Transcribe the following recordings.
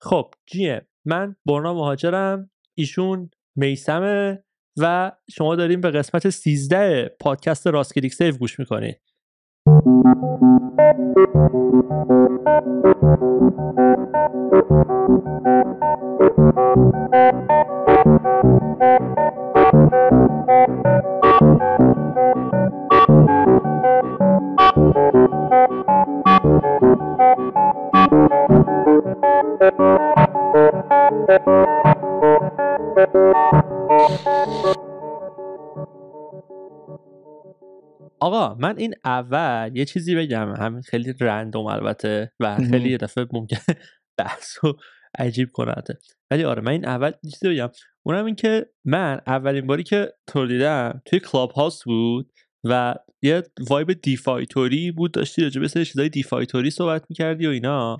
خب جیه من برنا مهاجرم ایشون میسمه و شما داریم به قسمت 13 پادکست راست کلیک سیو گوش می‌کنید آقا من این اول یه چیزی بگم. همین خیلی random البته و خیلی یه دفعه ممکن بحث و عجیب کننده ولی آره من این اول یه چیزی بگم. اونم این که من اولین باری که تو دیدم توی کلاب هاوس بود و یه vibe DeFi طوری بود داشتی راجع به چیزای DeFi طوری صحبت می‌کردی و اینا.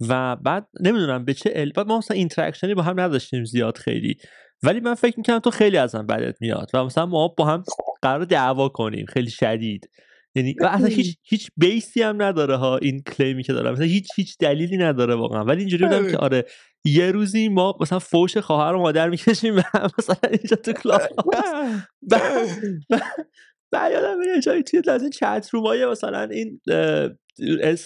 و بعد نمی‌دونم به چه ال... بعد ما مثلا interaction ی با هم نداشتیم زیاد خیلی ولی من فکر می‌کنم تو خیلی ازم بدت میاد و مثلا ما با هم قرار دعوا کنیم خیلی شدید یعنی و اصلا هیچ هیچ بیسی هم نداره ها این کلیمی که دارم مثلا هیچ هیچ دلیلی نداره واقعا ولی اینجوری بودم که آره یه روزی ما مثلا فوش خواهر و مادر می‌کشیم و مثلا اینجا تو کلاس بعد یادم میاد جایی توی از این چت رومای مثلا این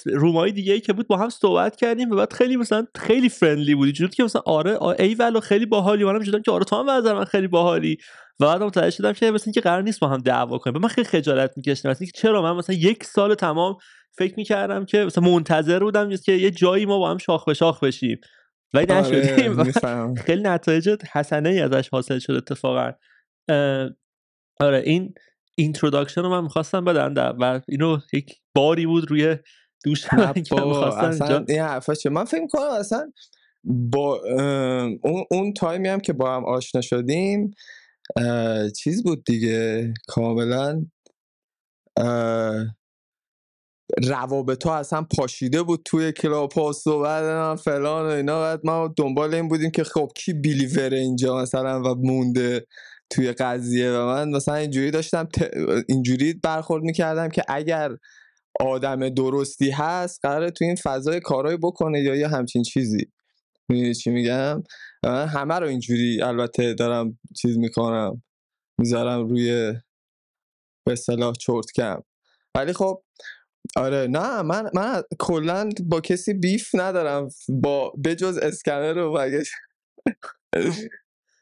رومای دیگه که بود با هم صحبت کردیم و بعد خیلی مثلا خیلی فرندلی بودی. جوری که مثلا آره ای ولو خیلی باحالی. منم شدم که آره تو هم نظر من خیلی باحالی. و بعد متوجه شدم که مثلا که قرار نیست با هم دعوا کنیم. من خیلی خجالت میکشیدم. مثلا که چرا من مثلا یک سال تمام فکر می‌کردم که مثلا منتظر بودم که یه جایی ما با هم شاخ به شاخ بشیم. ولی نشدیم. آره خیلی نتایج حسنه ای ازش حاصل شد اتفاقا. آره این introduction رو من می‌خواستم بدم و اینو یک باری بود روی دوش اصلا این حرفا من فکر کنم اصلا با اون, اون تایمی هم که با هم آشنا شدیم چیز بود دیگه کاملا روابط ها اصلا پاشیده بود توی کلاب هاست و بعد فلان و اینا بعد ما دنبال این بودیم که خب کی بیلیور اینجا مثلا و مونده. توی قضیه و من مثلا اینجوری داشتم اینجوری برخورد می‌کردم که اگر آدم درستی هست قراره تو این فضای کارهای بکنه یا یه همچین چیزی. می‌دونی چی میگم؟ من همه رو اینجوری البته دارم چیز می‌کنم می‌ذارم روی به صلاح چرت کم ولی خب آره نه من من کلا با کسی بیف ندارم با بجز اسکنر و بگش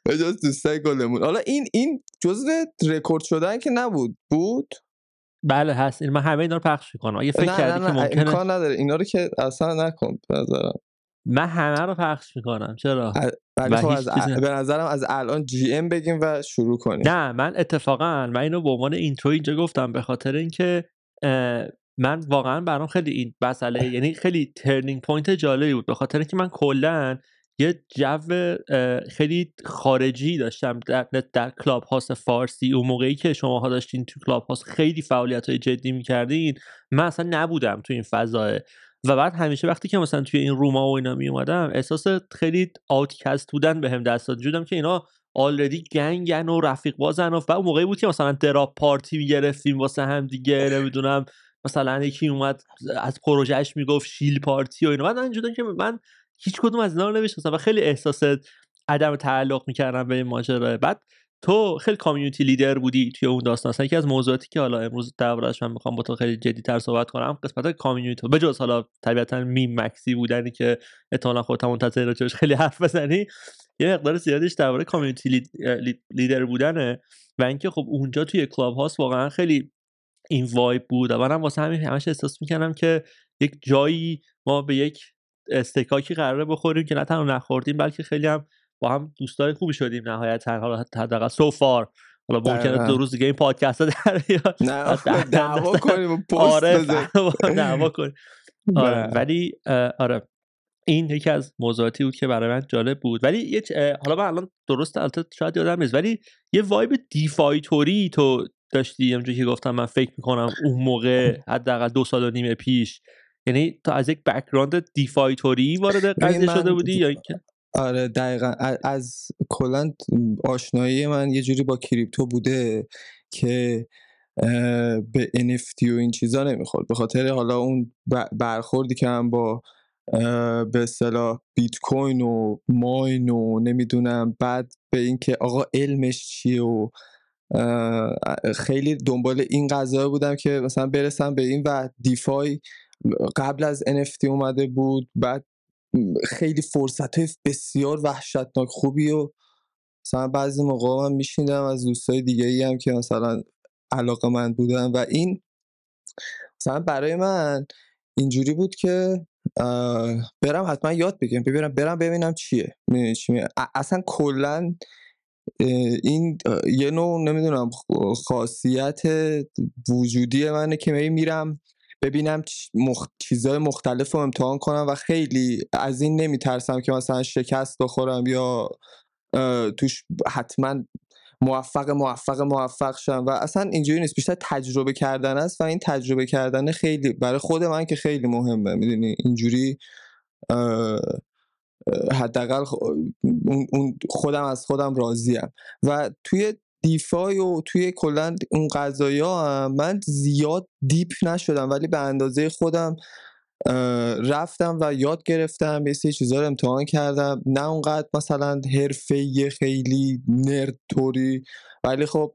بجز دوستای گلمون. حالا این این جزء رکورد شدن که نبود. بود؟ بله هست. این من همه اینا رو پخش می‌کنم. اگه فکر کردی که ممکنه امکان نداره. اینا رو که اصلا نکن نظرم. من همه رو پخش می‌کنم. چرا؟ ولی خب از به نظرم از الان GM بگیم و شروع کنیم. نه من اتفاقا من اینو به عنوان intro اینجا گفتم به خاطر اینکه من واقعا برام خیلی این مسئله یعنی خیلی turning point جالبی بود. به خاطر اینکه من کلا یه جو خیلی خارجی داشتم در, در کلاب هاوس فارسی. اون موقعی که شماها داشتین تو کلاب هاوس خیلی فعالیت های جدی می‌کردین. من اصلا نبودم تو این فضای. و بعد همیشه وقتی که مثلا توی این room ا و اینا می اومدم احساس خیلی outcast بودن به هم دست داد جودم که اینا already gang ن و رفیق بازن و اون موقعی بود که مثلا drop party می‌گرفتیم واسه هم دیگه نمی‌دونم. مثلا یکی اومد از پروژهش می‌گفت shill party و اینا. بعد من که من هیچ کدوم از اینا رو نمی‌شناسم و خیلی احساس عدم تعلق می‌کردم به این ماجرا. بعد تو خیلی community leader بودی توی اون داستان. اصلا یکی از موضوعاتی که حالا امروز دربارش من می‌خوام با تو خیلی جدی تر صحبت کنم قسمت community به جز حالا طبیعتا meme maxi بودنی که احتمالاً خودت منتظر راجعش خیلی حرف بزنی یه مقدار زیادش درباره کامیونیتی لیدر بودنه و اینکه خب اونجا توی کلاب هاست واقعا خیلی این وایب بود و منم واسه همین همش احساس می‌کردم که یک جایی ما به یک استکاکی قراره بخوریم که نه تنها نخوردیم بلکه خیلی هم با هم دوستای خوبی شدیم نهایتا. حالا حداقل سو فار حالا ممکنه دو روز دیگه این پادکست در نه دعوا کنیم آره دعوا کنیم. آره ولی آره. این یکی از موضوعاتی بود که برای من جالب بود. ولی یه حالا من الان درست البته شاید یادم نیست ولی یه vibe DeFi طوری تو داشتی. همونجوری که گفتم من فکر می‌کنم اون موقع حداقل دو سال و نیم پیش. یعنی تو از یک background DeFi طوری وارد قضیه شده بودی یا اینکه؟ آره دقیقا. از کلا آشنایی من یه جوری با کریپتو بوده که به NFT و این چیزا نمی‌خورد. به خاطر حالا اون برخوردی که هم با به اصطلاح بیت کوین و ماین و نمی‌دونم بعد به اینکه آقا علمش چیه و خیلی دنبال این قضایه بودم که مثلا برسم به این و دیفای قبل از NFT اومده بود بعد خیلی فرصت های بسیار وحشتناک خوبی و مثلا بعضی موقع من میشیندم از دوستای دیگه ای هم که مثلا علاقه من بودن و این مثلا برای من اینجوری بود که برم حتما یاد بگیرم ببینم برم ببینم چیه اصلا کلا این یه نوع نمی‌دونم خاصیت وجودی منه که میرم ببینم مخ... چیزهای مختلف رو امتحان کنم و خیلی از این نمیترسم که مثلا شکست بخورم یا توش حتما موفق موفق موفق شم و اصلا اینجوری نیست. بیشتر تجربه کردن است و این تجربه کردن خیلی برای خود من که خیلی مهمه. می‌دونی؟ اینجوری حداقل خودم از خودم راضیم. و توی دیفای و توی کلا اون قضایی هم من زیاد دیپ نشدم ولی به اندازه خودم رفتم و یاد گرفتم یه سری چیزا رو امتحان کردم. نه اونقدر مثلا حرفه خیلی نرد توری ولی خب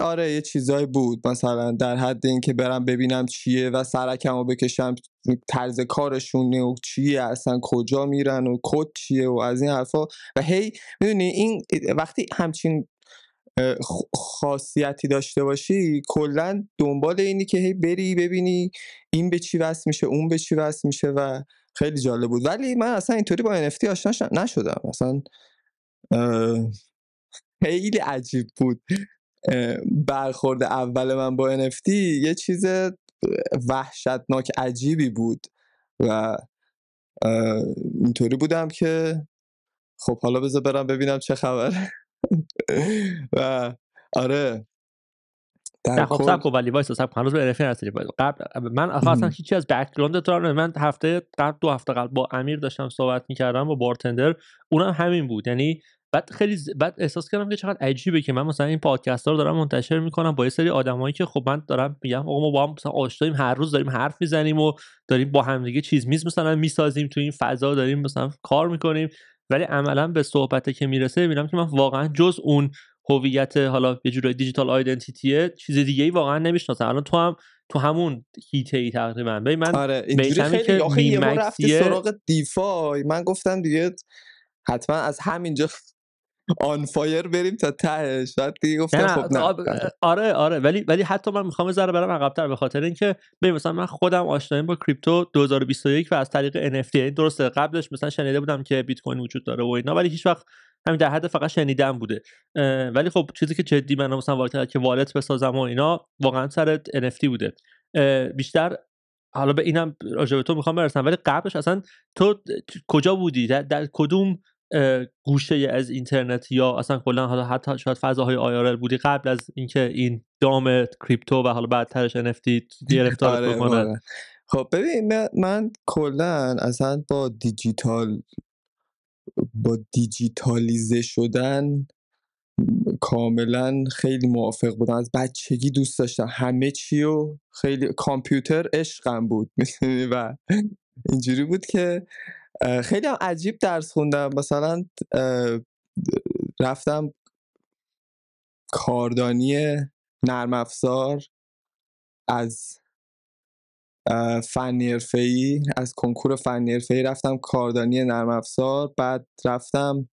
آره یه چیزایی بود. مثلا در حد اینکه برم ببینم چیه و سرکم رو بکشم طرز کارشونه و چیه اصلا کجا میرن و کد چیه و از این حرفا. و هی می‌دونی این وقتی همچین خاصیتی داشته باشی کلا دنبال اینی که هی بری ببینی این به چی وصل میشه اون به چی وصل میشه و خیلی جالب بود. ولی من اصلا اینطوری با NFT آشنا نشدم. اصلا خیلی عجیب بود. برخورد اول من با NFT یه چیز وحشتناک عجیبی بود و اینطوری بودم که خب حالا بذار برم ببینم چه خبره و آره در خب سب کن ولی وایسا سب هنوز به رفی قبل من اصلا هیچی از بکگراند تو من هفته قبل دو هفته قبل با امیر داشتم صحبت می‌کردم با بارتندر اونم همین بود. یعنی بعد خیلی ز... بعد احساس کردم که چقدر عجیبه که من مثلا این پادکست ها رو دارم منتشر می‌کنم با یه سری آدمایی که خب من دارم میگم آقا ما با هم مثلا آشناییم هر روز داریم حرف می‌زنیم و داریم با هم دیگه چیز میز مثلا می‌سازیم تو این فضا داریم مثلا کار می‌کنیم. ولی عملا به صحبت که می‌رسه می‌بینم که من واقعا جز اون هویت حالا یه جورای دیجیتال آیدنتیتیه چیز دیگه ای واقعا نمی‌شناسم. الان تو هم تو همون هیته ای تقریبا. ببین من آره اینجوری خیلی آخه یه رفتی سراغ DeFi. من گفتم دیگه حتما از همینجا on fire بریم تا تهش. بعد دیگه گفتم خب نه آره آره. ولی ولی حتی من می‌خوام ذره برم عقب‌تر به خاطر اینکه ببین مثلا من خودم آشناییم با crypto 2021 و از طریق NFT یعنی درسته قبلش مثلا شنیده بودم که بیت کوین وجود داره و اینا ولی هیچ وقت همین در حد فقط شنیدم بوده. ولی خب چیزی که جدی من مثلا وارد که wallet بسازم و اینا واقعا سر NFT بوده. بیشتر حالا به اینم راجع تو می‌خوام برسم ولی قبلش اصلا تو کجا بودی؟ در, در کدوم گوشه از اینترنت یا اصلا کلا حالا حتی شاید فضاهای آیارل بودی قبل از اینکه این دام کریپتو و حالا بعدترش NFT گرفتار آره بکنن. خب ببین من کلا اصلا با دیجیتال با دیجیتالیزه شدن کاملا خیلی موافق بودم. از بچگی دوست داشتم. همه چی و خیلی کامپیوتر عشقم بود. و اینجوری بود که خیلی هم عجیب درس خوندم. مثلا رفتم کاردانی نرم افزار از فنی ای از کنکور فنی ای رفتم کاردانی نرم افزار. بعد رفتم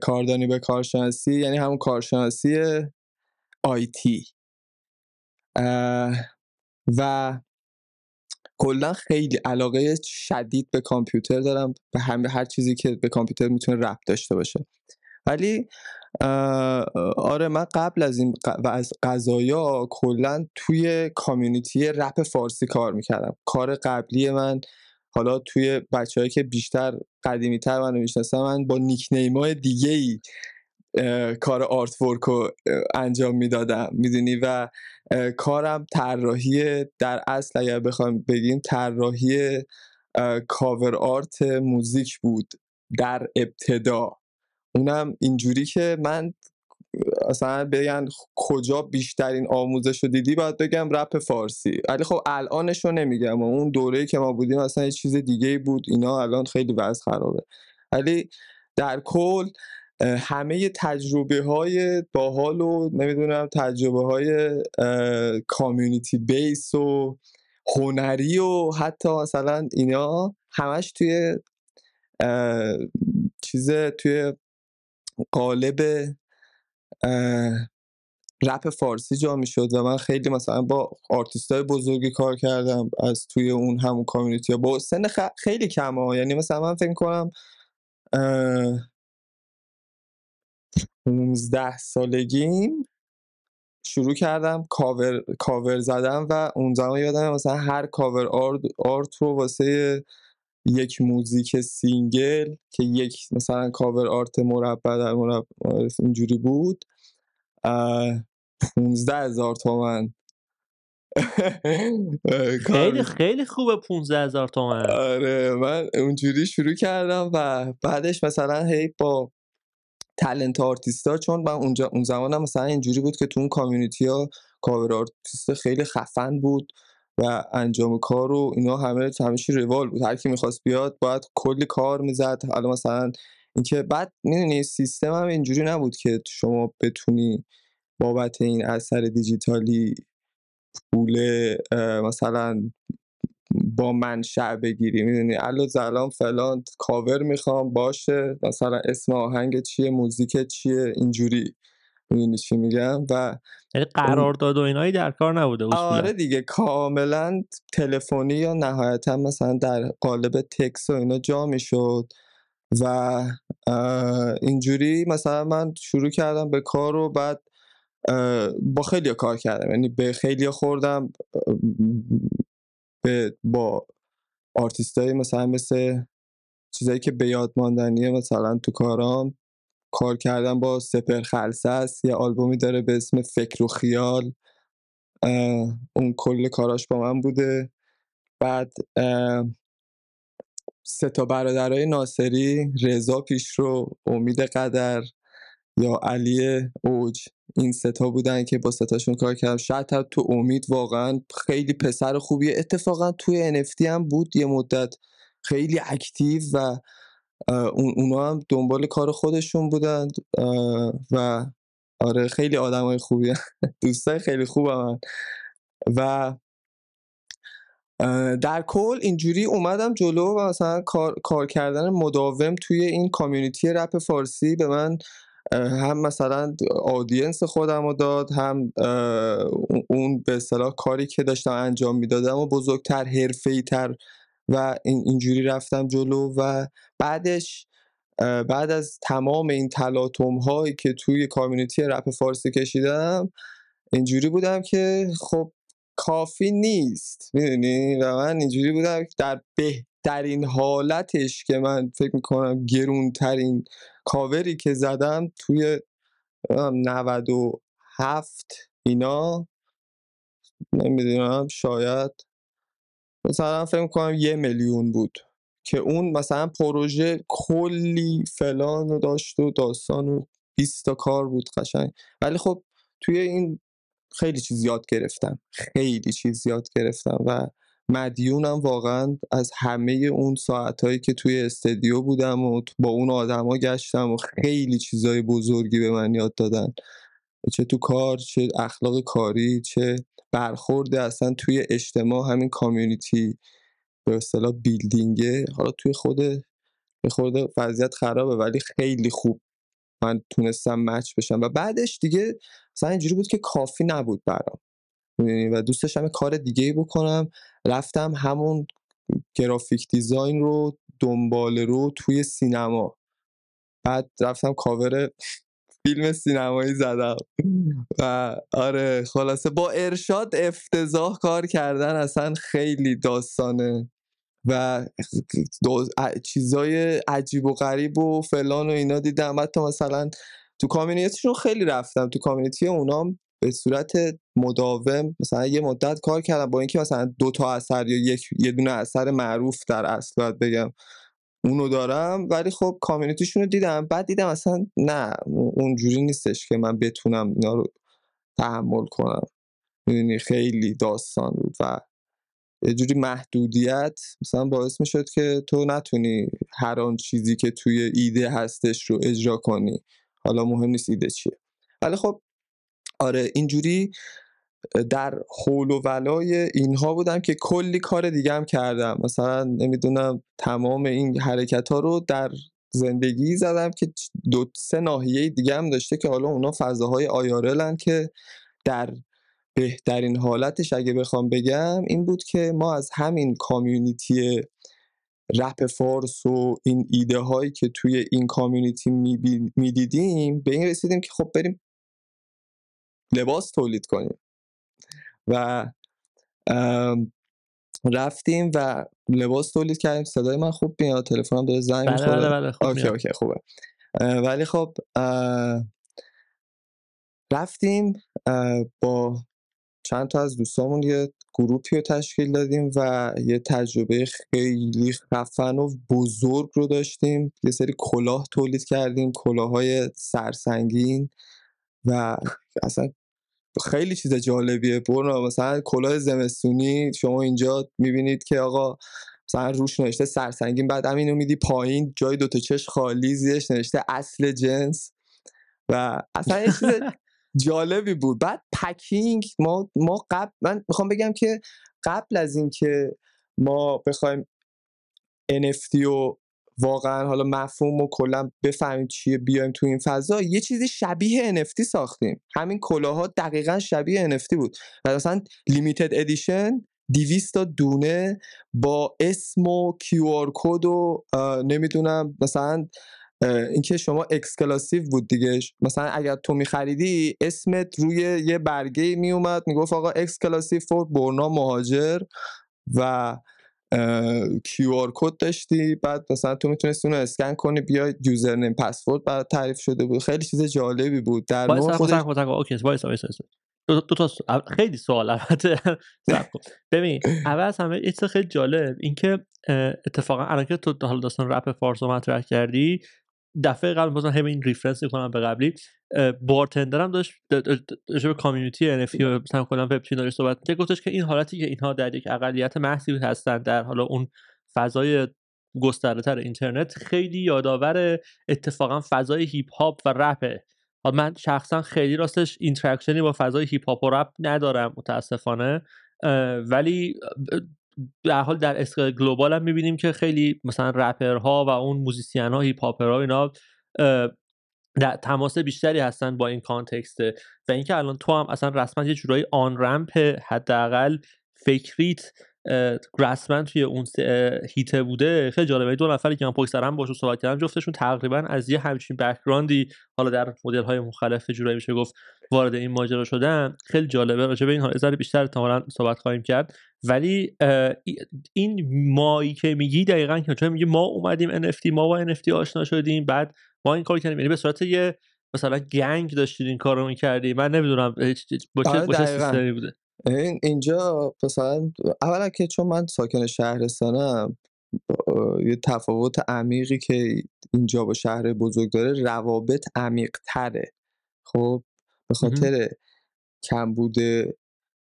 کاردانی به کارشناسی یعنی همون کارشناسی آیتی و کلا خیلی علاقه شدید به کامپیوتر دارم به همه هر چیزی که به کامپیوتر می‌تونه ربط داشته باشه. ولی آره من قبل از این و از قضایا کلا توی کامیونیتی رپ فارسی کار می‌کردم. کار قبلی من حالا توی بچههایی که بیشتر قدیمی تر منو می‌شناسن من با نیکنیم های دیگه ای کار آرت ورک رو انجام می‌دادم. می‌دونی؟ و کارم طراحی در اصل اگر بخوایم بگیم طراحی کاور آرت موزیک بود در ابتدا. اونم اینجوری که من اصلا بگن کجا بیشترین آموزش رو دیدی؟ باید بگم رپ فارسی. ولی خب الانش رو نمیگم. اون دوره که ما بودیم اصلا یه چیز دیگه بود. اینا الان خیلی وضع خرابه. ولی در کل همه تجربه های باحال و نمی‌دونم تجربه های community base و هنری و حتی مثلا اینا همش توی چیز توی قالب رپ فارسی جا می شد و من خیلی مثلا با آرتیست های بزرگی کار کردم از توی اون همون community با سن خیلی کم ها یعنی مثلا من فکر کنم 15 سالگیم شروع کردم cover, cover زدم و اون زمان یادم مثلا هر cover art, art رو واسه یک music single که یک مثلا cover art مربع در مربع اینجوری بود 15 هزار تومن. خیلی خیلی خوبه 15 هزار تومن. آره من اونجوری شروع کردم و بعدش مثلا هی با talent artist ا چون من اونجا اون زمان هم مثلا اینجوری بود که تو اون community ها cover artist خیلی خفن بود و انجام کار و اینا همه همیشه روال بود. هر کی می‌خواست بیاد باید کلی کار می‌زد. حالا مثلا اینکه بعد می‌دونی سیستم هم اینجوری نبود که شما بتونی بابت این اثر دیجیتالی پول مثلا با منشأ بگیری می‌دونی؟ الو زلان فلان کاور می‌خوام باشه. مثلا اسم آهنگ چیه موزیک چیه؟ اینجوری. می‌دونی چی میگم؟ و یعنی قرارداد و اینایی در کار نبوده اصولا. آره دیگه کاملا تلفنی یا نهایتا مثلا در قالب تکس و اینا جا می‌شد. و اینجوری مثلا من شروع کردم به کار و بعد با خیلی کار کردم. یعنی به خیلی خوردم به با آرتیستایی مثلا مثل چیزایی که به یاد ماندنیه مثلا تو کارام کار کردم با سپر خلصه یه آلبومی داره به اسم فکر و خیال. اون کل کاراش با من بوده. بعد سه تا برادرای ناصری رضا پیشرو امید قدر یا علی اوج این ستا بودن که با ستاشون کار کردم. شاید تو امید واقعا خیلی پسر خوبیه. اتفاقا توی NFT هم بود یه مدت خیلی اکتیو و اون اونا هم دنبال کار خودشون بودن و آره خیلی آدم های خوبی دوستای خیلی خوب من و در کل اینجوری اومدم جلو و مثلا کار, کار کردن مداوم توی این کامیونیتی رپ فارسی به من هم مثلا آدینس خودم رو داد هم اون به اصطلاح کاری که داشتم انجام می‌دادم و بزرگتر حرفه‌ای تر و اینجوری رفتم جلو و بعدش بعد از تمام این تلاطم هایی که توی کامیونیتی رپ فارسی کشیدم اینجوری بودم که خب کافی نیست می‌دونی؟ و من اینجوری بودم در بهترین حالتش که من فکر می‌کنم گرونترین کاوری که زدم توی 97 اینا نمی‌دونم شاید مثلا فکر کنم یه میلیون بود که اون مثلا پروژه کلی فلان و داشت و داستان و 20 تا کار بود قشنگ. ولی خب توی این خیلی چیز یاد گرفتم. خیلی چیز یاد گرفتم و مدیونم واقعا از همه اون ساعتهایی که توی استدیو بودم و با اون آدما گشتم و خیلی چیزای بزرگی به من یاد دادن. چه تو کار چه اخلاق کاری چه برخورد اصلا توی اجتماع همین کامیونیتی. به اصطلاح بیلدینگه. حالا توی خود به خورده وضعیت خرابه ولی خیلی خوب من تونستم مچ بشم. و بعدش دیگه مثلا اینجوری بود که کافی نبود برام. و دوست داشتم کار دیگه ای بکنم. رفتم همون گرافیک دیزاین رو دنبال رو توی سینما. بعد رفتم کاور فیلم سینمایی زدم. و آره خلاصه با ارشاد افتضاح کار کردن اصلا خیلی داستانه. و چیزای عجیب و غریب و فلان و اینا دیدم. حتی مثلا تو کامیونیتیشون خیلی رفتم. تو کامیونیتی اونام به صورت مداوم مثلا یه مدت کار کردم با اینکه مثلا دو تا اثر یا یک یه دونه اثر معروف در اصل باید بگم اونو دارم ولی خب کامیونیتیشون رو دیدم. بعد دیدم اصلا نه اونجوری نیستش که من بتونم اینا رو تحمل کنم. می‌دونی؟ خیلی داستان بود و یه جوری محدودیت مثلا باعث می‌شد که تو نتونی هر آن چیزی که توی ایده هستش رو اجرا کنی. حالا مهم نیست ایده چیه. ولی خب آره اینجوری در حول و ولای اینها بودم که کلی کار دیگه هم کردم. مثلا نمی‌دونم تمام این حرکت ها رو در زندگی زدم که دو سه ناحیه دیگه هم داشته که حالا اونا فضاهای آیارلن که در بهترین حالتش اگه بخوام بگم این بود که ما از همین community رپ فارس و این ایده هایی که توی این community می‌دیدیم به این رسیدیم که خب بریم لباس تولید کنیم. و رفتیم و لباس تولید کردیم. صدای من خوب میاد تلفنم داره زنگ بله می‌خوره. بله بله خوب OK. OK خوبه. ولی خب رفتیم با چند تا از دوستامون یه گروپی رو تشکیل دادیم و یه تجربه خیلی خفن و بزرگ رو داشتیم. یه سری کلاه تولید کردیم کلاهای سرسنگین و اصلا خیلی چیز جالبیه. برنا مثلا کلاه زمستونی شما اینجا می‌بینید که آقا مثلا روش نوشته سرسنگین بعد همینو میدی پایین جای دوتا چشم خالی زیرش نوشته اصل جنس. و اصلا یه چیز جالبی بود. بعد پکینگ ما ما قبل من می‌خوام بگم که قبل از اینکه ما بخوایم NFT و واقعا حالا مفهوم و کلا بفهمیم چیه بیایم تو این فضا یه چیزی شبیه NFT ساختیم. همین کلاها دقیقا شبیه NFT بود. و مثلا limited edition 200 تا دونه با اسم و QR code و نمی‌دونم مثلا اینکه شما exclusive بود دیگه. مثلا اگر تو میخریدی اسمت روی یه برگه میومد می‌گفت آقا exclusive for برنا مهاجر و QR code داشتی بعد مثلا تو می‌تونستی اونو اسکن کنی بیای username password برات تعریف شده بود خیلی چیز جالبی بود در کل، خودش. OK وایسا وایسا. دو, دو تا خیلی سوال البته. ببین اول از همه یه چیز خیلی جالب اینکه اتفاقا الان که تو حالا داستان رپ فارس رو مطرح کردی دفعه قبل بازم همین reference می‌کنم به قبلی بارتندرم داشت راجع به community NFT و مثلا کلا وب داشت صحبت می‌کرد. گفتش که این حالتی که اینها در یک اقلیت محضی هستن در حالا اون فضای گسترده تر اینترنت خیلی یادآور اتفاقا فضای هیپ هاپ و رپه من شخصا خیلی راستش interaction ی با فضای هیپ هاپ و رپ ندارم متاسفانه ولی در حال در scale global هم می‌بینیم که خیلی مثلا رپرها و اون موزیسین ها هیپ هاپرها اینا در تماس بیشتری هستن با این context و اینکه الان تو هم اصلا رسما یه جورایی on-ramp حداقل فکریت رسما توی اون هیته بوده. خیلی جالبه. دو نفری که من پشت سر هم باشون صحبت کردم جفتشون تقریبا از یه همچین بکگراندی حالا در مدل های مختلف جورایی میشه گفت وارد این ماجرا شدن. خیلی جالبه. راجع به این ذره بیشتر احتمالاً صحبت خواهیم کرد. ولی این مایی که میگی دقیقا که چون میگی ما اومدیم NFT ما با NFT آشنا شدیم بعد ما این کار کردیم. یعنی به صورت یه مثلا گنگ داشتید این کارو می‌کردی. من نمی‌دونم با چه آره با. سیستمی بوده؟ این اینجا مثلا اولا که چون من ساکن شهرستانم یه تفاوت عمیقی که اینجا با شهر بزرگ داره روابط عمیق تره خب به. خاطر کمبود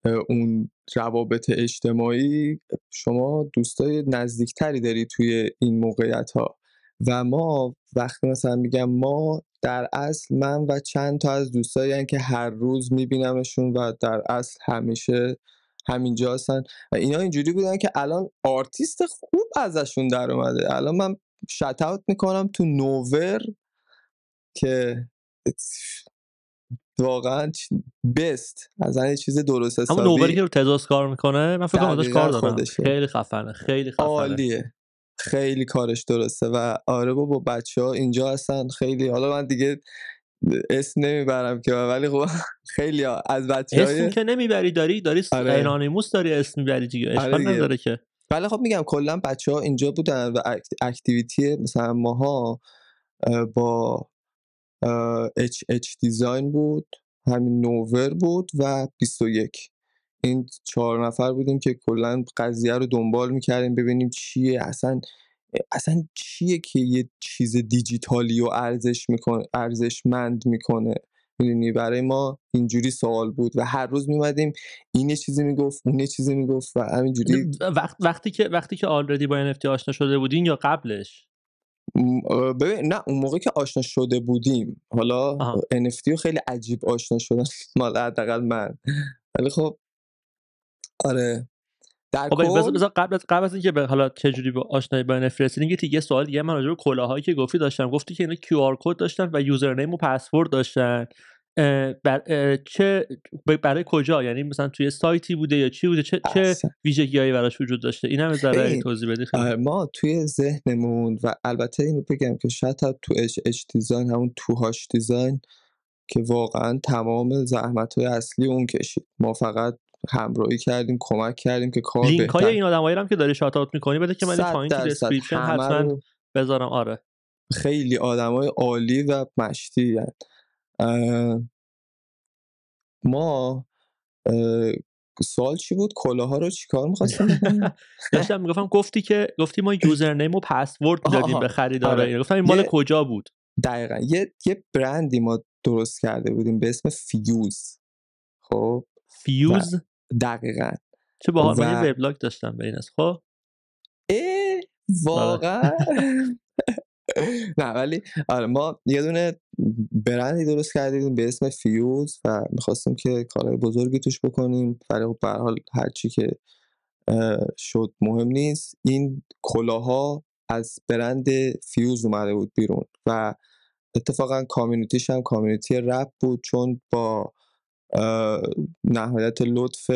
اه، اون روابط اجتماعی شما دوستای نزدیکتری داری توی این موقعیت ها و ما وقتی مثلا میگم ما در اصل من و چند تا از دوستایی که هر روز میبینمشون و در اصل همیشه همینجا هستن و اینا اینجوری بودن که الان آرتیست خوب ازشون در اومده. الان من شت اوت می‌کنم تو نوور که واقعا بست از یه چیز درست همون نوبری حسابی. که رو تزاس کار می‌کنه من فکر کنم ازش کار خودشه. خیلی خفنه خیلی خفنه. عالیه. خیلی کارش درسته و آره بابا بچه ها اینجا هستن خیلی حالا من دیگه اسم نمی‌برم که ولی خب خیلی ها. از بچه اسم های که نمی‌بری داری داری آره. داری اسم می‌بری دیگه اشکال دیگه. نداره که ولی خب میگم کلا بچه ها اینجا بودن و اکت- اکتیویتی مثلا ماها اه، با اچ اچ دیزاین بود همین نوور بود و 21 این چهار نفر بودیم که کلا قضیه رو دنبال می‌کردیم ببینیم چیه. اصلا اصلا چیه که یه چیز دیجیتالی و ارزش می‌کنه ارزشمند می‌کنه؟ می‌دونی؟ برای ما اینجوری سوال بود و هر روز میمدیم این یه چیزی می‌گفت اون یه چیزی می‌گفت و همینجوری وقت وقتی که وقتی که آلردی با NFT آشنا شده بودین یا قبلش؟ ببین نه اون موقع که آشنا شده بودیم. حالا آها. NFT رو خیلی عجیب آشنا شدن مال حداقل من. ولی خب آره. در خب بذار کل قبل از قبل از اینکه به حالا چه جوری به آشنایی با NFT رسیدین یه سوال دیگه من راجع به کلاهایی که گفتی داشتم. گفتی که اینا QR کد داشتن و یوزرنیم و پسورد داشتن. بر چه برای کجا؟ یعنی مثلا توی سایتی بوده یا چی بوده؟ چه چه اصلا. ویژگیهایی براش وجود داشته؟ این هم ذره توضیح بدی خیلی. آره، ما توی ذهنمون و البته اینو بگم که shout to HH Design همون to هاش Design که واقعا تمام زحمت های اصلی اون کشید. ما فقط همراهی کردیم کمک کردیم که کار لینک های این آدمایی هم که داری shout out می‌کنی بده که من پایین description همه حتما بذارم. آره. خیلی آدمای عالی و مشتی هن. اه، ما اه، سوال چی بود؟ کلاها رو چیکار می‌خواستیم بکنیم داشتم می‌گفتم گفتی که گفتی ما username و پسورد آها، می‌دادیم به آها. خریدارا آره. گفتم این مال کجا بود؟ دقیقا. یه, یه برندی ما درست کرده بودیم به اسم فیوز خب؟ فیوز دقیقا. چه باحال من وبلاگ داشتم به این اسم خب؟ اه واقعا. نه ولی آره ما یه دونه برندی درست کردیم به اسم فیوز و می‌خواستیم که کارهای بزرگی توش بکنیم. ولی خب به حال هرچی که شد مهم نیست. این کلاها از برند فیوز اومده بود بیرون و اتفاقا community ش هم community رپ بود چون با نهایت لطف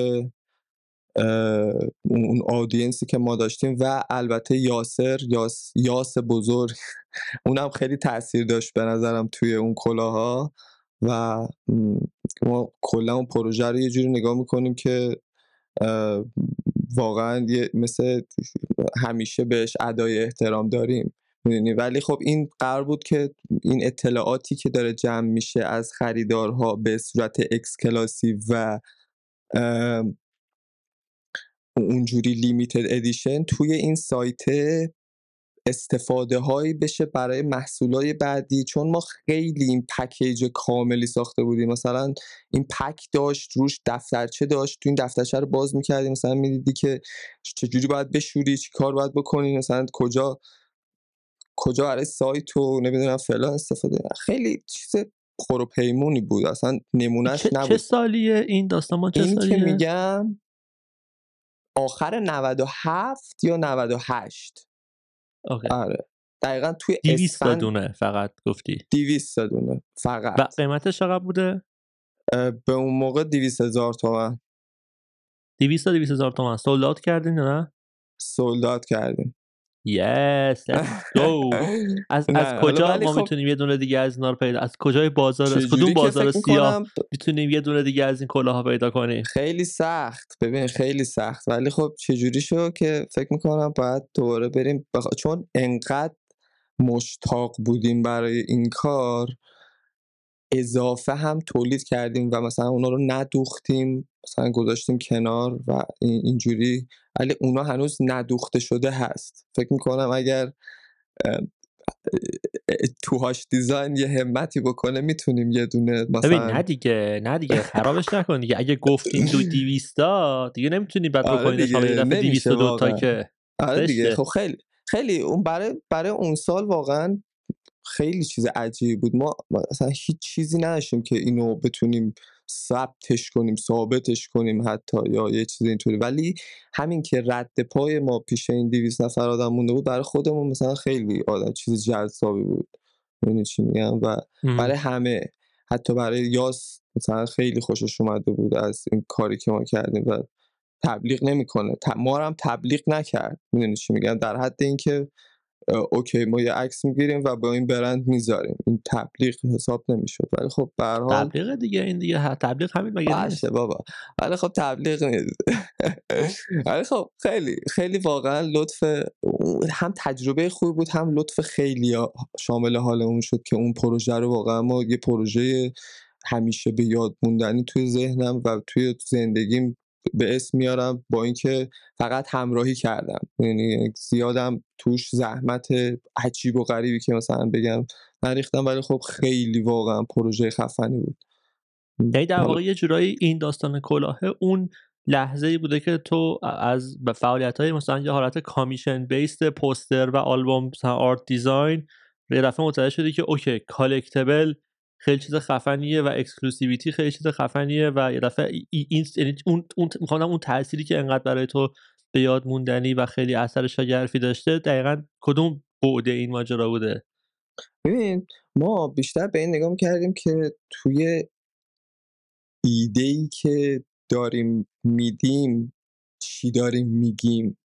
اون آدینسی که ما داشتیم و البته یاسر یاس, یاس بزرگ اونم خیلی تاثیر داشت به نظرم توی اون کلاها و ما کلا اون پروژه رو یه جوری نگاه می‌کنیم که واقعا مثل همیشه بهش ادای احترام داریم. می‌دونی؟ ولی خب این قرار بود که این اطلاعاتی که داره جمع میشه از خریدارها به صورت اکس کلاسی و اونجوری لیمیتد ادیشن توی این سایت استفاده هایی بشه برای محصولای بعدی. چون ما خیلی این پکیج کاملی ساخته بودیم. مثلا این پک داشت روش دفترچه داشت. تو این دفترچه رو باز می‌کردی مثلا می‌دیدی که چجوری باید بشوری چی کار باید بکنی مثلا کجا کجا برای سایت و نمی‌دونم فلان استفاده. خیلی چیز پروپیمونی بود. اصلا نمونهش چه, چه نبود. سالیه؟ این داستان ما چه این که سالیه؟ میگم آخر 97 یا 98 اوکی. آره. دقیقا توی 200 تا اسفند دونه فقط گفتی. 200 تا دونه فقط. و قیمتش چقدر بوده؟ به اون موقع 200 هزار تومن. 200 تا 200 هزار تومن. sold out کردین یا نه؟ sold out کردیم. yes go. از از کجا ما خب می‌تونیم یه دونه دیگه از اینا رو پیدا از کجای بازار از کدوم بازار سیاه می‌تونیم یه دونه دیگه از این کلاها پیدا کنیم؟ خیلی سخت. ببین خیلی سخت. ولی خب چجوری شو که فکر می‌کنم باید دوباره بریم بخ... چون انقدر مشتاق بودیم برای این کار اضافه هم تولید کردیم و مثلا اونا رو ندوختیم مثلا گذاشتیم کنار و این- اینجوری ولی اونا هنوز ندوخته شده هست فکر می‌کنم اگر توهاش دیزاین یه همتی بکنه می‌تونیم یه دونه ببین مثلا نه دیگه نه دیگه خرابش نکن دیگه اگه گفتیم دو 200 تا دیگه نمی‌تونی بعد آره بکنینش حالا یه دفعه نمیشه 202 تا. که آره دیگه. خب خیلی خیلی اون برای برای اون سال واقعا خیلی چیز عجیبی بود ما اصلا هیچ چیزی نداشتیم که اینو بتونیم ثبتش کنیم ثابتش کنیم حتی یا یه چیز اینطوری. ولی همین که رد پای ما پیش این 200 نفر آدم مونده بود برای خودمون مثلا خیلی آدم چیز جذابی بود. می‌دونی چی میگم؟ و. برای همه. حتی برای یاس مثلا خیلی خوشش اومده بود از این کاری که ما کردیم و تبلیغ نمی‌کنه. ما هم تبلیغ نکرد. می‌دونی چی میگم؟ در حد اینکه اوکی ما یه عکس می‌گیریم و با این برند می‌ذاریم. این تبلیغ حساب نمی‌شد. ولی خب به حال تبلیغ دیگه این دیگه تبلیغ همین مگه نیست؟ باشه بابا. ولی خب تبلیغ نیست. ولی خب خیلی خیلی واقعا لطف هم تجربه خوبی بود هم لطف خیلی شامل حالمون شد که اون پروژه رو واقعا ما یه پروژه همیشه به یاد موندنی توی ذهنم و توی زندگیم به اسم میارم با اینکه فقط همراهی کردم. یعنی زیادم توش زحمت عجیب و غریبی که مثلا بگم نریختم ولی خب خیلی واقعا پروژه خفنی بود. یعنی در واقع یه جورایی این داستان کلاه اون لحظه ای بوده که تو از فعالیت های مثلا یه حالت commission بیست پوستر و album art design یه دفعه متوجه شدی که okay collectible خیلی چیز خفنیه و exclusivity خیلی چیز خفنیه و یه دفعه این یعنی اون اون اون تأثیری که انقدر برای تو به یاد موندنی و خیلی اثر شگرفی داشته دقیقا کدوم بعد این ماجرا بوده؟ ببین ما بیشتر به این نگاه کردیم که توی ایده ای که داریم میدیم چی داریم میگیم؟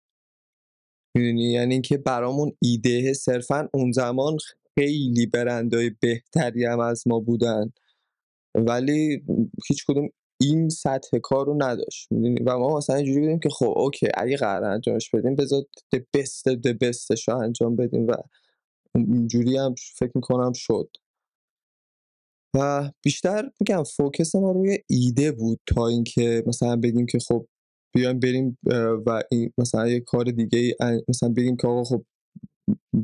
می‌دونی؟ یعنی اینکه برامون ایده صرفا اون زمان خیلی برندهای بهتری هم از ما بودن. ولی هیچ کدوم این سطح کار رو نداشت. و ما مثلا اینجوری بودیم که خب اوکی اگه قرار انجامش بدیم بذار د بست د بستش رو انجام بدیم و اینجوری هم فکر می‌کنم شد. و بیشتر میگم focus ما روی ایده بود تا اینکه مثلا بگیم که خب بیایم بریم و این مثلا یه کار دیگه مثلا بگیم که آقا خب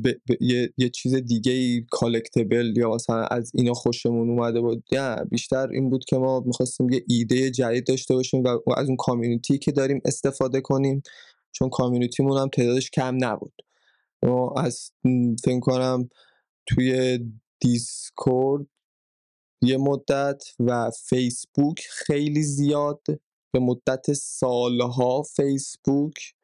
ب... یه... یه چیز دیگه ای collectible یا مثلا از اینا خوشمون اومده بود. نه بیشتر این بود که ما می‌خواستیم یه ایده جدید داشته باشیم و از اون community که داریم استفاده کنیم چون community مون هم تعدادش کم نبود. ما از فکر کنم توی دیسکورد یه مدت و فیسبوک خیلی زیاد به مدت سالها فیسبوک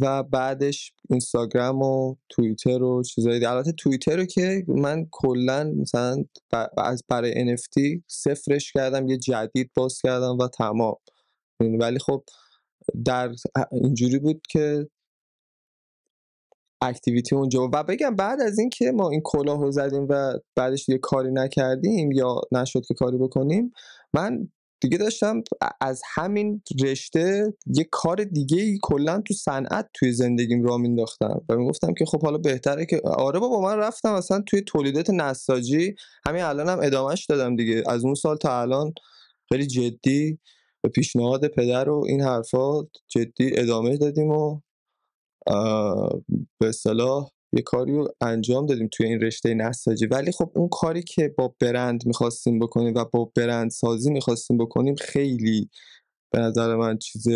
و بعدش اینستاگرام و توییتر و چیزایی البته توییتر رو که من کلا مثلا از برای NFT صفرش کردم یه جدید باز کردم و تمام. ولی خب در اینجوری بود که اکتیویتی اونجا و بگم بعد از اینکه ما این کلاه رو زدیم و بعدش یه کاری نکردیم یا نشد که کاری بکنیم من دیگه داشتم از همین رشته یه کار دیگه ای کلا تو صنعت توی زندگیم را مینداختم و می‌گفتم که خب حالا بهتره که آره بابا من رفتم اصلا توی تولیدات نساجی همین الانم هم ادامهش دادم دیگه. از اون سال تا الان خیلی جدی به پیشنهاد پدر و این حرفا جدی ادامه دادیم و به صلاح یه کاری رو انجام دادیم توی این رشته نساجی. ولی خب اون کاری که با برند می‌خواستیم بکنیم و با برند سازی می‌خواستیم بکنیم خیلی به نظر من چیز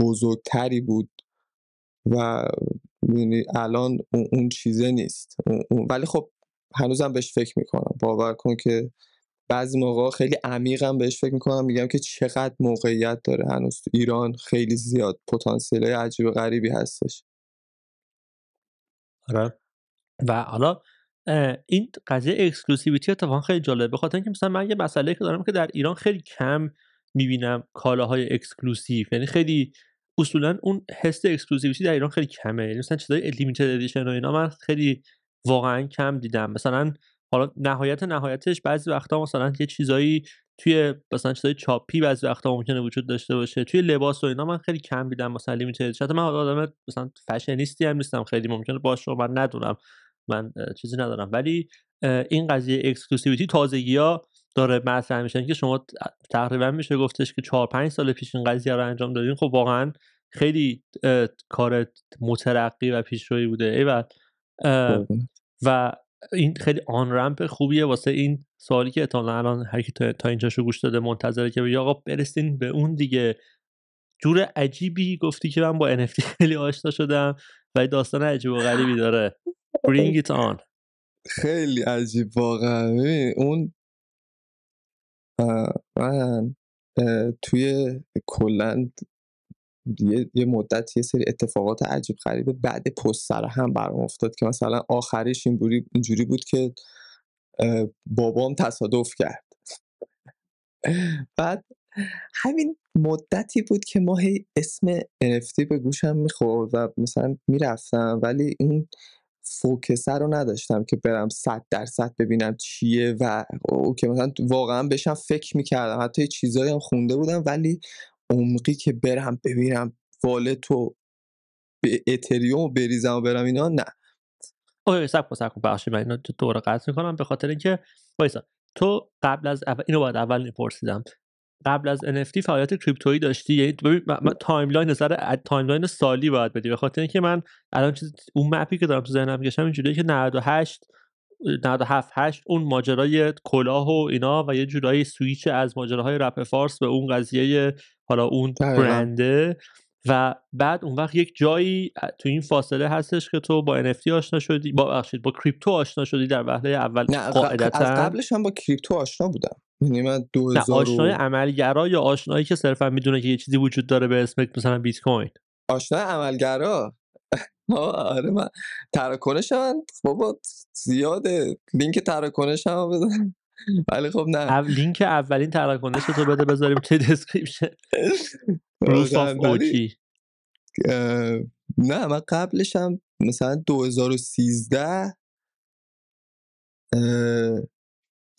بزرگتری بود و الان اون, چیزه نیست. ولی خب هنوزم بهش فکر می‌کنم. باور کن که بعضی موقع خیلی عمیقم بهش فکر می‌کنم. میگم که چقدر موقعیت داره. هنوز ایران خیلی زیاد. پتانسیل عجیب غریبی هستش. و حالا این قضیه exclusivity اتفاقا خیلی جالبه. بخاطر اینکه مثلا من یه مسئله که دارم که در ایران خیلی کم می‌بینم کالاهای exclusive یعنی خیلی اصولا اون حس exclusivity در ایران خیلی کمه. یعنی مثلا چیزای limited edition و اینا من خیلی واقعا کم دیدم. مثلا حالا نهایت نهایتش بعضی وقتا مثلا یه چیزایی توی مثلا چیزای چاپی بعضی وقتا ممکنه وجود داشته باشه. توی لباس و اینا من خیلی کم دیدم مثلا limited شاید من آدم مثلا فشنیستی هم نیستم. خیلی ممکنه باشه من ندونم. من چیزی ندارم. ولی این قضیه exclusivity تازگی ها داره مطرح میشن که شما تقریبا میشه گفتش که 4 5 سال پیش این قضیه رو انجام دادین. خب واقعا خیلی کار مترقی و پیشروی بوده. ای و این خیلی آن رمپ خوبیه واسه این سوالی که احتمالا الان هر کی تا اینجاشو گوش داده منتظره که آقا برسین به اون دیگه. جور عجیبی گفتی که من با NFT خیلی آشنا شدم و داستان عجیب و غریبی داره. Bring it on. خیلی عجیب واقعا. اون من توی کلند یه, یه مدت یه سری اتفاقات عجیب غریب بعد پست سر هم برام افتاد که مثلا آخریش این اینجوری بود که بابام تصادف کرد. بعد همین مدتی بود که ما هی اسم NFT به گوشم می‌خورد و مثلا می‌رفتم ولی این فوکسه رو نداشتم که برم صد درصد ببینم چیه و او که مثلا واقعا بشم فکر می‌کردم. حتی چیزایی هم خونده بودم ولی عمقی که برم ببینم wallet و به اتریوم بریزم و برم اینا نه. اوه صبر کن صبر ببخشید من اینو دوباره قطع می‌کنم به خاطر اینکه وایسا. تو قبل از اول اینو باید اول میپرسیدم. قبل از NFT فعالیت کریپتویی داشتی؟ یعنی ببین من timeline نظر timeline سالی باید بدی. به خاطر اینکه من الان چیز اون map ی که دارم تو ذهنم میگشم اینجوریه که 98 97 8 اون ماجرای کلاه و اینا و یه جورایی سویچ از ماجراهای رپ فارس به اون قضیه حالا اون برنده و بعد اون وقت یک جایی تو این فاصله هستش که تو با NFT آشنا شدی با بخشید با کریپتو آشنا شدی در وهله اول نه قاعدتا؟ از قبلش هم با کریپتو آشنا بودم. یعنی من 2000 نه آشنای عملگرا یا آشنایی که صرفا می‌دونه که یه چیزی وجود داره به اسم مثلا بیت کوین؟ آشنای عملگرا؟ آره من تراکنش من بابا زیاده. لینک تراکنش هم بزن ولی خب نه. لینک اولین تراکنش تو بده بذاریم چه دسکریپشن روس آف نه من قبلش هم مثلا 2013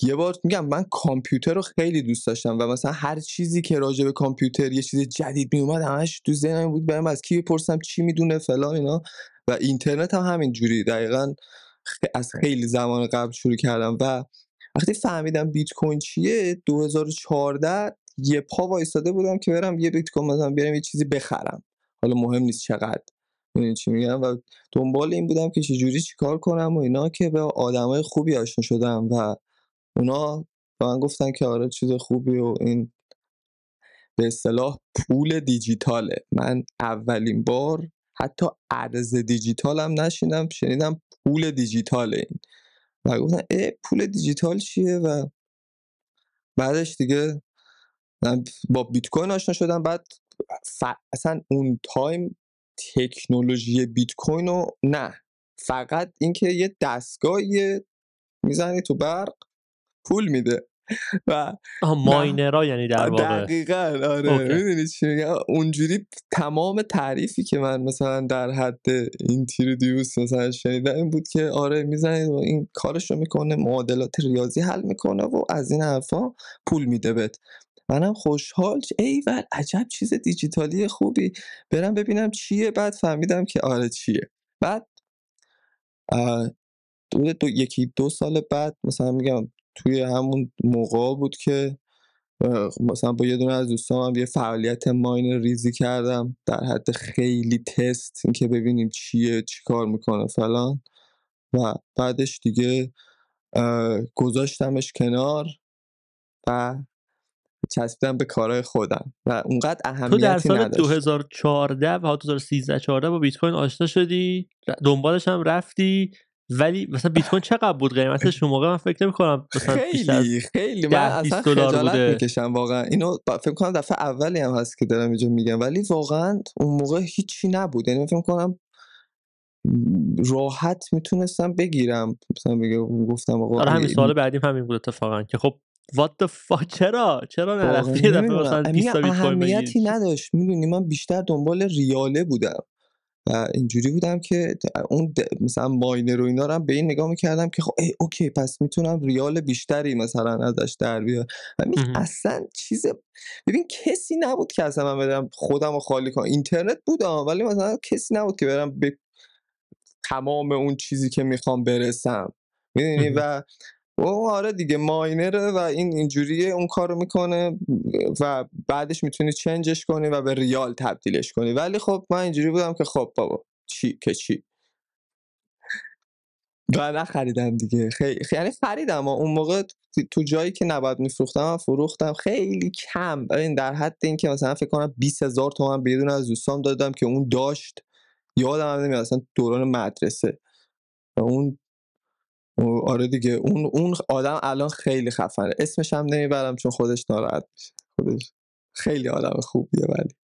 یه بار میگم من کامپیوتر رو خیلی دوست داشتم و مثلا هر چیزی که راجع به کامپیوتر یه چیز جدید میومد همش تو ذهنم بود برم از کی بپرسم چی می‌دونه فلان اینا. و اینترنت هم همین جوری دقیقا از خیلی زمان قبل شروع کردم و وقتی فهمیدم بیت کوین چیه 2014 یه پا وایستاده بودم که برم یه بیت کوین مثلا بیارم یه چیزی بخرم. حالا مهم نیست چقدر. می‌دونی چی میگم؟ و دنبال این بودم که چجوری چیکار کنم و اینا که به آدمای خوبی آشنا شدم و اونا من گفتن که آره چیز خوبی و این به اصطلاح پول دیجیتاله. من اولین بار حتی ارز دیجیتال هم نشنیدم شنیدم پول دیجیتاله این. و گفتن اه پول دیجیتال چیه؟ و بعدش دیگه من با بیت کوین آشنا شدم. بعد ف... اصلا اون time تکنولوژی بیت کوین رو نه. فقط اینکه یه دستگاهی می‌زنی تو برق پول میده. و miner ا یعنی در واقع. دقیقا آره. می‌دونی چی میگم؟ اونجوری تمام تعریفی که من مثلا در حد این تیرودیوس مثلا شنیدم این بود که آره می‌زنید و این کارش رو می‌کنه معادلات ریاضی حل می‌کنه و از این حرفا پول میده بهت. منم خوشحال ای ول عجب چیز دیجیتالی خوبی. برم ببینم چیه. بعد فهمیدم که آره چیه. بعد دو, دو یکی دو سال بعد مثلا میگم توی همون موقع بود که مثلا با یه دونه از دوستان یه فعالیت ماین ریزی کردم. در حد خیلی تست اینکه ببینیم چیه چی کار می‌کنه فلان. و بعدش دیگه گذاشتمش کنار و چسبیدم به کارهای خودم. و اونقدر اهمیتی تو در سال 2014 و 2013 14 با بیت کوین آشنا شدی؟ دنبالش هم رفتی؟ ولی مثلا بیت کوین چقدر بود قیمتش اون موقع من فکر نمی کنم مثلا خیلی خیلی. من اصلا خجالت می‌کشم واقعا. اینو فکر کنم دفعه اولی هم هست که دارم اینجا میگم. ولی واقعا اون موقع هیچی نبود. یعنی فکر کنم راحت می‌تونستم بگیرم. مثلا بگه گفتم آقا آره همین سوال بعدیم همین بود اتفاقا که خب وات the چرا؟ چرا نرفتی دفعه مثلا 20 بیت کوین اهمیتی نداشت. می‌دونی من بیشتر دنبال ریاله بودم. اینجوری بودم که اون مثلا ماینر و اینا رو هم به این نگاه می‌کردم که خب ای اوکی پس می‌تونم ریال بیشتری مثلا ازش در بیارم. و اصلا چیز ببین کسی نبود که اصلا من بدم خودم رو خالی کنم. اینترنت بودم ولی مثلا کسی نبود که برم به تمام اون چیزی که می‌خوام برسم. می‌دونی؟ و او آره دیگه ماینره و این اینجوریه اون کارو می‌کنه و بعدش می‌تونی چنجش کنی و به ریال تبدیلش کنی. ولی خب من اینجوری بودم که خب بابا چی که چی؟ و نخریدم دیگه. خیلی یعنی خریدم اون موقع تو جایی که نباید میفروختم فروختم. خیلی کم. این در حد این که مثلا فکر کنم 20 هزار تومن بدون از دوستام دادم که اون داشت. یادم نمیاد اصلا دوران مدرسه. و اون آره دیگه. اون اون آدم الان خیلی خفنه. اسمش هم نمی‌برم چون خودش ناراحت میشه. خودش خیلی آدم خوبیه ولی.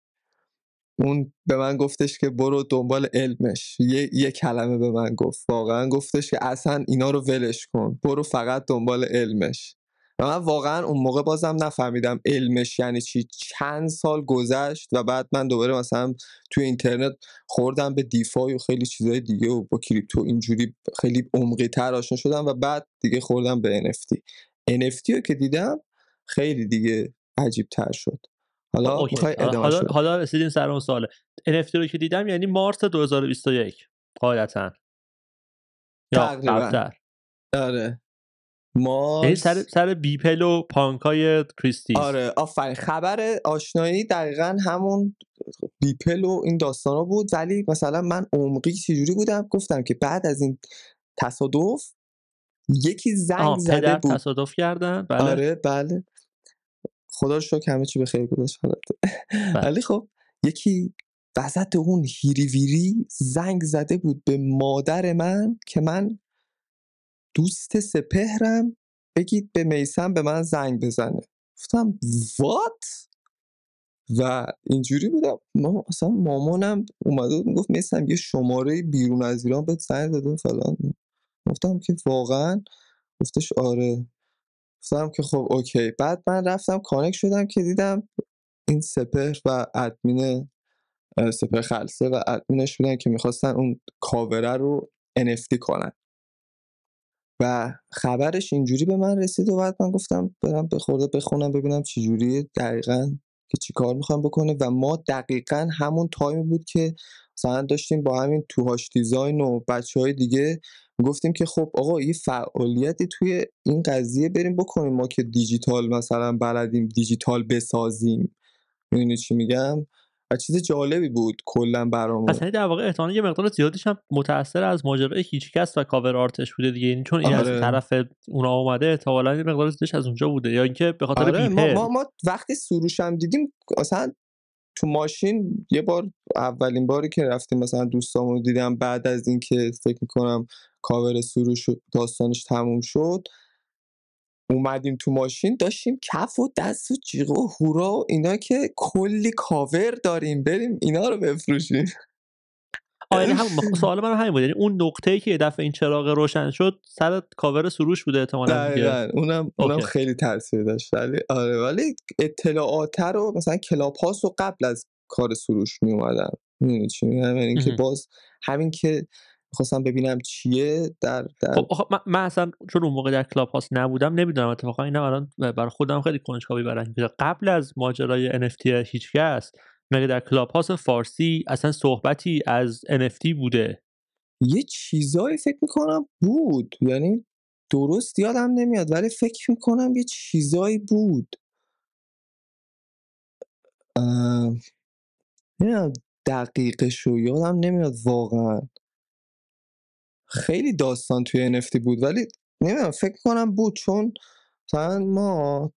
اون به من گفتش که برو دنبال علمش. یه, یه کلمه به من گفت. واقعا گفتش که اصلا اینا رو ولش کن. برو فقط دنبال علمش. و من واقعا اون موقع بازم نفهمیدم علمش یعنی چی. چند سال گذشت و بعد من دوباره مثلا توی اینترنت خوردم به دیفای و خیلی چیزهای دیگه و با کریپتو اینجوری خیلی عمقی تر آشنا شدم و بعد دیگه خوردم به NFT NFT رو که دیدم خیلی دیگه عجیب تر شد. حالا حالا, حالا رسیدیم سر اون ساله NFT رو که دیدم یعنی مارس 2021 قاعدتا. یا آره. ما سر سر بیپل و پانکای کریستیز. آره آفرین. خبر آشنایی دقیقا همون بیپل و این داستانا بود ولی مثلا من عمقی چجوری بودم؟ گفتم که بعد از این تصادف یکی زنگ آه زده بود. تصادف کردن؟ بله. آره بله. خدا رو شکر همه چی به خیر گذشت. بله. ولی خب یکی وسط اون هیری ویری زنگ زده بود به مادر من که من دوست سپهرم بگید به میسم به من زنگ بزنه. گفتم وات و اینجوری بودم. ما اصلا مامانم اومده بود می‌گفت میسم یه شماره بیرون از ایران بهت زنگ داده فلان. گفتم که واقعا؟ گفتش آره. گفتم که خب اوکی. بعد من رفتم کانک شدم که دیدم این سپهر و ادمین سپهر خلصه و ادمینش بودن که می‌خواستن اون کاوره رو NFT کنن. و خبرش اینجوری به من رسید و بعد من گفتم برم به خورده بخونم ببینم چی جوریه دقیقا که چی کار می‌خوام بکنه و ما دقیقا همون تایمی بود که مثلا داشتیم با همین توهاش دیزاین و بچه های دیگه گفتیم که خب آقا یه فعالیتی توی این قضیه بریم بکنیم ما که دیجیتال مثلا بلدیم دیجیتال بسازیم. می‌دونی چی میگم؟ و چیز جالبی بود کلا برامون. پس یعنی در واقع احتمالاً یه مقدار زیادیش هم متاثر از ماجرای هیچکس و کاور آرتش بوده دیگه. یعنی چون این از آره. طرف اونا اومده احتمالاً یه مقدار زیادش از اونجا بوده. یا اینکه به خاطر آره ما, ما, ما وقتی سروشم دیدیم مثلا تو ماشین یه بار اولین باری که رفتیم مثلا دوستامون رو دیدم بعد از اینکه فکر می‌کنم کاور سروش داستانش تموم شد اومدیم تو ماشین داشتیم کف و دست و جیغ و هورا و اینا که کلی کاور داریم بریم اینا رو بفروشیم یعنی هم سوال من همین بود یعنی اون نقطه‌ای که یه دفعه این چراغ روشن شد سر کاور سروش بوده احتمالاً اونم, اونم okay. خیلی تاثیر داشت ولی آره ولی اطلاعات رو مثلا Clubhouse رو قبل از کار سروش می اومدن می‌دونی چی میگم یعنی مهم. باز همین که خواستم ببینم چیه در در خب آخه من, من اصلا چون اون موقع در کلاب هاست نبودم نمی‌دونم اتفاقا اینم الان برای خودم خیلی کنجکاوی برانگیزه قبل از ماجرای NFT هیچکس مگه در کلاب هاست فارسی اصلا صحبتی از NFT بوده؟ یه چیزایی فکر می‌کنم بود. یعنی درست یادم نمیاد ولی فکر می‌کنم یه چیزایی بود. اه، نمی‌دونم دقیقش رو یادم نمیاد واقعا. خیلی داستان توی NFT بود ولی نمی‌دونم فکر کنم بود چون مثلا ما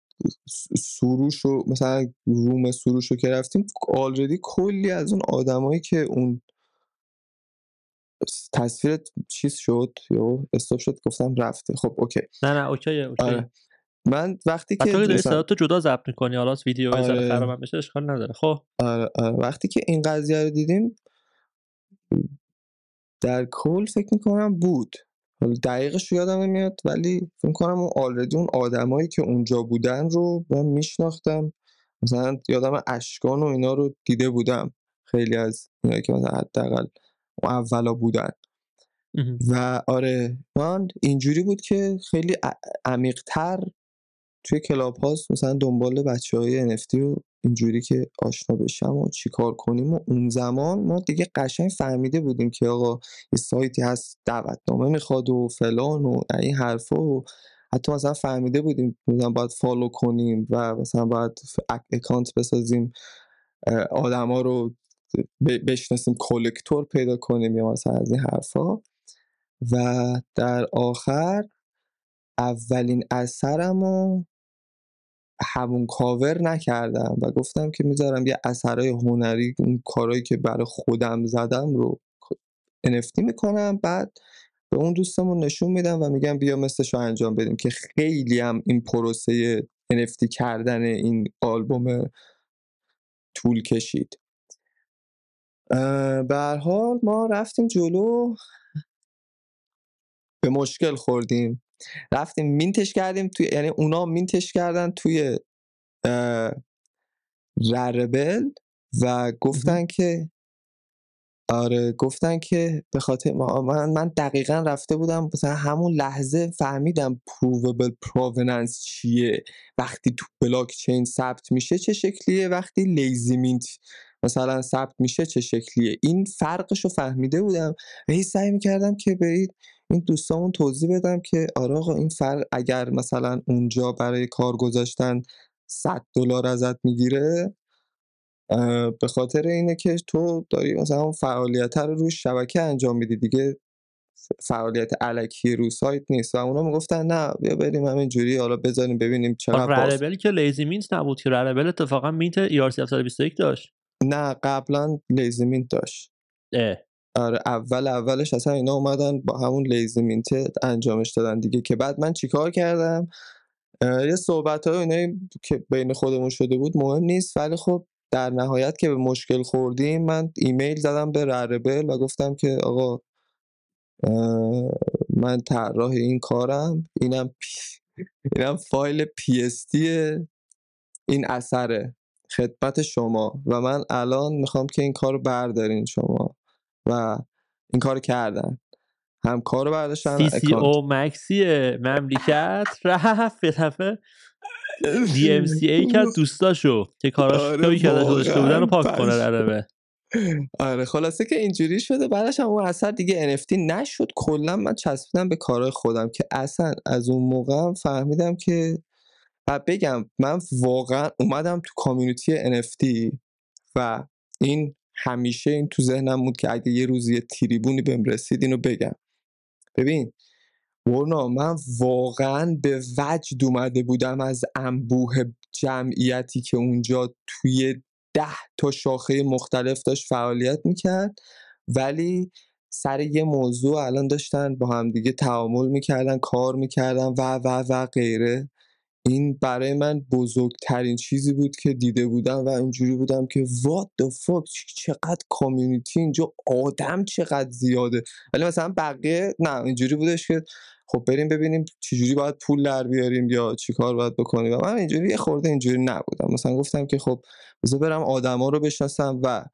سروش رو مثلا روم سروش رو که رفتیم آلردی کلی از اون آدمایی که اون تصویرت چیز شد یا استاپ شد گفتم رفته. خب اوکی. نه نه اوکی اوکی. آره. من وقتی که مثلا تو جدا ضبط می‌کنی حالا ویدیو آره. خرابم بشه اشکال نداره. خب. آره آره. وقتی که این قضیه رو دیدیم در کل فکر می‌کنم بود. حالا دقیقش رو یادم نمیاد ولی فکر می‌کنم اون آلردی اون آدمایی که اونجا بودن رو من میشناختم. مثلا یادم اشکان و اینا رو دیده بودم. خیلی از اینا که مثلا حداقل اولا بودن. و آره من اینجوری بود که خیلی عمیق‌تر توی Clubhouse مثلا دنبال بچه های NFT و اینجوری که آشنا بشم و چیکار کنیم و اون زمان ما دیگه قشنگ فهمیده بودیم که آقا یه سایتی هست دعوتنامه می‌خواد و فلان و این حرفا و حتی مثلا فهمیده بودیم مثلا باید follow کنیم و مثلا باید account بسازیم آدما رو بشناسیم collector پیدا کنیم یا مثلا از این حرفا. و در آخر اولین اثرم رو همون کاور نکردم و گفتم که می‌ذارم یه اثرای هنری اون کارهایی که برای خودم زدم رو NFT می‌کنم. بعد به اون دوستمون نشون میدم و میگم بیا مثلش رو انجام بدیم که خیلی هم این پروسه NFT کردن این آلبوم طول کشید. به حال ما رفتیم جلو. به مشکل خوردیم. رفتیم mint ش کردیم توی یعنی اونا mint ش کردن توی Rarible و گفتن که آره گفتن که به خاطر من, من دقیقا رفته بودم مثلا همون لحظه فهمیدم prov... provenance چیه. وقتی تو بلاک چین ثبت میشه چه شکلیه؟ وقتی lazy mint مثلا ثبت میشه چه شکلیه؟ این فرقش رو فهمیده بودم. و هی سعی می‌کردم که به این- دوستامون توضیح بدم که آره آقا این فرق اگر مثلا اونجا برای کار گذاشتن 100 دلار ازت می‌گیره به خاطر اینه که تو داری مثلا فعالیت رو روی شبکه انجام میدی دیگه. فعالیت علکی رو سایت نیست و اونا می‌گفتن نه بیا بریم همینجوری حالا بذاریم ببینیم چقدر رلبل که lazy mint نبود که Rarible اتفاقا mint ERC 721 داشت. نه قبلا lazy mint داشت. اه. آره اول اولش اصلا اینا اومدن با همون lazy mint انجامش دادن دیگه. که بعد من چیکار کردم؟ یه صحبت های اینایی که بین خودمون شده بود مهم نیست. ولی خب در نهایت که به مشکل خوردیم من ایمیل زدم به Rarible و گفتم که آقا من طراح این کارم. اینم پی... اینم فایل پی اس این اثره خدمت شما. و من الان می‌خوام که این کار بردارین شما. و این کار کردن. هم کار رو برداشتن سی سی او مکسی مملکت. رفت به طرف دی ام سی ای کرد دوستاشو که کاراش آره که گذاشته بودن رو پاک کنه عربه آره خلاصه که اینجوری شده. بعدش هم اون اثر دیگه NFT نشد. کلا من چسبیدم به کارهای خودم که اصلا از اون موقع فهمیدم که و بگم من واقعا اومدم تو کامیونیتی NFT و این همیشه این تو ذهنم بود که اگه یه روزی یه تریبونی بهم رسید اینو بگم. ببین ورنا من واقعا به وجد اومده بودم از انبوه جمعیتی که اونجا توی ده تا شاخه مختلف داشت فعالیت می‌کرد. ولی سر یه موضوع الان داشتن با همدیگه تعامل می‌کردن کار می‌کردن و و و غیره. این برای من بزرگترین چیزی بود که دیده بودم و اینجوری بودم که what the fuck چقدر کامیونیتی اینجا آدم چقدر زیاده. ولی مثلا بقیه نه اینجوری بودش که خب بریم ببینیم چجوری باید پول در بیاریم یا چیکار باید بکنیم. و من اینجوری یه خورده اینجوری نبودم. مثلا گفتم که خب بذار برم آدما رو بشناسم و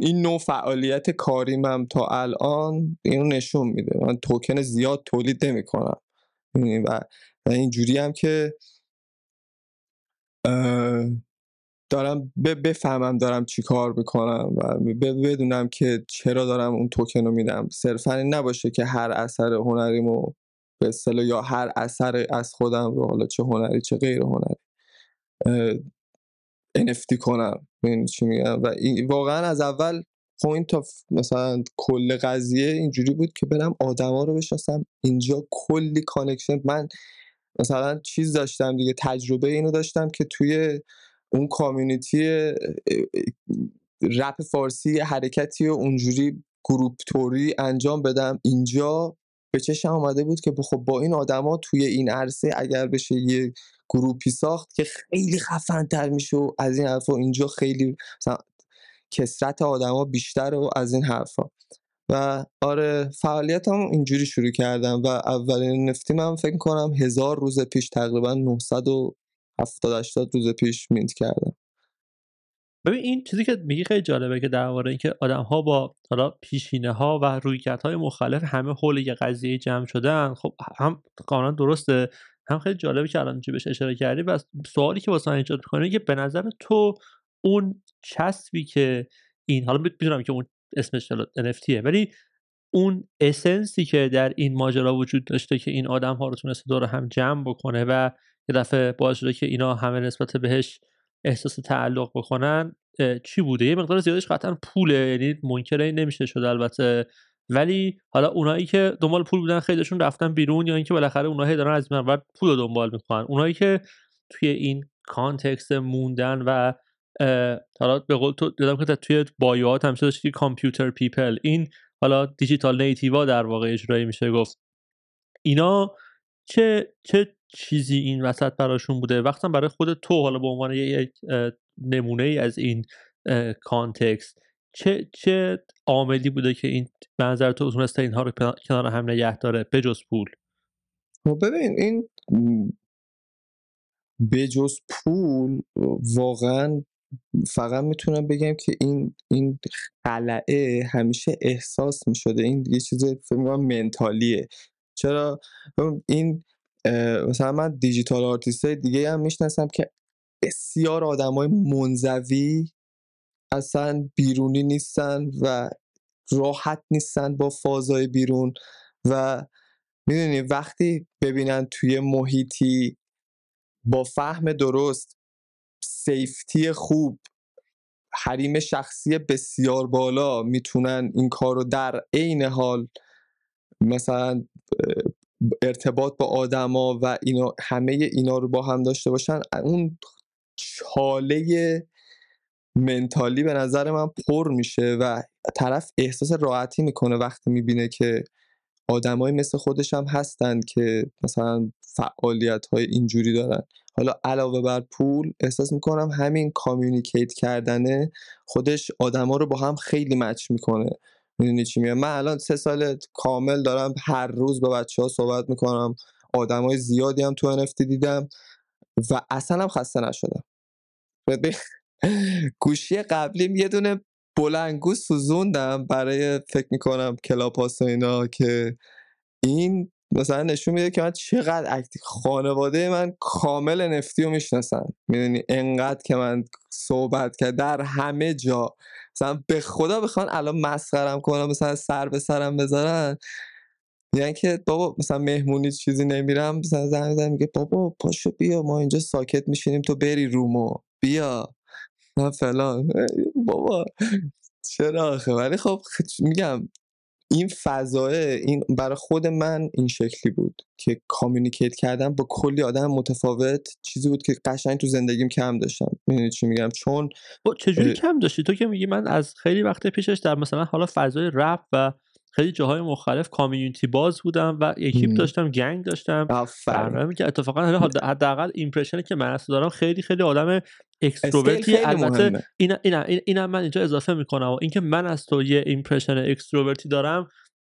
این نوع فعالیت کاریمم تا الان اینو نشون میده. من توکن زیاد تولید نمی‌کنم. و اینجوری هم که دارم بفهمم دارم چی کار می‌کنم و بدونم که چرا دارم اون توکن رو میدم. صرفا این نباشه که هر اثر هنریمو به اصطلاح یا هر اثر از خودم رو حالا چه هنری چه غیر هنری NFT کنم. این چی میگم؟ و واقعا از اول point خب of مثلا کل قضیه اینجوری بود که برم آدما رو بشناسم. اینجا کلی connection من مثلا چیز داشتم دیگه تجربه اینو داشتم که توی اون community رپ فارسی حرکتی و اونجوری group طوری انجام بدم. اینجا به چشم آمده بود که خب با این آدما توی این عرصه اگر بشه یه group ی ساخت که خیلی خفن تر میشه و از این حرفا اینجا خیلی مثلا کثرت آدما بیشتر و از این حرفا. و آره فعالیت هم اینجوری شروع کردم و اولین NFT من فکر کنم هزار روز پیش تقریبا 970 80 روز پیش mint کردم. ببین این چیزی که میگی خیلی جالبه که درباره اینکه آدم ها با حالا پیشینه ها و های مختلف همه حول یه قضیه جمع شدن خب هم قانون درسته هم خیلی جالبه که الان بهش اشاره کردی و سوالی که واسه ایجاد می‌کنه که به نظر تو اون چسبی که این حالا می‌دونم که اون اسمش NFTه ولی اون اسنسی که در این ماجرا وجود داشته که این آدم ها رو تونسته دور هم جمع بکنه و یه دفعه باعث شده که اینا همه نسبت بهش احساس تعلق بکنن چی بوده؟ یه مقدار زیادش قطعا پوله یعنی منکر نمیشه شده البته. ولی حالا اونایی که دنبال پول بودن خیلیشون رفتن بیرون یا اینکه بالاخره اونها دارن از این پول رو دنبال می‌کنن. اونایی که توی این context موندن و حالا به قول تو دیدم که توی bio ات همیشه داشتی computer people. این حالا digital native ا در واقع اجرایی میشه گفت. اینا چه چه چیزی این وسط براشون بوده؟ وقتا برای خود تو حالا به عنوان یک نمونه ای از این کانتکست چه چه عاملی بوده که این منظر تو تونسته اینها رو کنار هم نگه داره بجز پول؟ خب ببین این بجز پول واقعا فقط می‌تونم بگم که این این خلعه همیشه احساس می‌شده. این یه چیز فکر منتالیه. چرا؟ این مثلا من digital artist های دیگه هم می‌شناسم که بسیار آدم های منزوی اصلا بیرونی نیستن و راحت نیستن با فضای بیرون و می‌دونی وقتی ببینن توی محیطی با فهم درست safety خوب حریم شخصی بسیار بالا می‌تونن این کار رو در عین حال مثلا ارتباط با آدما و اینا همه اینا رو با هم داشته باشن. اون چاله منتالی به نظر من پر میشه و طرف احساس راحتی می‌کنه وقتی می‌بینه که آدمای مثل خودش هم هستن که مثلا فعالیت های اینجوری دارن. حالا علاوه بر پول احساس می‌کنم همین کامیونیکیت کردنه خودش آدما رو با هم خیلی مچ می‌کنه. می‌دونی چی میگم؟ من الان سه سال کامل دارم هر روز با بچه ها صحبت می‌کنم. آدمای زیادی هم تو NFT دیدم و اصلا هم خسته نشدم. گوشی قبلیم یه دونه بلنگو سوزوندم برای فکر می‌کنم کلاپاس و اینا که این مثلا نشون میده که من چقدر اکتی خانواده من کامل نفتی رو می‌شناسن. می‌دونی؟ انقدر که من صحبت کرد در همه جا. مثلا به خدا بخوان الان مسخرم کنم مثلا سر به سرم بذارن. یعنی که بابا مثلا مهمونی چیزی نمیرم مثلا زنگ می‌زنم میگه بابا پاشو بیا ما اینجا ساکت میشینیم تو بری رومو. بیا. نه فلان. بابا. چرا آخه؟ ولی خب میگم این فضاه این برای خود من این شکلی بود که کامیونیکیت کردم با کلی آدم متفاوت چیزی بود که قشنگ تو زندگیم کم داشتم. می‌دونی چی میگم؟ چون چجوری کم داشتی؟ تو که میگی من از خیلی وقت پیشش در مثلا حالا فضای رپ و خیلی جاهای مختلف community باز بودم و اکیپ داشتم gang داشتم. برنامه که اتفاقا حداقل impression ی که من دارم خیلی خیلی آدم extrovert ی البته این این اینم من اینجا اضافه می‌کنم. و اینکه من از تو یه impression extrovert ی دارم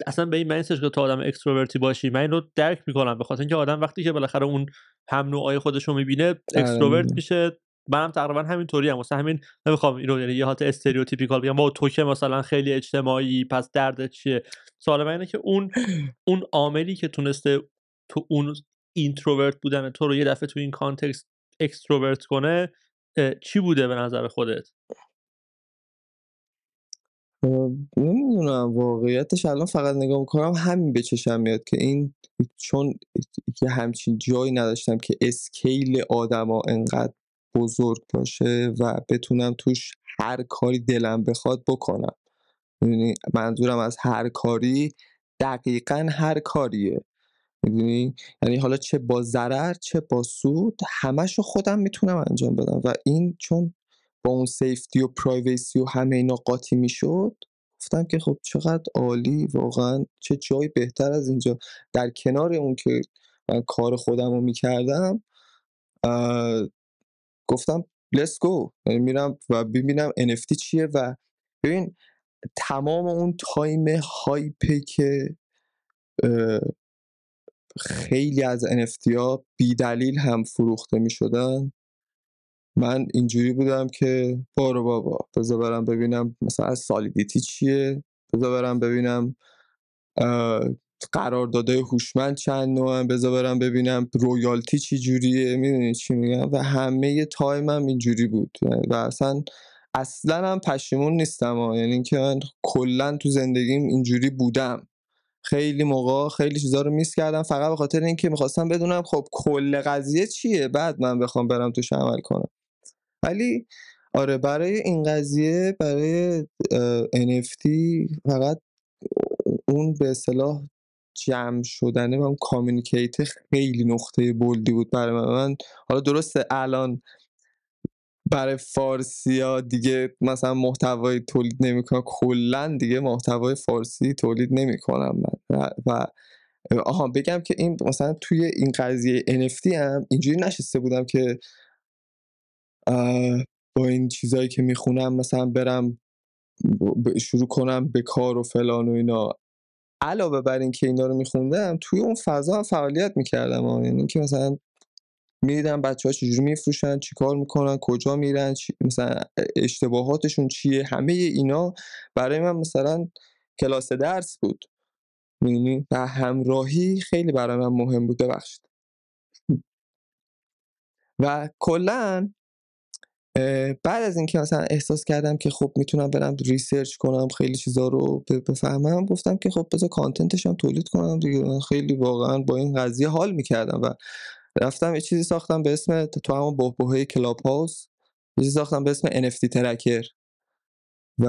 اصلا به این معنی که تو آدم extrovert ی باشی. من اینو درک می‌کنم. به خاطر اینکه آدم وقتی که بالاخره اون هم نوعای خودش رو می‌بینه extrovert میشه. منم تقریبا همینطوری هم مثلا همین نمی‌خوام اینو یعنی یه حالت stereotypical بگم. با تو که مثلا خیلی اجتماعی پس درد چیه؟ سوال من اینه که اون اون عاملی که تونسته تو اون introvert بودن تو رو یه دفعه تو این context extrovert کنه چی بوده به نظر خودت؟ نمی‌دونم. واقعیتش الان فقط نگاه می‌کنم همین به چشم میاد که این چون یه همچین جایی نداشتم که اسکیل آدما انقدر بزرگ باشه و بتونم توش هر کاری دلم بخواد بکنم. می‌دونی؟ منظورم از هر کاری دقیقا هر کاریه. می‌دونی؟ یعنی حالا چه با ضرر چه با سود همش رو خودم می‌تونم انجام بدم. و این چون با اون سیفتی و پرایویسی و همه اینا قاطی می‌شد گفتم که خب چقدر عالی واقعا چه جای بهتر از اینجا. در کنار اون که من کار خودم رو می‌کردم گفتم go. یعنی میرم و ببینم NFT چیه و ببین تمام اون تایم هایپه که خیلی از NFT ها بی دلیل هم فروخته می شدن من اینجوری بودم که بارو بابا بذار برم ببینم مثلا سالیدیتی چیه بذار برم ببینم قراردادهای هوشمند چند نوعن بذار برم ببینم. رویالتی چی جوریه؟ می‌دونی چی میگم؟ و همه تایمم اینجوری بود. و اصلا اصلا هم پشیمون نیستم ها. یعنی اینکه من کلا تو زندگیم اینجوری بودم. خیلی موقع خیلی چیزا رو میس کردم. فقط به خاطر اینکه می‌خواستم بدونم خب کل قضیه چیه؟ بعد من بخوام برم توش عمل کنم. ولی آره برای این قضیه برای NFT فقط اون به اصطلاح جمع شدنه و اون کامیونیکیت خیلی نقطه بلدی بود برای من, حالا درسته الان برای فارسی ها دیگه مثلا محتوای تولید نمی‌کنم کلا دیگه محتوای فارسی تولید نمی‌کنم من. و آها بگم که این مثلا توی این قضیه NFT هم اینجوری نشسته بودم که با این چیزایی که می‌خونم مثلا برم شروع کنم به کار و فلان و اینا. علاوه بر اینکه اینا رو میخوندم توی اون فضا هم فعالیت می‌کردم یعنی اینکه مثلا می‌دیدم بچه ها چجوری میفروشن چیکار می‌کنن کجا میرن چی... مثلا اشتباهاتشون چیه همه اینا برای من مثلا کلاس درس بود. می‌دونی و همراهی خیلی برای من مهم بود ببخشید. و کلا بعد از اینکه مثلا احساس کردم که خب می‌تونم برم research کنم خیلی چیزا رو بفهمم گفتم که خب بذار content ش هم تولید کنم دیگه. خیلی واقعا با این قضیه حال می‌کردم و رفتم یه چیزی ساختم به اسم تو همون بحبوحه Clubhouse یه چیزی ساختم به اسم NFT tracker و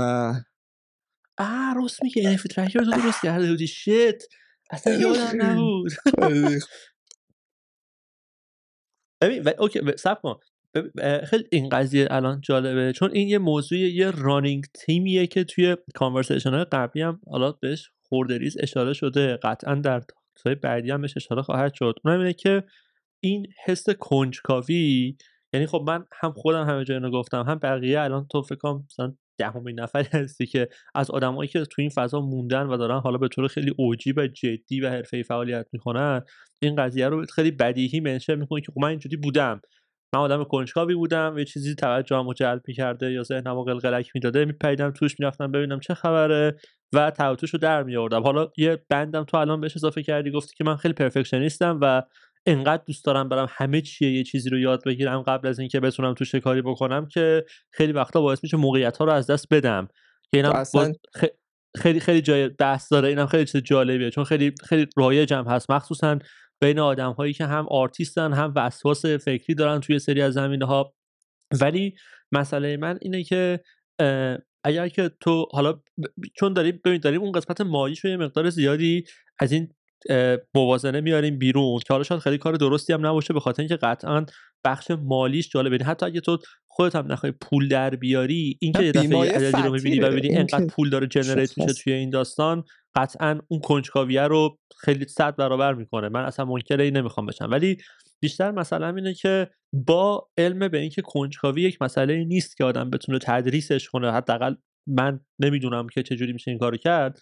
آه راست میگه NFT tracker رو درست کرده بودی. shit اصلا یادم نبود. ببین okay صبر کن. خیلی این قضیه الان جالبه. چون این یه موضوع یه running theme یه که توی conversation های قبلی هم حالا بهش خوردریز اشاره شده. قطعا در تای بعدی هم بهش اشاره خواهد شد. اونم اینه که این حس کنجکاوی یعنی خب من هم خودم همه جای گفتم هم بقیه الان تو فکر مثلا دهمین نفری هستی که از آدمایی که تو این فضا موندن و دارن حالا به طور خیلی OG و جدی و حرفه‌ای فعالیت می‌کنن این قضیه رو خیلی بدیهی منشن می‌کنه که خب من اینجوری بودم. من آدم کنجکاوی بودم یه چیزی توجهمو جلب می‌کرده یا ذهنمو قلقلک می‌داده میپریدم توش می‌رفتم ببینم چه خبره و توتوش رو در میآوردم. حالا یه بندم تو الان بهش اضافه کردی گفتی که من خیلی پرفکشنیستم و انقدر دوست دارم برم همه چیه یه چیزی رو یاد بگیرم قبل از اینکه بتونم توش کاری بکنم که خیلی وقتا باعث میشه موقعیت ها رو از دست بدم. که اینم اصلا... خیلی خیلی جای بحث داره اینم خیلی چیز جالبیه چون خیلی خیلی رایجم هست. مخصوصا بین آدم هایی که هم آرتیستن هم وسواس فکری دارن توی سری از زمینه ها ولی مسئله من اینه که اگر که تو حالا چون داریم ببین داریم اون قسمت مالیش رو یه مقدار زیادی از این موازنه میاریم بیرون که حالا شاید خیلی کار درستی هم نباشه به خاطر اینکه قطعا بخش مالیش جالبه حتی اگه تو خودت هم نخوای پول در بیاری اینکه یه دفعه عددی رو می‌بینی و ببینی انقدر پول داره جنریت میشه توی این داستان قطعا اون کنجکاویه رو خیلی صد برابر می‌کنه. من اصلا منکر این نمی‌خوام بشم. ولی بیشتر مثلا اینه که با علم به اینکه کنجکاوی یک مسئله نیست که آدم بتونه تدریسش کنه حداقل من نمی‌دونم که چجوری میشه این کارو کرد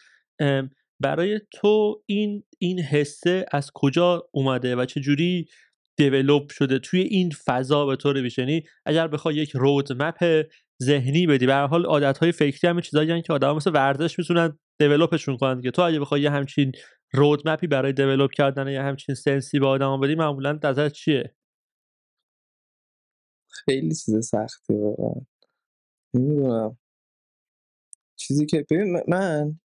برای تو این این حسه از کجا اومده و چجوری دیولوب شده. توی این فضا به طور یعنی اگر بخوای یک رود مپ ذهنی بدی به حال عادت های فکری هم چیزایی که آدم مثل ورزش می‌تونن develop شون کنن که تو اگه بخوای یه همچین roadmap ی برای develop کردن یا همچین sense ی به آدم بدی معمولا نظر چیه؟ خیلی چیز سختی واقعا. نمی‌دونم. چیزی که ببین من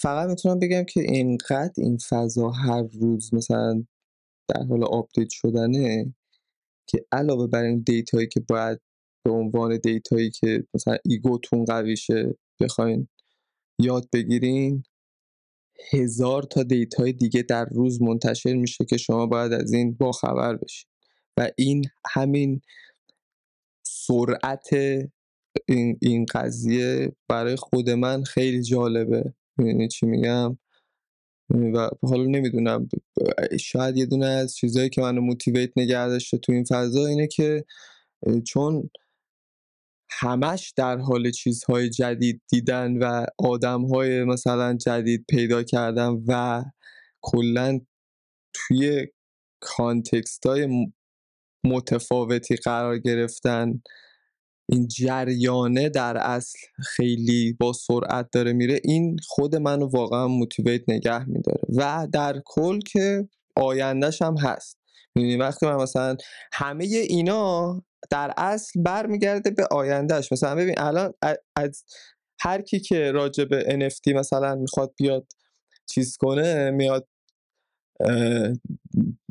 فقط می‌تونم بگم که اینقدر این فضا هر روز مثلا در حال update شدنه که علاوه بر این دیتایی که باید به عنوان دیتایی که مثلا ایگوتون قویشه بخواین یاد بگیرین هزار تا دیتای دیگه در روز منتشر میشه که شما باید از این باخبر بشین. و این همین سرعت این, این قضیه برای خود من خیلی جالبه. می‌دونی چی میگم؟ و حالا نمی‌دونم شاید یه دونه از چیزهایی که منو موتیویت نگه داشته تو این فضا اینه که چون همش در حال چیزهای جدید دیدن و آدمهای مثلا جدید پیدا کردن و کلا توی کانتکست های متفاوتی قرار گرفتن این جریانه در اصل خیلی با سرعت داره میره این خود منو واقعا موتیویت نگه میداره. و در کل که آیندهش هم هست. می‌دونی وقتی من مثلا همه اینا در اصل برمیگرده به آیندهش. مثلا ببین الان از هر کی که راجع به NFT مثلا می‌خواد بیاد چیز کنه میاد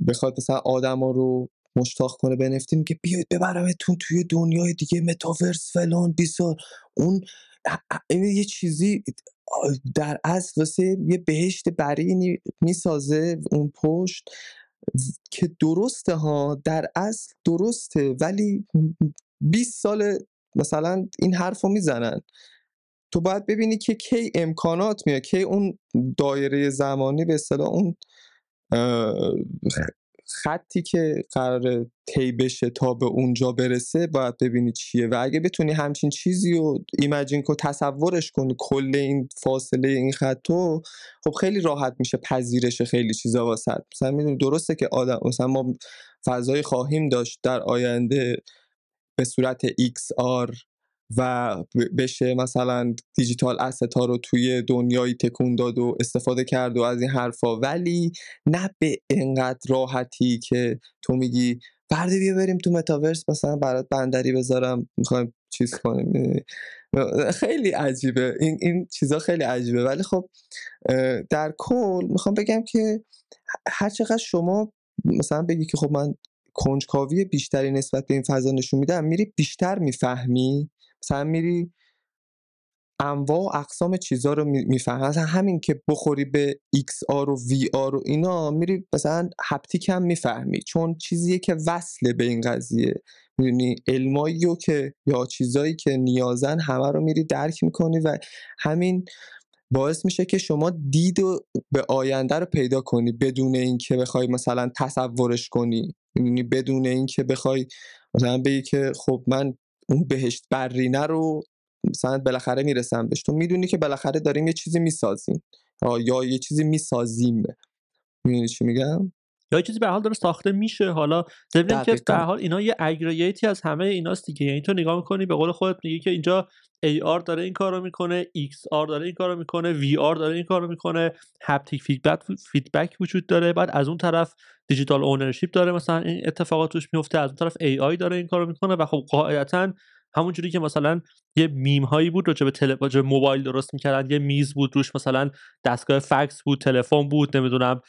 بخواد مثلا آدما رو مشتاق کنه به NFT میگه بیاید ببرمتون توی دنیای دیگه متاورس فلان بیسار اون این یه چیزی در اصل واسه یه بهشت برینی می‌سازه اون پشت. که درسته ها در اصل درسته ولی 20 سال مثلا این حرف رو می‌زنن. تو باید ببینی که کی امکانات میاد کی اون دایره زمانی به اصطلاح اون خطی که قرار طی بشه تا به اونجا برسه باید ببینی چیه و اگه بتونی همچین چیزی رو ایمجین کن تصورش کنی کل این فاصله این خطو خب خیلی راحت میشه پذیرش خیلی چیزا واسط مثلا می‌دونی درسته که آدم مثلا ما فضای خواهیم داشت در آینده به صورت XR و بشه مثلا دیجیتال اسست ها رو توی دنیایی تکون داد و استفاده کرد و از این حرفا. ولی نه به انقدر راحتی که تو میگی فردا بیا بریم تو متاورس مثلا برات بندری بذارم می‌خوایم چیز کنیم. خیلی عجیبه. این این چیزا خیلی عجیبه. ولی خب در کل می‌خوام بگم که هر چقدر شما مثلا بگی که خب من کنجکاوی بیشتری نسبت به این فضا نشون میدم میری بیشتر می‌فهمی مثلا میری انواع و اقسام چیزا رو می‌فهمی. مثلا همین که بخوری به XR و VR و اینا میری مثلا هپتیک هم می‌فهمی. چون چیزیه که وصله به این قضیه. می‌دونی؟ علمایی رو که یا چیزایی که نیازن همه رو میری درک می‌کنی و همین باعث میشه که شما دید و به آینده رو پیدا کنی بدون اینکه بخوای مثلا تصورش کنی. می‌دونی؟ بدون اینکه بخوای مثلا بگی که خب من اون بهشت برینه رو مثلا بالاخره می‌رسم بهش. تو می‌دونی که بالاخره داریم یه چیزی می‌سازیم. یا یه چیزی می‌سازیم می‌دونی چی میگم؟ یا چیزی به حال داره ساخته میشه. حالا ضمن که به حال اینا یه aggregate ی از همه ایناست دیگه. یعنی تو نگاه می‌کنی به قول خودت میگی که اینجا AR داره این کارو می‌کنه XR داره این کارو می‌کنه VR داره این کارو می‌کنه haptic feedback feedback وجود داره. بعد از اون طرف digital ownership داره. مثلا این اتفاقات توش میفته از اون طرف AI داره این کارو می‌کنه و خب قاعدتا همونجوری که مثلا یه میم هایی بود راجع به تل... موبایل درست می‌کردن یه میز بود روش مثلا دستگاه فکس بود تلفن بود نمی‌دونم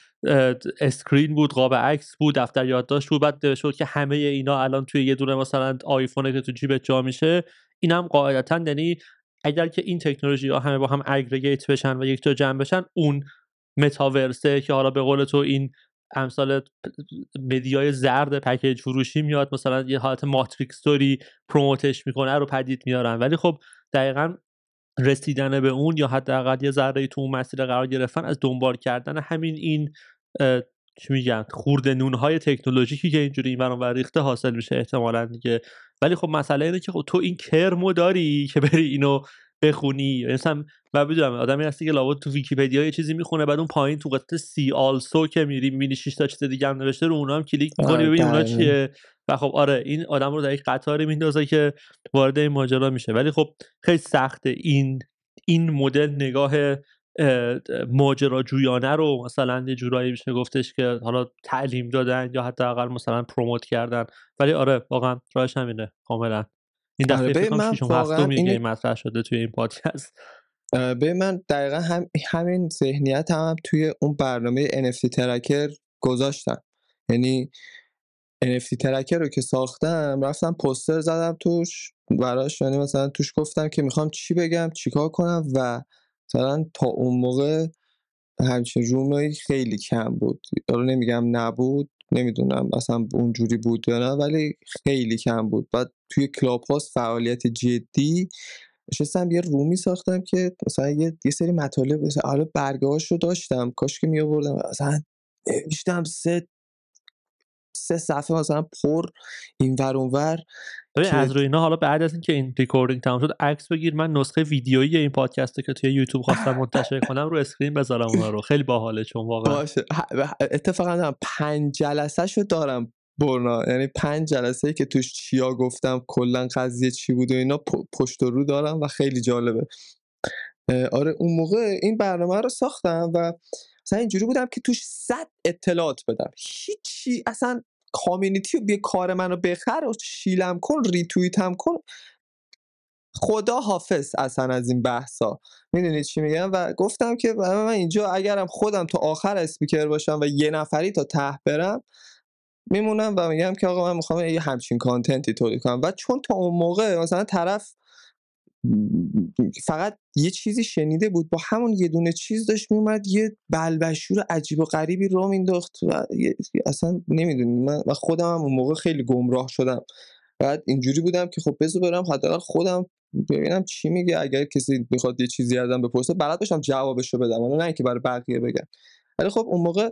screen بود قاب عکس بود دفتر یادداشت بود بعد شد که همه اینا الان توی یه دونه مثلا آیفونه که تو جیبت جا میشه. اینم قاعدتا یعنی اگر که این تکنولوژی ها همه با هم aggregate بشن و یک جا جمع بشن اون متاورسه که حالا به قول تو این امثال media ی زرد پکیج فروشی میاد مثلا یه حالت Matrix story promote ش می‌کنه رو پدید میارن. ولی خب دقیقا رسیدن به اون یا حداقل یه ذره تو اون مسیر قرار گرفتن از دنبال کردن همین این چی میگن خورده نونهای تکنولوژیکی که اینجوری این و ریخته حاصل میشه احتمالا دیگه. ولی خب مسئله اینه که خب تو این کرمو داری که بری اینو بخونی. مثلا و بدونم آدمی هستی که لابد تو ویکیپدیا یه چیزی می‌خونه بعد اون پایین تو قسمت سی آلسو که میری می‌بینی 6 تا چیز دیگه هم نوشته رو اونا هم کلیک می‌کنی آره، ببین اونا چیه. و خب آره این آدم رو در یک قطاری میندازه که وارد این ماجرا میشه. ولی خب خیلی سخته این این مدل نگاه ماجراجویانه رو مثلا یه جورایی میشه گفتش که حالا تعلیم دادن یا حتی اقل مثلا پروموت کردن. ولی آره واقعا راهش همینه کاملا. این دفعه آره من واقعا این مطرح شده توی این پادکست. به من دقیقا هم همین ذهنیت هم توی اون برنامه NFT ترکر گذاشتم. یعنی NFT ترکر رو که ساختم رفتم پوستر زدم توش براش یعنی مثلا توش گفتم که می‌خوام چی بگم چیکار کنم و مثلا تا اون موقع همچین رومایی خیلی کم بود. رو نمیگم نبود نمی‌دونم اصلا اونجوری بود یا نه ولی خیلی کم بود. بعد توی کلاب هاست فعالیت جدی نشستم یه رومی ساختم که مثلا یه, یه سری مطالب حالا برگه رو داشتم کاش که می آوردم مثلا نوشتم سه سه صفحه مثلا پر این ور ور ببین از روی اینا حالا بعد از اینکه این recording تمام شد عکس بگیر من نسخه ویدیویی این پادکست که توی یوتیوب خواستم منتشر کنم رو screen بذارم اونا رو. خیلی باحاله چون واقعا. باشه. اتفاقا پنج جلسه شو دارم برنا. یعنی پنج جلسه که توش چیا گفتم کلا قضیه چی بود و اینا پشت و رو دارم و خیلی جالبه. آره اون موقع این برنامه رو ساختم و مثلا اینجوری بودم که توش صد اطلاعات بدم. هیچی اصلا کامیونیتی بیا کار منو بخر و شیلم کن هم کن. خدا حافظ اصلا از این بحثا. می‌دونید چی میگم؟ و گفتم که من اینجا اگرم خودم تا آخر اسپیکر باشم و یه نفری تا ته برم میمونم و میگم که آقا من می‌خوام یه همچین کانتنتی تولید کنم. و چون تا اون موقع مثلا طرف فقط یه چیزی شنیده بود. با همون یه دونه چیز داشت میومد یه بلبشور عجیب و غریبی رو مینداخت و اصلا نمی‌دونی من خودم هم اون موقع خیلی گمراه شدم. بعد اینجوری بودم که خب بذار برم حداقل خودم ببینم چی میگه. اگر کسی می‌خواد یه چیزی ازم بپرسه بلد باشم جوابشو بدم. نه اینکه برای بقیه بگم. ولی خب اون موقع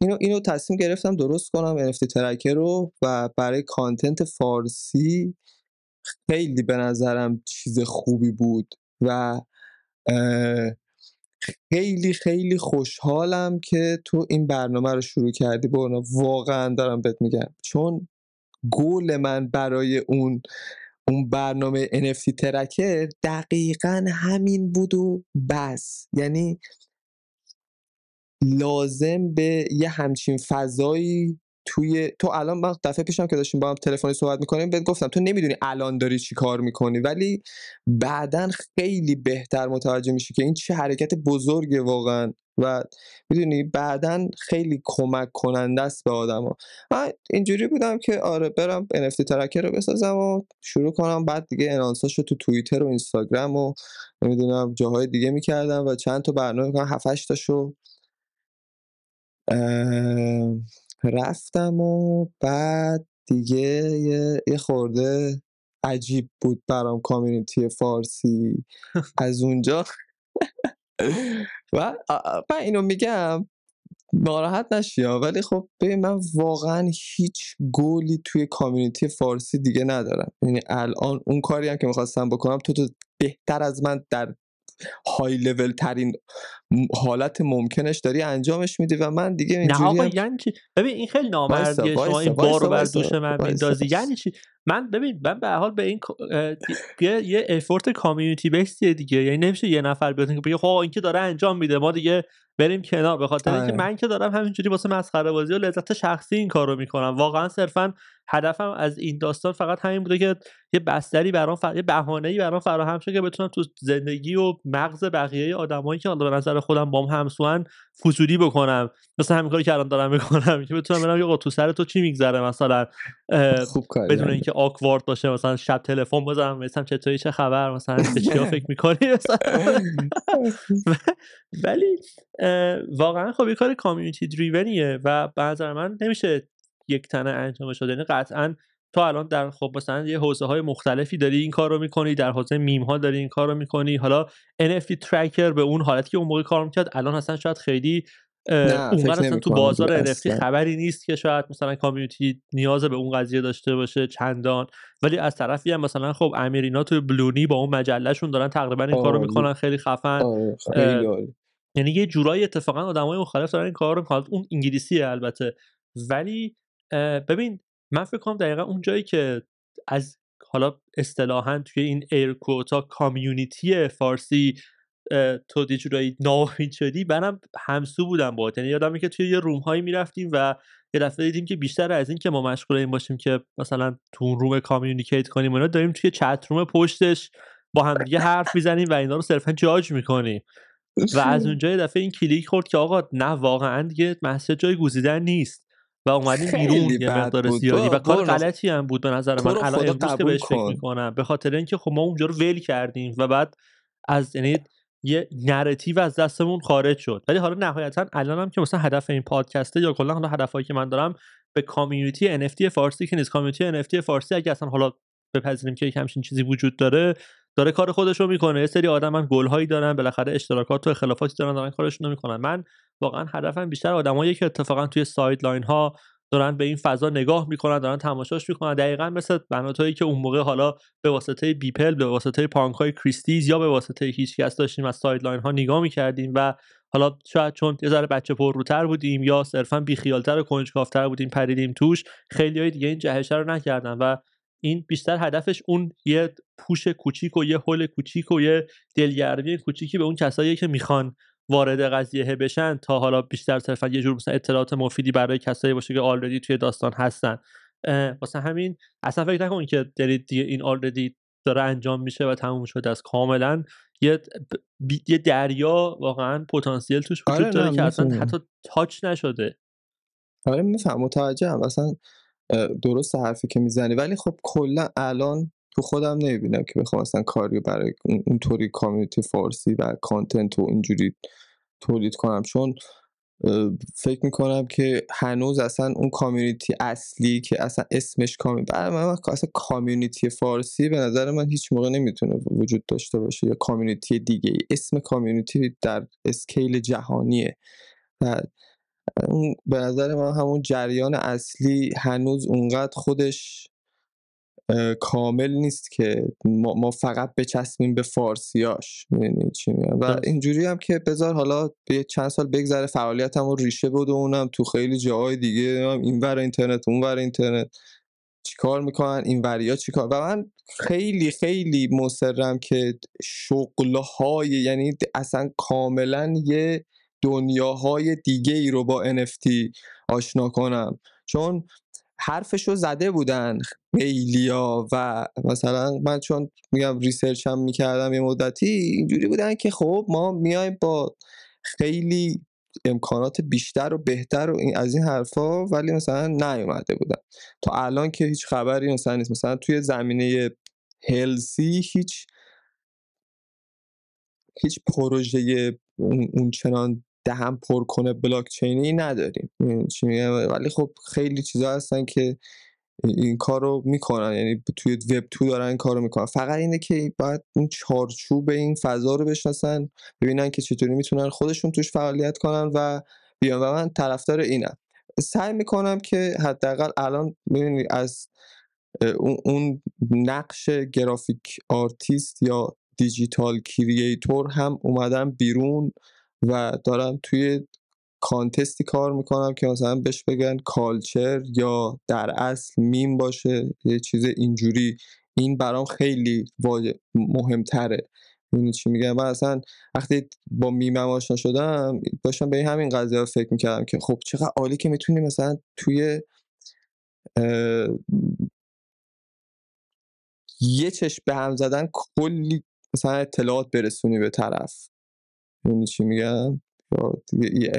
اینو اینو تصمیم گرفتم درست کنم. NFT ترکر رو و برای کانتنت فارسی خیلی به نظرم چیز خوبی بود و خیلی خیلی خوشحالم که تو این برنامه رو شروع کردی برنا واقعا دارم بهت میگم. چون گول من برای اون اون برنامه NFT ترکر دقیقا همین بود و بس. یعنی لازم به یه همچین فضایی توی تو الان من دفعه پیشم که داشتیم با هم تلفنی صحبت می‌کنیم بهت گفتم تو نمی‌دونی الان داری چی کار می‌کنی ولی بعدا خیلی بهتر متوجه میشی که این چه حرکت بزرگه واقعا و می‌دونی بعدا خیلی کمک کننده است به آدما. من اینجوری بودم که آره برم NFT ترکر رو بسازم و شروع کنم بعد دیگه انانساشو تو توییتر و اینستاگرام و نمی‌دونم جاهای دیگه می‌کردم و چند تا برنامه کنم 7 تاشو رفتم و بعد دیگه یه, خورده عجیب بود برام کامیونیتی فارسی از اونجا. و من اینو میگم ناراحت نشی ولی خب ببین من واقعا هیچ گولی توی کامیونیتی فارسی دیگه ندارم. یعنی الان اون کاری هم که می‌خواستم بکنم تو تو بهتر از من در های لول ترین حالت ممکنش داری انجامش میدی و من دیگه نه آقا یعنی چی؟ ببین این خیلی نامردیه. شما این بارو بر دوش من میندازی. یعنی چی؟ من ببین من به حال به این یه یه افورت کامیونیتی بیسیه دیگه. یعنی نمیشه یه نفر بیاد بگه خب این که داره انجام میده ما دیگه بریم کنار. به خاطر اینکه آره. من که دارم همینجوری واسه مسخره بازی و لذت شخصی این کارو می‌کنم. واقعا صرفا هدفم از این داستان فقط همین بوده که یه بستری برام فر... یه بهانه‌ای برام فراهم شه که بتونم تو زندگی و مغز بقیه آدمایی که حالا به نظر خودم بام همسوان فضولی بکنم. مثل همین کاری که الان دارم می‌کنم که بتونم برم یه تو سر تو چی میگذره مثلا خوب بدون اینکه آکوارد باشه مثلا شب تلفن بزنم مثلا چطوری چه خبر مثلا به چیا فکر می‌کنی؟ ولی واقعا خب یه کار کامیونیتی دریونیه و به نظر من نمیشه یک تنه انجام شده. یعنی قطعا تو الان در خب مثلا یه حوزه های مختلفی داری این کار رو می‌کنی در حوزه میم ها داری این کار رو می‌کنی. حالا NFT ترکر به اون حالتی که اون موقع کار می‌کرد الان اصلا شاید خیلی اونقدر اصلا تو بازار NFT خبری نیست که شاید مثلا کامیونیتی نیاز به اون قضیه داشته باشه چندان. ولی از طرفی هم مثلا خب امیرینا تو بلونی با اون مجلهشون دارن تقریبا این کارو می‌کنن خیلی خفن. یعنی یه جورایی اتفاقا آدمای مختلف دارن این کار رو می‌کنن اون انگلیسیه البته. ولی ببین من فکر کنم دقیقا اون جایی که از حالا اصطلاحا توی این ایرکوتا community فارسی تو یه جورایی ناامید شدی منم همسو بودم با یعنی یادمه که توی یه room هایی می‌رفتیم و یه دفعه دیدیم که بیشتر از این که ما مشغول این باشیم که مثلا تو اون room communicate کنیم اونا داریم توی chat room پشتش با هم دیگه حرف می‌زنیم و اینا رو صرفا جاج می‌کنیم. و از اونجا یه دفعه این کلیک خورد که آقا نه واقعا دیگه مسجد جای گوزیدن نیست. و اومدیم بیرون یه مقدار زیادی و کار غلطی هم بود به نظر من. الان امروز که بهش فکر می‌کنم. به خاطر اینکه خب ما اونجا رو ول کردیم و بعد از یعنی یه narrative از دستمون خارج شد. ولی حالا نهایتا الان هم که مثلا هدف این پادکسته یا کلا حالا هدفهایی که من دارم به community NFT فارسی که نیست. community NFT فارسی اگه اصلا حالا بپذیریم که یک همچین چیزی وجود داره داره کار خودش رو می‌کنه. یه سری آدم من گلهایی دارن بالاخره اشتراکات و اختلافاتی دارن دارن کارشون رو می‌کنن. من واقعا هدفم بیشتر آدمایی که اتفاقا توی sideline ها دارن به این فضا نگاه می‌کنن دارن تماشاش می‌کنن. دقیقا مثل بناتایی که اون موقع حالا به واسطه بیپل به واسطه پانک های Christie's یا به واسطه هیچکس داشتیم از sideline ها نگاه می‌کردیم و حالا شاید چون یه ذره بچه پرروتر بودیم یا صرفا بیخیالتر و کنجکافتر بودیم پریدیم توش خیلی های دیگه این جهشه رو نکردن و این بیشتر هدفش اون یه push کوچیک و یه هل کوچیک و یه دلگرمی کوچیکی به اون کسایی که می‌خوان وارد قضیه بشن تا حالا بیشتر صرفا یه جور مثلا اطلاعات مفیدی برای کسایی باشه که آلردی توی داستان هستن. واسه همین اصلا فکر نکنید که دارید دیگه این آلردی داره انجام میشه و تموم شده از کاملا یه یه دریا واقعا پتانسیل توش وجود آره داره که اصلا حتی تاچ نشده. آره میفهم متوجهم. اصلا درست حرفی که می‌زنی. ولی خب کلا الان تو خودم نمی‌بینم که بخوام اصلا کاری برای اونطوری community فارسی و content و اینجوری تولید کنم. چون فکر می‌کنم که هنوز اصلا اون community اصلی که اصلا اسمش community برای من اصلا community فارسی به نظر من هیچ موقع نمی‌تونه وجود داشته باشه یا community دیگه اسم community در scale جهانیه. به نظر من همون جریان اصلی هنوز اونقدر خودش کامل نیست که ما, ما فقط بچسبیم به فارسیاش. می‌دونی چی و اینجوری هم که بذار حالا به چند سال بگذره فعالیتم رو ریشه اونم تو خیلی جاهای دیگه این ور اینترنت اون ور اینترنت. چیکار می‌کنن؟ این وریا چیکار؟ و من خیلی خیلی مصرم که شغلهای یعنی اصلا کاملا یه دنیاهای دیگه ای رو با NFT آشنا کنم. چون حرفشو زده بودن خیلیا و مثلا من چون میگم research هم می‌کردم یه مدتی اینجوری بودن که خب ما میایم با خیلی امکانات بیشتر و بهتر و این از این حرفا ولی مثلا نیومده بودن. تا الان که هیچ خبری مثلا نیست. مثلا توی زمینه health ی هیچ هیچ پروژه اون چنان دهن پر کنه بلاک چینی نداریم چی ولی خب خیلی چیزا هستن که این کار رو می‌کنن. یعنی توی web two دارن این کار رو می‌کنن. فقط اینه که باید اون چارچوب این فضا رو بشناسن ببینن که چطوری می‌تونن خودشون توش فعالیت کنن و بیان. و من طرفدار اینم. سعی می‌کنم که حداقل الان می‌بینی از اون نقش graphic artist یا digital creator هم اومدم بیرون. و دارم توی کانتستی کار می‌کنم که مثلا بهش بگن کالچر یا در اصل میم باشه یه چیز اینجوری. این برام خیلی مهمتره. می‌دونی چی میگم؟ من اصلا وقتی با میمم آشنا شدم داشتم به همین قضیه فکر می‌کردم که خب چقدر عالی که می‌تونی مثلا توی یه چشم به هم زدن کلی مثلا اطلاعات برسونی به طرف. می‌دونی چی میگم؟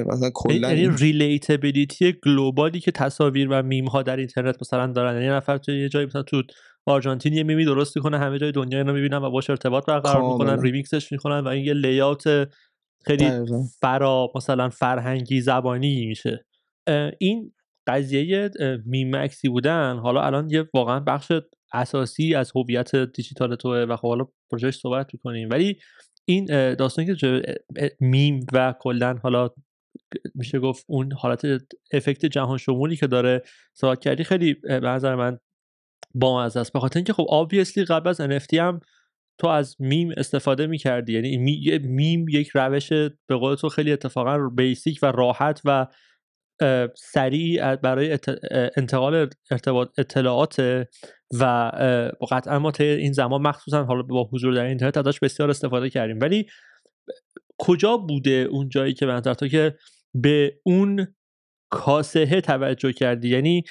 مثلا کلا یعنی relatability global ی که تصاویر و میم ها در اینترنت مثلا دارن. یعنی نفر تو یه جایی مثلا تو آرژانتین یه میمی درست کنه همه جای دنیا اینو می‌بینن و باش ارتباط برقرار می‌کنن ریمیکسش می‌کنن و این یه لیات خیلی فرا مثلا فرهنگی زبانی میشه. این قضیه میمکسی بودن. حالا الان یه واقعا بخش اساسی از هویت دیجیتال توه و خب حالا پروژهش صحبت می‌کنیم. ولی این داستانی که میم و کلا حالا میشه گفت اون حالت effect جهان شمولی که داره صحبت کردی خیلی به نظر من با است. به خاطر اینکه خب obviously قبل از NFT هم تو از میم استفاده می‌کردی. یعنی میم یک روش به قول تو خیلی اتفاقا basic و راحت و سریع برای انتقال ارتباط اطلاعات و قطعا ما این زمان مخصوصا حالا با حضور در اینترنت ازش بسیار استفاده کردیم. ولی کجا بوده اون جایی که به تو که به اون کاسهه توجه کردی؟ یعنی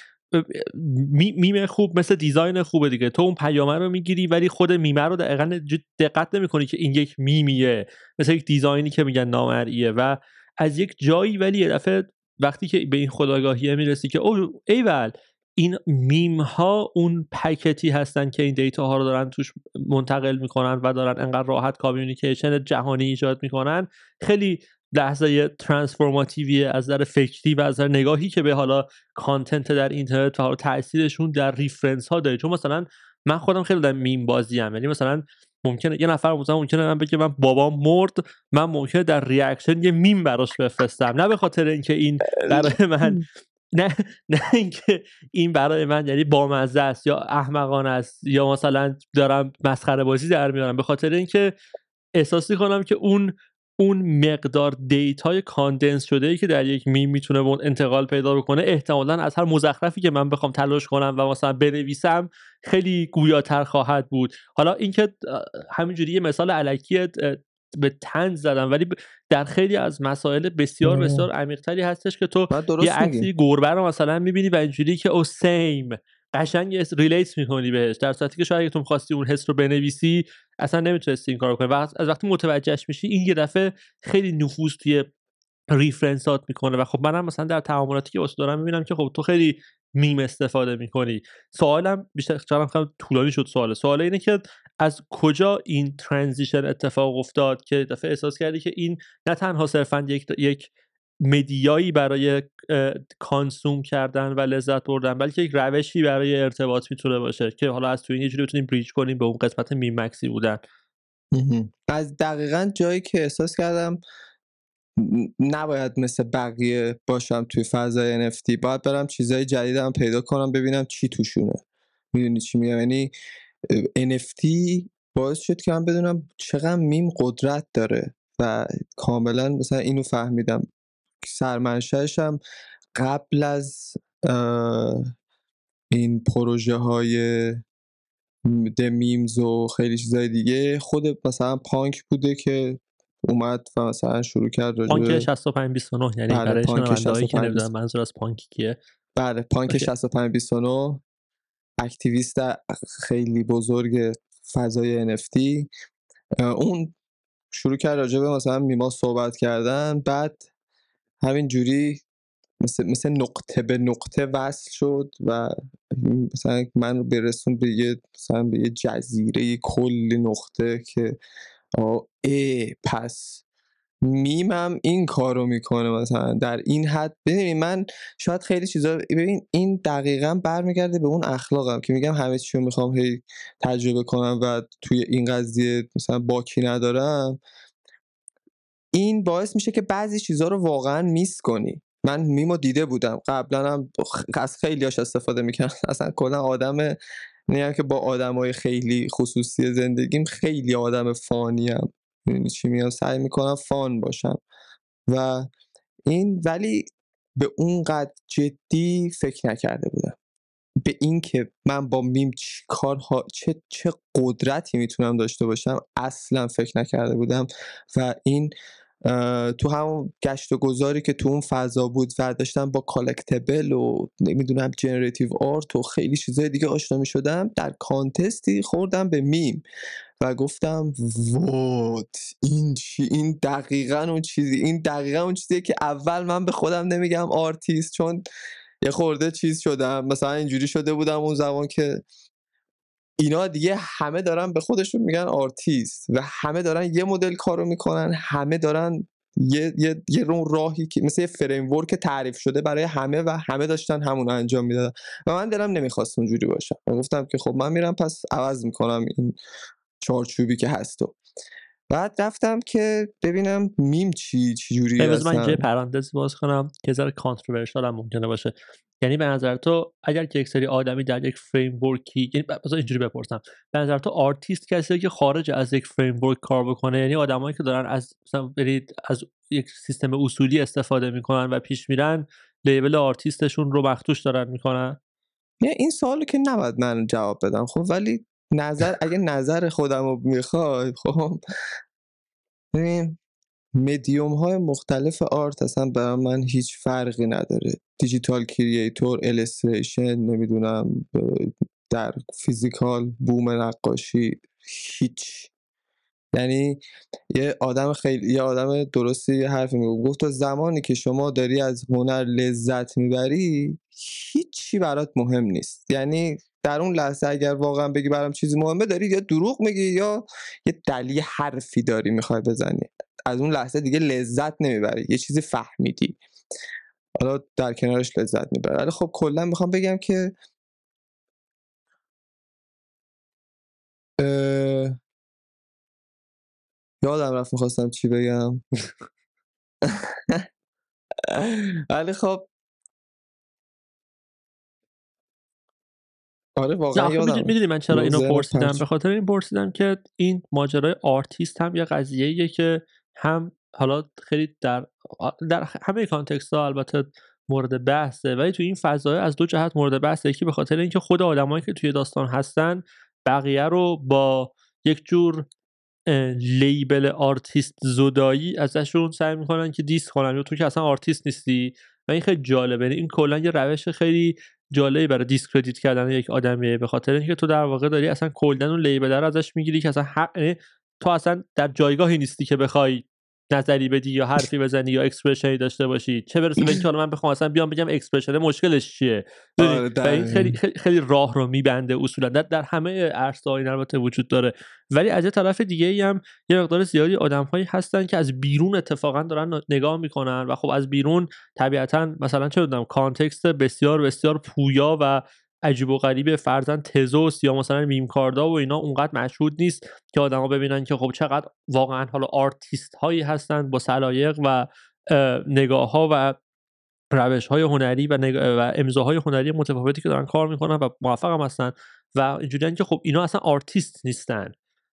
میم خوب مثل دیزاین خوبه دیگه. تو اون پیامه رو می‌گیری ولی خود میمه رو دقیقا دقت نمی‌کنی که این یک میمیه مثل یک دیزاینی که میگن نامرئیه. و از یک جایی ولی یه دفعه وقتی که به این خودآگاهیه می‌رسی که او ایول این میم ها اون packet ی هستن که این data ها رو دارن توش منتقل می‌کنن و دارن انقدر راحت communication جهانی ایجاد می‌کنن خیلی لحظه transformative یه از نظر فکری و از نظر نگاهی که به حالا content در اینترنت و حالا تاثیرشون در reference ها داره. چون مثلا من خودم خیلی در میم بازی هم یعنی مثلا ممکنه یه نفر مثلا ممکنه من بگه من بابام مرد من ممکنه در reaction یه میم براش بفرستم. نه به خاطر اینکه این برای من نه نه اینکه این برای من یعنی بامزه است یا احمقانه است یا مثلا دارم مسخره بازی در میارم. به خاطر اینکه احساس کنم که اون اون مقدار data ی condense شده ای که در یک میم می‌تونه اون انتقال پیدا بکنه احتمالا از هر مزخرفی که من بخوام تلاش کنم و مثلا بنویسم خیلی گویاتر خواهد بود. حالا اینکه همینجوری یه مثال علکی به تنز زدم ولی در خیلی از مسائل بسیار بسیار عمیقتری هستش که تو یه عکسی گربه رو مثلا می‌بینی و اینجوری که او سیم. قشنگ ریلیت می‌کنی بهش. در صورتی که شاید تو خواستی اون حس رو بنویسی اصلا نمی‌تونستی این کارو کنی. و از وقتی متوجهش میشی این یه دفعه خیلی نفوذ توی ریفرنسات می‌کنه و خب منم مثلا در تعاملاتی که واسه دارم می‌بینم که خب تو خیلی میم استفاده می‌کنی. سوالم بیشتر چرا طولانی شد سواله سوال اینه که از کجا این transition اتفاق افتاد که دفعه احساس کردی که این نه تنها صرفا یک یک media یی برای consume کردن و لذت بردن بلکه یک روشی برای ارتباط می‌تونه باشه که حالا از توی این یه جوری بتونیم bridge کنیم به اون قسمت میمکسی بودن. از دقیقا جایی که احساس کردم نباید مثل بقیه باشم توی فضای NFT باید برم چیزای جدیدم پیدا کنم ببینم چی توشونه. می‌دونی چی میگم؟ یعنی NFT باعث شد که من بدونم چقدر میم قدرت داره و کاملا مثلا اینو فهمیدم. سرمنشهش هم قبل از این پروژه های میمز و خیلی چیزای دیگه خود مثلا پانک بوده که اومد و مثلا شروع کرد راجع پانک 65 29 یعنی بله، برای شنوندهایی که نمی‌دونن منظور از پانک کیه بله Punk okay. 6529 activist خیلی بزرگ فضای NFT اون شروع کرد راجع به مثلا میما صحبت کردن بعد همین جوری مثل, مثل نقطه به نقطه وصل شد و مثلا من رو رسوند به یه مثلا به یه جزیره کلی نقطه که آه ای پس میمم این کارو می‌کنه مثلا در این حد. ببینید من شاید خیلی چیزا ببین این دقیقا برمیگرده به اون اخلاقم که میگم همه چی رو می‌خوام هی تجربه کنم و توی این قضیه مثلا باکی ندارم. این باعث میشه که بعضی چیزها رو واقعا میس کنی. من میمو دیده بودم. قبلا هم از خیلیاش استفاده می‌کردم. اصلا کلا آدم نیم که با آدمای خیلی خصوصی زندگیم خیلی آدم fun یم می‌دونی چی میگم؟ سعی می‌کنم fun باشم. و این ولی به اونقدر جدی فکر نکرده بودم. به اینکه من با میم چی کارها چه چه قدرتی می‌تونم داشته باشم اصلا فکر نکرده بودم. و این تو همون گشت و گذاری که تو اون فضا بود و داشتم با collectible و نمی‌دونم generative art و خیلی چیزای دیگه آشنا می شدم در contest ی خوردم به میم و گفتم what این چی این دقیقا اون چیزی این دقیقا اون چیزیه که اول من به خودم نمیگم آرتیست چون یه خورده چیز شدم مثلا اینجوری شده بودم اون زمان که اینا دیگه همه دارن به خودشون میگن آرتیست و همه دارن یه مدل کارو می‌کنن همه دارن یه یه یه راهی که مثل یه framework تعریف شده برای همه و همه داشتن همون انجام می‌دادن. و من دلم نمی‌خواست اونجوری باشم. و گفتم که خب من میرم پس عوض می‌کنم این چارچوبی که هست و بعد رفتم که ببینم میم چی چی جوری بذار من اینجا یه پرانتز باز کنم که ذره controversial هم ممکنه باشه. یعنی به نظر تو اگر که یک سری آدمی در یک framework ی یعنی بذار اینجوری بپرسم. به نظر تو آرتیست کسی که خارج از یک framework کار بکنه یعنی آدمایی که دارن از مثلا یعنی از یک سیستم اصولی استفاده می‌کنن و پیش میرن label آرتیستشون رو مخدوش دارن می‌کنن؟ نه این سوالو که نباید من جواب بدم خب ولی نظر اگه نظر خودم رو می‌خوای خب. ببین مدیوم های مختلف art اصلا برای من هیچ فرقی نداره. digital creator illustration نمی‌دونم در physical بوم نقاشی هیچ. یعنی یه آدم خیلی یه آدم درستی یه حرفی می‌گفت گفت تا زمانی که شما داری از هنر لذت می‌بری هیچی برات مهم نیست. یعنی در اون لحظه اگر واقعا بگی برام چیزی مهمه داری یا دروغ میگی یا یه دلیل حرفی داری می‌خوای بزنی. از اون لحظه دیگه لذت نمی‌بری یه چیزی فهمیدی. حالا در کنارش لذت می‌بری. ولی خب کلا می‌خوام بگم که اه، یادم رفت می‌خواستم چی بگم. ولی خب آره واقعا یادم می‌دونی من چرا اینو پرسیدم؟ به خاطر این پرسیدم که این ماجرای آرتیست هم یه قضیه که هم حالا خیلی در در همه context ها البته مورد بحثه ولی تو این فضای از دو جهت مورد بحثه. یکی به خاطر اینکه خود آدمایی که توی داستان هستن بقیه رو با یک جور label آرتیست زدایی ازشون سعی می‌کنن که diss کنن. یا تو که اصلا آرتیست نیستی؟ و این خیلی جالبه. یعنی این کلا یه روش خیلی جالبی برای discredit کردن یک آدمیه. به خاطر اینکه تو در واقع داری اصلا کلا اون label رو ازش می‌گیری که اصلا حق یعنی تو اصلا در جایگاهی نیستی که بخوای نظری بدی یا حرفی بزنی یا expression ی داشته باشی چه برسه به اینکه حالا من بخوام اصلا بیام بگم expression مشکلش چیه؟ آره و این خیلی. خیلی, راه رو میبنده اصولا در, در همه عرصه این البته وجود داره ولی از یه طرف دیگه ای هم یه مقدار زیادی آدم هایی هستن که از بیرون اتفاقا دارن نگاه می‌کنن و خب از بیرون طبیعتا مثلا چه context بسیار بسیار پویا و عجیب و غریب فرضا Tezos یا مثلا meme card ا و اینا اونقدر مشهود نیست که آدما ببینن که خب چقدر واقعا حالا آرتیست هایی هستن با سلایق و نگاه ها و روش های هنری و, نگ... و امضاهای هنری متفاوتی که دارن کار می‌کنن و موفق هم هستن و اینجوریان که خب اینا اصلا آرتیست نیستن.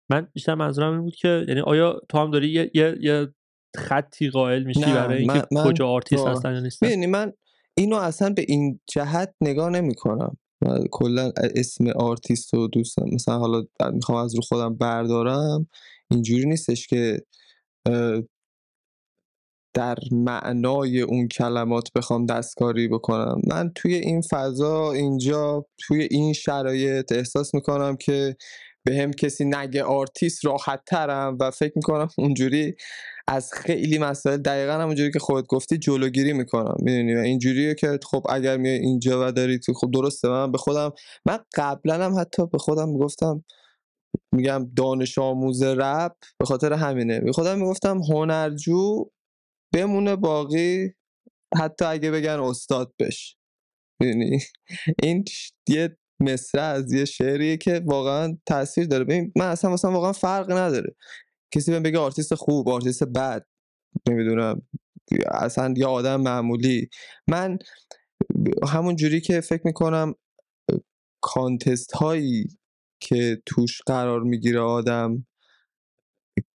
من بیشتر منظورم این بود که یعنی آیا تو هم داری یه, یه... یه خطی قائل میشی برای اینکه کجا آرتیست هستن یا نیستن؟ من اینو اصلا به این جهت نگاه نمی کنم کلا اسم آرتیست رو دوستم مثلا حالا می‌خوام از رو خودم بردارم اینجوری نیستش که در معنای اون کلمات بخوام دستکاری بکنم. من توی این فضا اینجا توی این شرایط احساس می‌کنم که بهم کسی نگه آرتیست راحت ترم و فکر می‌کنم اونجوری از خیلی مسائل دقیقا همونجوری که خودت گفتی جلوگیری می‌کنم. می‌دونی؟ اینجوریه که خب اگر میای اینجا و داری تو خب درسته من به خودم من قبلا هم حتی به خودم می‌گفتم میگم دانش آموز رپ به خاطر همینه. به خودم می‌گفتم هنرجو بمونه باقی حتی اگه بگن استاد بش. می‌دونی؟ این یه مصره از یه شعریه که واقعا تاثیر داره. ببین من اصلا واقعا فرق نداره. کسی بهم بگه آرتیست خوب آرتیست بد نمی‌دونم اصلا یا آدم معمولی. من همون جوری که فکر می‌کنم context هایی که توش قرار می‌گیره آدم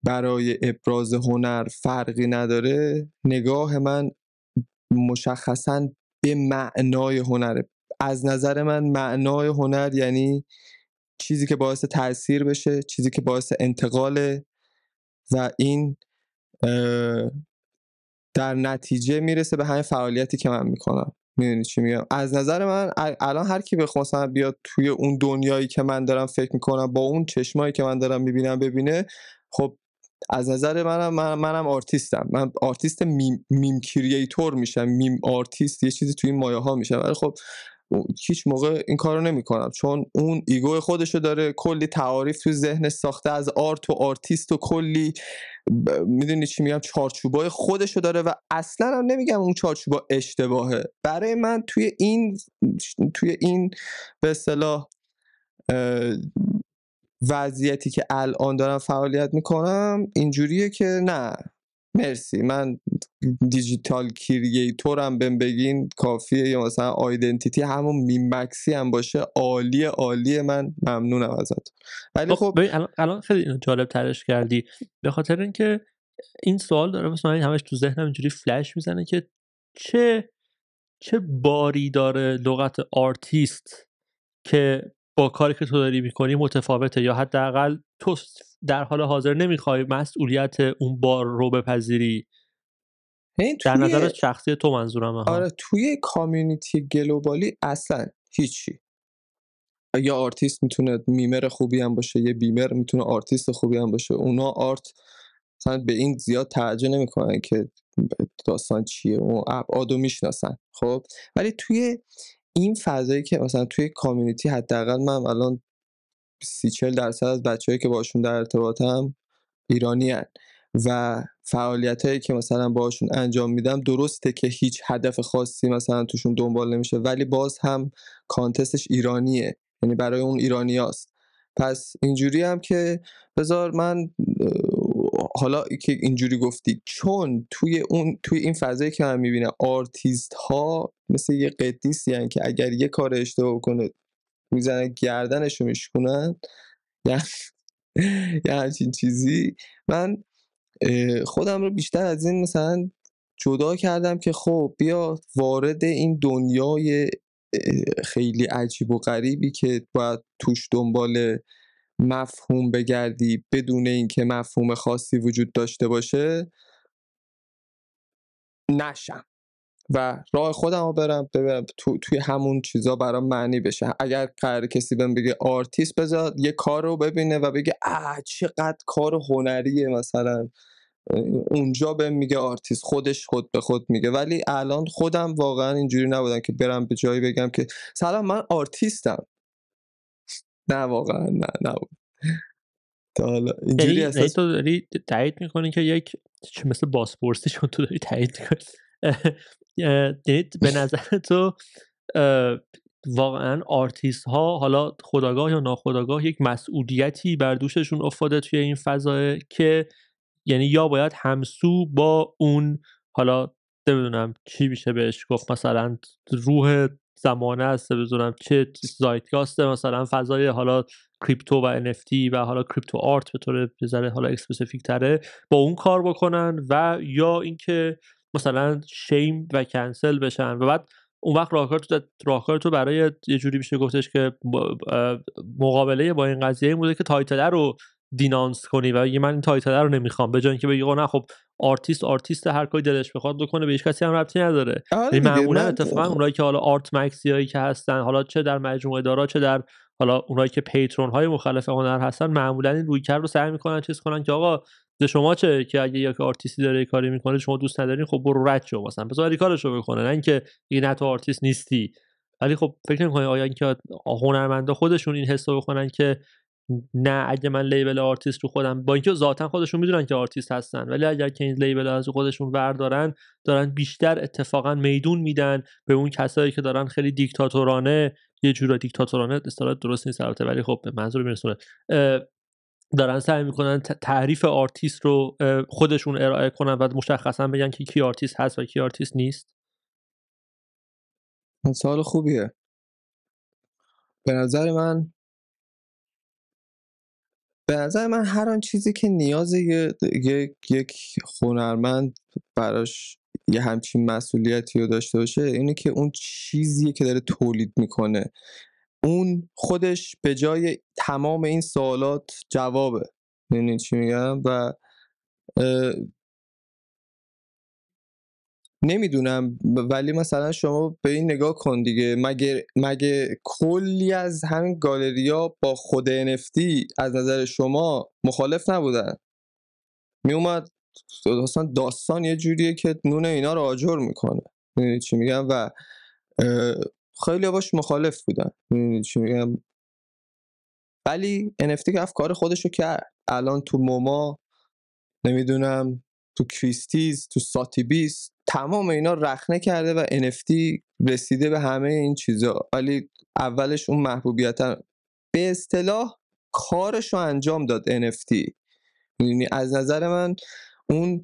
برای ابراز هنر فرقی نداره نگاه من مشخصا به معنای هنره. از نظر من معنای هنر یعنی چیزی که باعث تاثیر بشه چیزی که باعث انتقاله. و این در نتیجه می‌رسه به همین فعالیتی که من می‌کنم. می‌دونی چی میگم؟ از نظر من الان هر کی بخواد بیاد توی اون دنیایی که من دارم فکر می‌کنم با اون چشمایی که من دارم می‌بینم ببینه خب از نظر منم من منم آرتیستم. من آرتیست میم, meme creator میشم. meme artist یه چیزی توی این مایه ها میشم ولی خب هیچ موقع این کارو نمی‌کنم. چون اون ego خودشو داره کلی تعاریف توی ذهنش ساخته از art و آرتیست و کلی می‌دونی چی میگم چارچوبای خودشو داره و اصلا هم نمیگم اون چارچوبا اشتباهه. برای من توی این توی این به اصطلاح وضعیتی که الان دارم فعالیت می‌کنم اینجوریه که نه. مرسی. من digital creator م بهم بگین کافیه یا مثلا identity همون میمکسی هم باشه. عالی عالی من ممنونم ازت. ولی خب, خب الان خیلی جالب ترش کردی. به خاطر اینکه این سوال داره مثلا این همش تو ذهنم اینجوری فلش می‌زنه که چه چه باری داره لغت آرتیست که با کاری که تو داری می‌کنی متفاوته یا حداقل تو در حال حاضر نمی‌خوای مسئولیت اون بار رو بپذیری؟ در نظر شخصی تو منظورم آره توی community globally اصلا هیچی. یا آرتیست می‌تونه memer خوبی هم باشه یه memer می‌تونه آرتیست خوبی هم باشه. اونا art مثلا به این زیاد توجه نمی‌کنن که داستان چیه. اون ابعادو می‌شناسن خب؟ ولی توی این فضایی که مثلا توی community حداقل من الان سی چل درصد از بچه‌هایی که باشون در ارتباطم ایرانی هن. و فعالیت هایی که مثلا باشون انجام میدم درسته که هیچ هدف خاصی مثلا توشون دنبال نمیشه ولی باز هم context ش ایرانیه یعنی برای اون ایرانی هست. پس اینجوری هم که بذار من حالا که اینجوری گفتی چون توی اون توی این فضایی که من می‌بینم آرتیست ها مثل یه قدیسی هن که اگر یه کار اشتباه کنه می‌زنن گردنشو میشکنن یعنی یه همچین چیزی. من خودم رو بیشتر از این مثلا جدا کردم که خب بیا وارد این دنیای خیلی عجیب و غریبی که باید توش دنبال مفهوم بگردی بدون اینکه مفهوم خاصی وجود داشته باشه نشم. و راه خودم رو برم ببرم تو، توی همون چیزا برام معنی بشه. اگر قرار کسی بهم بگه آرتیست بذار یه کار رو ببینه و بگه اه چقدر کار هنریه مثلا. اونجا بهم میگه آرتیست خودش خود به خود میگه. ولی الان خودم واقعا اینجوری نبودم که برم به جایی بگم که سلام من آرتیستم. نه واقعا نه نبود. حالا اینجوری یعنی احساس تو داری تایید می‌کنی که یک چه مثل باسپورسی چون تو داری تایید می‌کنی؟ یعنی به نظر تو واقعا آرتیست ها حالا خداگاه یا ناخداگاه یک مسئولیتی بر دوششون افتاده توی این فضا که یعنی یا باید همسو با اون حالا نمی‌دونم چی میشه بهش گفت مثلا روح زمانه است بدونم چه زایتگاسته مثلا فضای حالا کریپتو و NFT و حالا کریپتو آرت به طور بذاره حالا اسپسیفیک تره با اون کار بکنن و یا اینکه مثلا shame و کنسل بشن. و بعد اون وقت راهکار تو راهکار تو برای یه جوری میشه گفتش که مقابله با این قضیه این بوده که title رو denounce کنی و بگی من این title رو نمی‌خوام به جای اینکه بگی نه خب artist artist هر کاری دلش بخواد بکنه به هیچ کسی هم ربطی نداره. آره معمولا اتفاقا اونایی که حالا art maxi که هستن حالا چه در مجموعه‌دارا چه در حالا اونایی که patron های مختلف هنر هستن معمولا این رویکرد رو سعی می‌کنن چیز کنن که آقا به شما چه که اگه یک آرتیستی داره کاری می‌کنه شما دوست ندارین خب برو رد شو مثلا بذار کارشو بکنه. نه اینکه نه تو آرتیست نیستی. ولی خب فکر نمی‌کنی آیا اینکه هنرمندا خودشون این حسو بکنن که نه اگه من label artist رو خودم با اینکه ذاتا خودشون می‌دونن که آرتیست هستن ولی اگر که این label از خودشون بردارن دارن بیشتر اتفاقا میدون میدن به اون کسایی که دارن خیلی دیکتاتورانه یه جورا دیکتاتورانه اصطلاح درست نیست البته ولی خب منظور میرسونه دارن سعی می‌کنن تعریف آرتیست رو خودشون ارائه کنن و مشخصا بگن که کی آرتیست هست و کی آرتیست نیست. سال خوبیه. به نظر من به نظر من هر آن چیزی که نیاز یک هنرمند براش یه همچین مسئولیتی رو داشته باشه اینه که اون چیزیه که داره تولید می‌کنه. اون خودش به جای تمام این سوالات جوابه. یعنی چی میگم؟ و نمی‌دونم ولی مثلا شما به این نگاه کن دیگه. مگه مگه کلی از همین گالریا با خود NFT از نظر شما مخالف نبودن؟ میومد اصلا داستان یه جوریه که نون اینا رو آجر می‌کنه. می‌دونی چی میگم؟ و خیلی باش مخالف بودن. می‌دونی چی میگم؟ ولی NFT که افکار خودشو کرد. الان تو موما نمی‌دونم تو کریستیز تو ساتی بیس تمام اینا رخنه کرده و NFT رسیده به همه این چیزا. ولی اولش اون محبوبیت به اصطلاح کارش رو انجام داد NFT یعنی از نظر من اون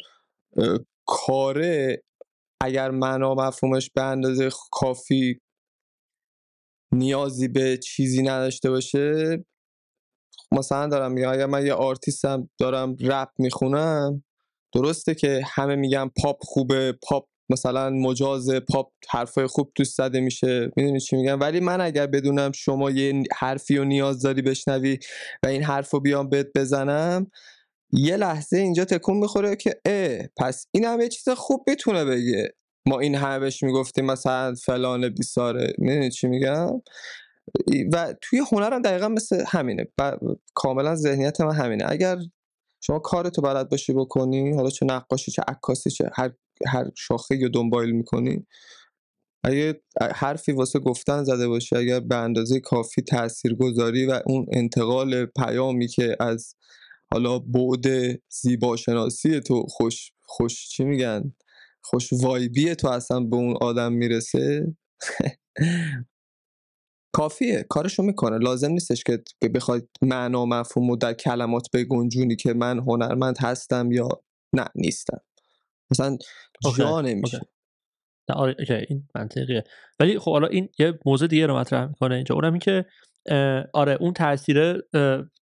کاره اگر معنا مفهومش به اندازه کافی نیازی به چیزی نداشته باشه مثلا دارم میگم اگر من یه آرتیستم دارم رپ می‌خونم درسته که همه میگن پاپ خوبه پاپ مثلا مجاز پاپ حرفای خوب توش زده میشه می‌دونی چی میگم؟ ولی من اگر بدونم شما یه حرفی و نیاز داری بشنوی و این حرف رو بیام بهت بزنم یه لحظه اینجا تکون می‌خوره که اه پس این هم یه چیز خوب می‌تونه بگه. ما این همه بهش می‌گفتیم مثلا فلان بیساره می‌دونی چی میگم؟ و توی هنرم دقیقا مثل همینه. کاملا ذهنیت من همینه. اگر شما کارتو بلد باشی بکنی؟ حالا چه نقاشی چه عکاسی چه هر هر شاخه رو دنبال می‌کنی؟ اگه حرفی واسه گفتن زده باشه اگر به اندازه کافی تاثیرگذاری و اون انتقال پیامی که از حالا بعد زیباشناسی تو خوش خوش چی میگن؟ خوش وایبی تو اصلا به اون آدم می‌رسه؟ کافیه کارشو می‌کنه. لازم نیستش که بخواید معنا مفهوم و در کلمات بگنجونی که من هنرمند هستم یا نه نیستم. مثلا جا نمیشه. آره این منطقیه. ولی خب حالا این یه موضوع دیگه رو مطرح می‌کنه اینجا. اونم این که آره اون تاثیر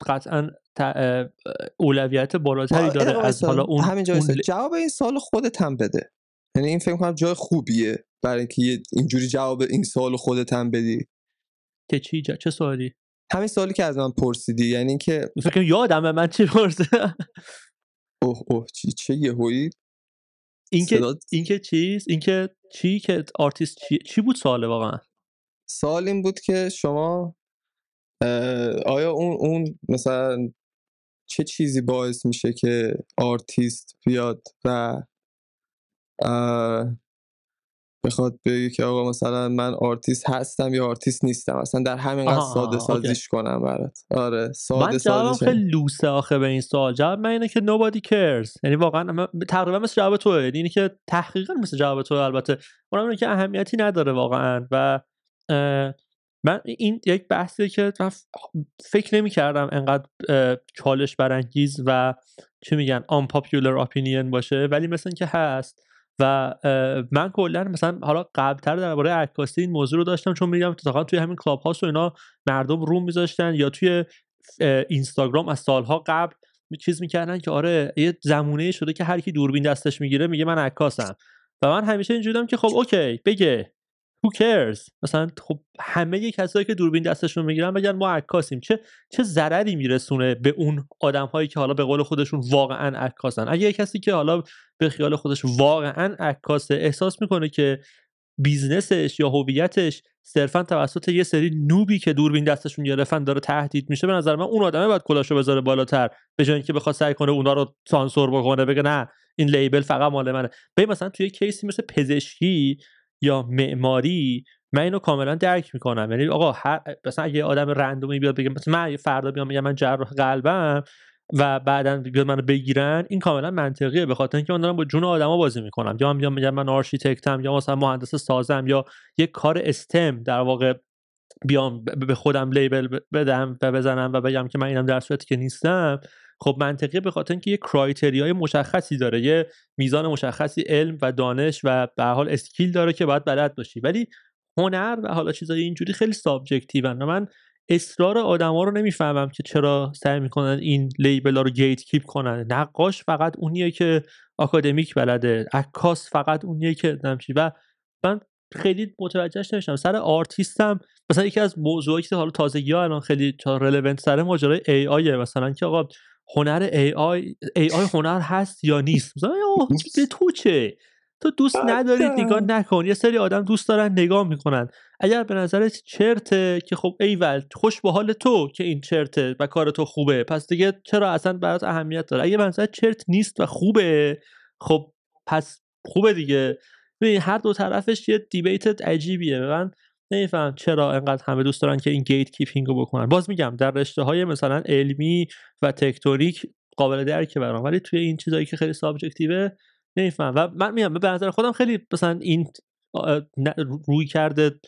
قطعا اولویت بالاتری داره از حالا اون همینجا اون... جواب این سوال خودت هم بده. یعنی این فکر کنم جای خوبیه برای اینکه اینجوری جواب این سوال خودت هم بدی. که چی جا؟ چه سوالی؟ همین سوالی که از من پرسیدی یعنی که فکر یادم من چی پرسه. اوه اوه چی چه یهویی؟ اینکه اینکه چیز اینکه چی که آرتیست چی, چی بود سواله واقعا؟ سوال این بود که شما آیا اون اون مثلا چه چیزی باعث میشه که آرتیست بیاد و بخواد بگه که آقا مثلا من آرتیست هستم یا آرتیست نیستم. اصلا در همین قصد ساده سازیش کنم برات. آره ساده من جواب خیلی لوسه آخه به این سوال. جواب من اینه که nobody cares. یعنی واقعا تقریبا مثل جواب توه. یعنی اینه که تحقیقا مثل جواب توه البته. اونم اینه که اهمیتی نداره واقعا. و من این یک بحثیه که فکر نمی کردم انقدر چالش برانگیز و چی میگن unpopular opinion باشه. ولی مثل که هست و من کلا مثلا حالا قبلتر درباره عکاسی این موضوع رو داشتم چون میگم اتفاقا توی همین کلاب هاست و اینا مردم روم میذاشتن یا توی اینستاگرام از سالها قبل چیز می‌کردن که آره یه زمونه شده که هر کی دوربین دستش می‌گیره میگه من عکاسم. و من همیشه اینجوریام که خب okay بگه. Who cares? مثلا خب همه کسایی که دوربین دستشون می‌گیرن بگن ما عکاسیم. چه چه ضرری میرسونه به اون آدم هایی که حالا به قول خودشون واقعا عکاسن؟ اگه کسی که حالا به خیال خودش واقعا عکاسه احساس می‌کنه که business ش یا هویتش صرفا توسط یه سری noob ی که دوربین دستشون گرفتن داره تهدید میشه به نظر من اون آدمه باید کلاهشو بذاره بالاتر. به جای اینکه بخواد سعی کنه اونا رو سانسور بکنه بگه نه این label فقط مال منه. به مثلا توی case ی مثل پزشکی یا معماری من اینو کاملا درک می‌کنم. یعنی آقا هر مثلا اگه آدم random ی بیاد بگه مثلا من فردا بیام میگم من جراح قلبم و بعدا بیاد منو بگیرن این کاملا منطقیه. به خاطر اینکه من دارم با جون آدما بازی می‌کنم. یا من میگم من آرشیتکتم یا مثلا مهندس سازم یا یک کار استم در واقع بیام به خودم label بدم و بزنم و بگم که من اینم در صورتی که نیستم. خب منطقیه به خاطر اینکه یه criteria ی مشخصی داره یه میزان مشخصی علم و دانش و به حال skill داره که باید بلد باشی. ولی هنر و حالا چیزای اینجوری خیلی subjective ن و من اصرار آدما رو نمی‌فهمم که چرا سعی می‌کنن این label ها رو gatekeep کنن. نقاش فقط اونیه که آکادمیک بلده عکاس فقط اونیه که نمچی و من خیلی متوجهش نمیشم. سر آرتیستم مثلا یکی از موضوعی که حالا تازگی ها الان خیلی relevant سر ماجرای AI مثلا که آقا هنر AI AI هنر هست یا نیست؟ مثلا به تو چه؟ تو دوست ندارید نگاه نکن. یه سری آدم دوست دارن نگاه می‌کنن. اگر به نظرت چرته که خب ایول خوش به حال تو که این چرته و کار تو خوبه پس دیگه چرا اصلا برات اهمیت داره؟ اگه به نظرت چرت نیست و خوبه خب پس خوبه دیگه. ببین هر دو طرفش یه debate عجیبیه. من نمیفهم چرا انقدر همه دوست دارن که این gatekeeping رو بکنن. باز میگم در رشته های مثلا علمی و technical قابل درکه برام ولی توی این چیزایی که خیلی subjective ه نمیفهم. و من میگم به نظر خودم خیلی مثلا این رویکرده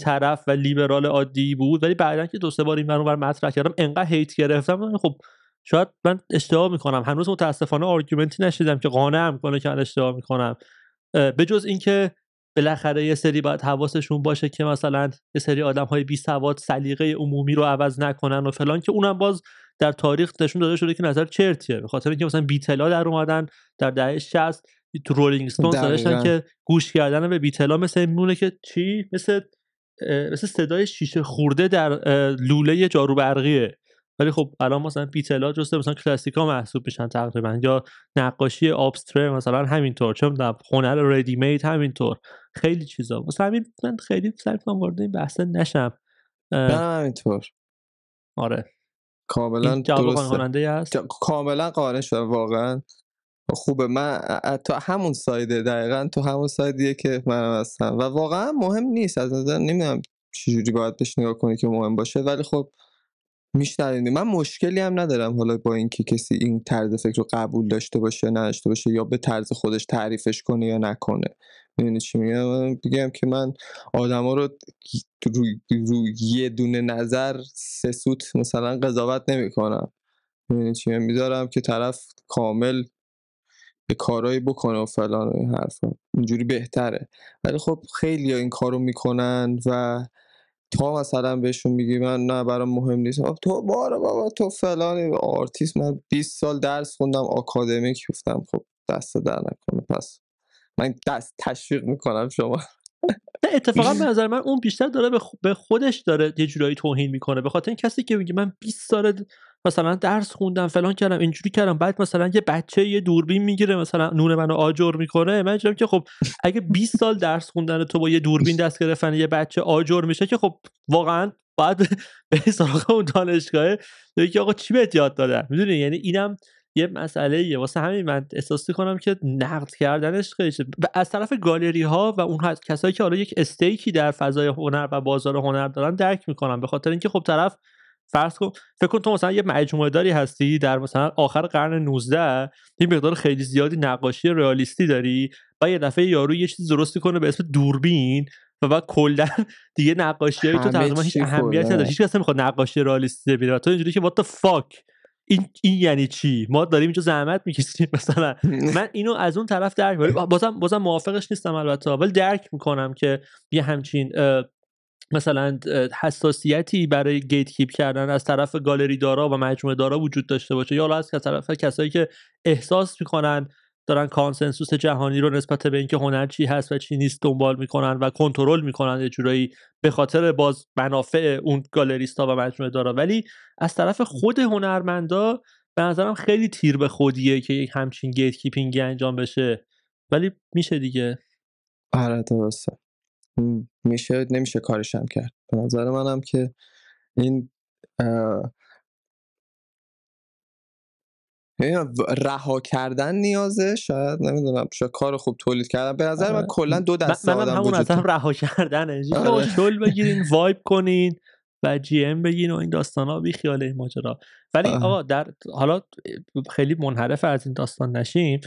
طرف و لیبرال عادی بود ولی بعدا که دو سه بار این بر مطرح کردم انقدر hate گرفتم. خب شاید من اشتباه می‌کنم. هنوز متاسفانه argument ی نشیدم که قانعم کنه که من اشتباه می‌کنم. به جز اینکه بالاخره یه سری باید حواسشون باشه که مثلا یه سری آدم های بی سواد سلیقه عمومی رو عوض نکنن و فلان که اونم باز در تاریخ نشون داده شده که نظر چرتیه به خاطر اینکه مثلا بیتلا در اومدن در دهه 60 تو رولینگ استونز داشتن که گوش کردن به بیتلا مثل میمونه که چی؟ مثل مثل صدای شیشه خورده در لوله جارو برقیه ولی خب الان مثلا بیتلا جسته مثلا کلاسیکا محسوب میشن تقریبا یا نقاشی آبستر مثلا همینطور چون در هنر ردی مید همینطور. خیلی چیزا. مثلا همین من خیلی سعی کنم وارد این بحث نشم. نه همینطور. آره. کاملا درسته. هست؟ کاملا قانع شدم واقعا. خوبه. من تو همون سایده دقیقا تو همون سایدیه که من هستم. و واقعا مهم نیست. از نظر نمی‌دونم چجوری باید بهش نگاه کنی که مهم باشه. ولی خب میشنوید من مشکلی هم ندارم حالا با اینکه کسی این طرز فکر رو قبول داشته باشه نداشته باشه یا به طرز خودش تعریفش کنه یا نکنه. می‌دونی چی میگم؟ بگم که من آدما رو روی, روی یه دونه نظر سه سوت مثلا قضاوت نمی‌کنم. می‌دونی چی می‌ذارم؟ که طرف کامل به کارایی بکنه و فلان و این حرفا اینجوری بهتره. ولی خب خیلی این کارو می‌کنن و تا مثلا بهشون میگی من نه برام مهم نیست. تو بارا بابا تو فلان آرتیست. من 20 سال درس خوندم آکادمیک گفتم. خب دستت درد نکنه پس من دست تشویق می‌کنم شما. اتفاقا به نظر من اون بیشتر داره به خودش داره یه جورایی توهین می‌کنه. به خاطر این کسی که میگه من 20 سال مثلا درس خوندم فلان کردم اینجوری کردم بعد مثلا یه بچه یه دوربین می‌گیره مثلا نون منو آجر می‌کنه من اینجوری که خب اگه 20 سال درس خوندن تو با یه دوربین دست گرفتن یه بچه آجر میشه که خب واقعا بعد به سراغ اون دانشگاه که آقا چی بهت یاد دادن؟ می‌دونی؟ یعنی اینم یه مسئله یه واسه همین من احساس کنم که نقد کردنش خیلی از طرف گالری ها و اون کسایی که حالا یک استیکی در فضای هنر و بازار هنر دارن درک می‌کنم. به خاطر اینکه خب طرف فرض کن فکر کن تو مثلا یه مجموعه داری هستی در مثلا آخر قرن 19 یه مقدار خیلی زیادی نقاشی رئالیستی داری و یه دفعه یارو یه چیز درستی کنه به اسم دوربین و بعد کلا دیگه نقاشی تو تقریبا هیچ اهمیتی نداره. هیچ کس نمی‌خواد نقاشی رئالیستی ببینه. و تو اینجوری که what the fuck این این یعنی چی؟ ما داریم اینجا زحمت می‌کشیم. مثلا من اینو از اون طرف درک بازم بازم موافقش نیستم البته. ولی درک می‌کنم که یه همچین مثلا حساسیتی برای گیت کیپ کردن از طرف گالری دارا و مجموعه دارا وجود داشته باشه. یا از طرف کسایی که احساس می‌کنن دارن کانسنسوس جهانی رو نسبت به اینکه هنر چی هست و چی نیست دنبال می‌کنن و کنترل می‌کنن یه جورایی به خاطر باز منافع اون گالریستا و مجموعه دارا. ولی از طرف خود هنرمندا به نظرم خیلی تیر به خودیه که یک همچین گیت کیپینگی انجام بشه. ولی میشه دیگه. آره درسته. میشه نمیشه کارشم کرد. به نظر منم که این رها کردن نیازه شاید نمی‌دونم شاید کار خوب تولید کردن. به نظر من آره. کلا دو دسته آدم همون اصلا رها کردنه شل بگیرین وایب کنین و GM بگین و این داستان ها بی خیال این ماجرا. ولی آقا در حالا خیلی منحرف از این داستان نشیم